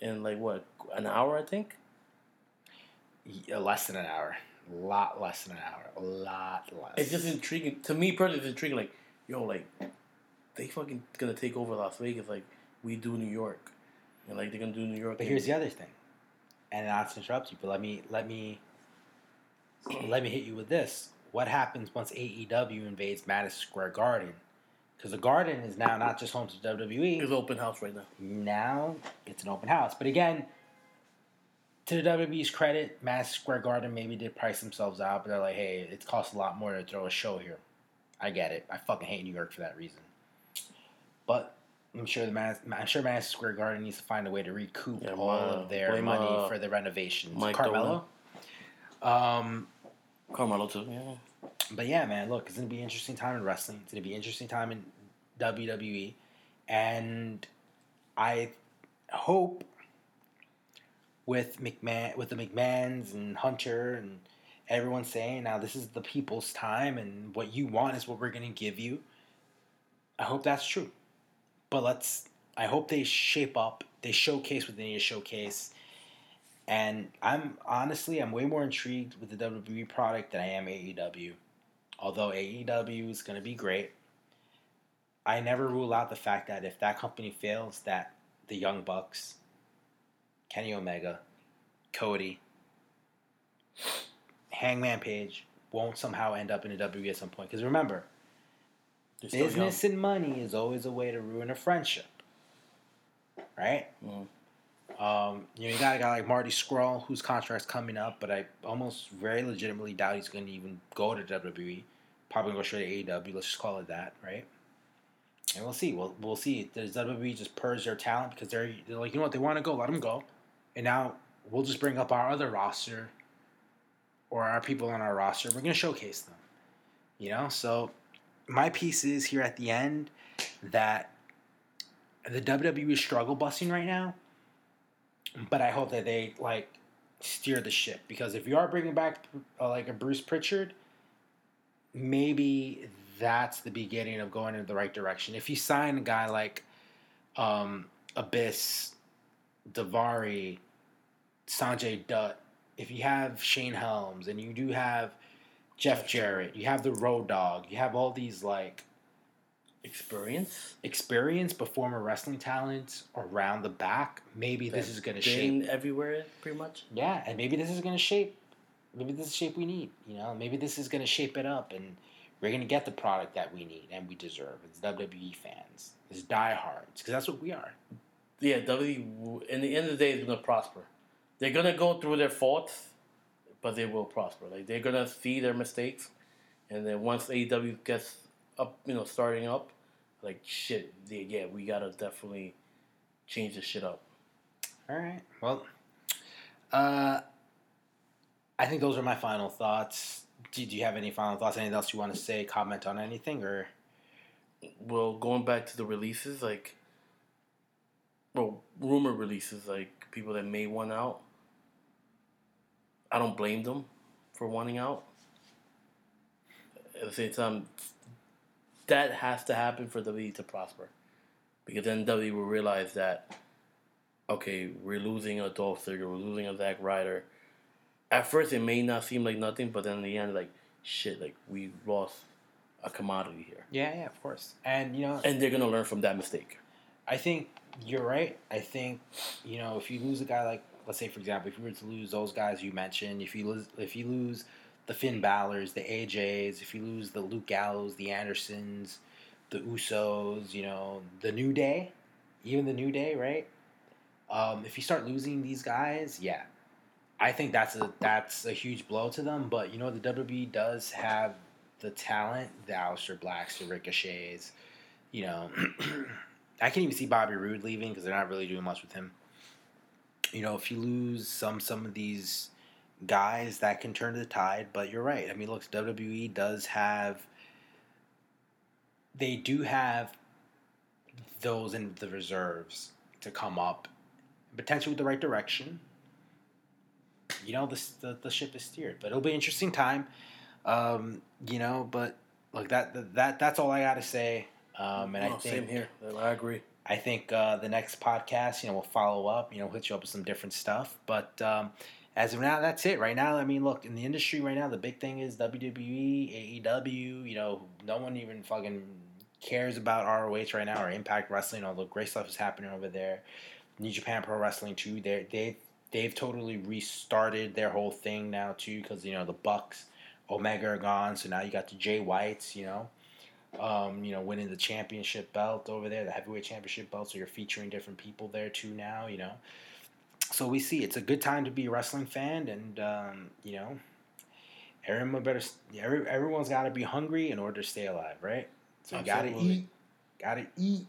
in like what an hour, I think. Yeah, less than an hour. A lot less than an hour. A lot less. It's just intriguing to me personally. It's intriguing. Like yo, like they fucking gonna take over Las Vegas like we do New York, and like they're gonna do New York. But here's the other thing, and not to interrupt you, but let me let me let me hit you with this. What happens once AEW invades Madison Square Garden? Because the Garden is now not just home to WWE. It's open house right now. Now it's an open house. But again, to the WWE's credit, Madison Square Garden maybe did price themselves out, but they're like, hey, it costs a lot more to throw a show here. I get it. I fucking hate New York for that reason. But I'm sure the Madis- I'm sure Madison Square Garden needs to find a way to recoup Yeah, all uh, of their money uh, for the renovations. Mike Carmelo. Um, Carmelo too. Yeah. but yeah, man, look, it's gonna be an interesting time in wrestling. It's gonna be an interesting time in WWE, and I hope with McMahon, with the McMahons and Hunter and everyone saying now this is the people's time and what you want is what we're gonna give you. I hope that's true, but let's. I hope they shape up. They showcase what they need to showcase. And I'm honestly, I'm way more intrigued with the WWE product than I am AEW. Although AEW is going to be great, I never rule out the fact that if that company fails, that the Young Bucks, Kenny Omega, Cody, Hangman Page won't somehow end up in the WWE at some point. Because remember, young. business and money is always a way to ruin a friendship, right? Mhm. Um, you know, you got a guy like Marty Scurll whose contract's coming up, but I almost very legitimately doubt he's going to even go to WWE. Probably go straight to AEW. Let's just call it that, right? And we'll see. We'll we'll see. Does WWE just purge their talent because they're, they're like, you know what, they want to go, let them go, and now we'll just bring up our other roster or our people on our roster. We're going to showcase them, you know. So my piece is here at the end that the WWE is struggle busting right now but I hope that they like steer the ship because if you are bringing back uh, like a Bruce Pritchard, maybe that's the beginning of going in the right direction. If you sign a guy like um, Abyss, Daivari, Sanjay Dutt, if you have Shane Helms, and you do have Jeff Jarrett, you have the Road Dog, you have all these like Experience. experience but former wrestling talents around the back, maybe this is going to shape. Everywhere, pretty much. Yeah, and maybe this is going to shape. Maybe this is the shape we need. You know, maybe this is going to shape it up, and we're going to get the product that we need and we deserve. It's WWE fans, it's diehards, because that's what we are. Yeah, WWE. In the end of the day, is gonna prosper. They're gonna go through their faults, but they will prosper. Like they're gonna see their mistakes, and then once AEW gets up, you know, starting up, like shit, they, yeah, we gotta definitely change this shit up. All right. Well, uh, I think those are my final thoughts. Do, do you have any final thoughts? Anything else you want to say? Comment on anything or? Well, going back to the releases, like, well, rumor releases, like people that may want out. I don't blame them for wanting out. At the same time, that has to happen for WWE to prosper, because then WWE will realize that, okay, we're losing a Dolph Ziggler, we're losing a Zack Ryder. At first, it may not seem like nothing, but then in the end, like shit, like we lost a commodity here, Yeah, yeah, of course. And you know, and they're gonna learn from that mistake. I think you're right. I think you know if you lose a guy like let's say for example if you were to lose those guys you mentioned if you lose if you lose the Finn Balor's the AJ's if you lose the Luke Gallows the Andersons the Usos you know the New Day even the New Day right um, if you start losing these guys yeah I think that's a that's a huge blow to them but you know the WWE does have the talent the Aleister Blacks the Ricochets you know I can't even see Bobby Roode leaving because they're not really doing much with him. You know, if you lose some some of these guys, that can turn the tide. But you're right. I mean, look, WWE does have. They do have those in the reserves to come up, potentially with the right direction. You know, the the, the ship is steered, but it'll be an interesting time. Um, you know, but look, that that that's all I got to say. Um, and I Oh, think same here. I agree. I think uh, the next podcast, you know, we'll follow up. You know, hit you up with some different stuff. But um, as of now, that's it. Right now, I mean, look in the industry right now, the big thing is WWE, AEW. You know, no one even fucking cares about ROH right now or Impact Wrestling. All the great stuff is happening over there. New Japan Pro Wrestling too. They they they've totally restarted their whole thing now too because you know the Bucks, Omega are gone. So now you got the Jay Whites. You know um, you know, winning the championship belt over there, the heavyweight championship belt. So you're featuring different people there too now, you know. So we see it's a good time to be a wrestling fan, and um, you know, everyone better. Every, everyone's got to be hungry in order to stay alive, right? So you got to eat, got to eat.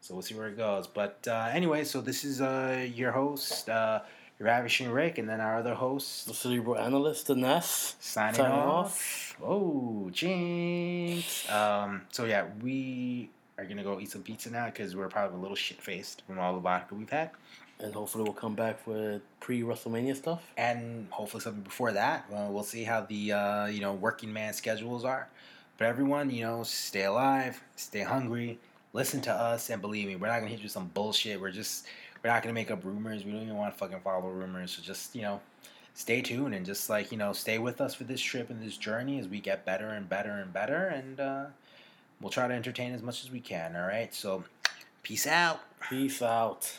So we'll see where it goes. But uh, anyway, so this is uh, your host, uh, Ravishing Ric, and then our other host, The cerebral analyst, the NES. signing, Signing off. Oh, jinx. Um, so yeah, we are gonna go eat some pizza now because we're probably a little shit faced from all the vodka we've had, And hopefully we'll come back with pre WrestleMania stuff. and hopefully something before that. Well, we'll see how the uh, you know working man schedules are. But everyone, you know, stay alive, stay hungry, listen to us, and believe me, we're not gonna hit you with some bullshit. We're just we're not gonna make up rumors. We don't even want to fucking follow rumors. So just you know, stay tuned and just like you know, stay with us for this trip and this journey as we get better and better and better. And uh, we'll try to entertain as much as we can. All right. So, peace out. Peace out.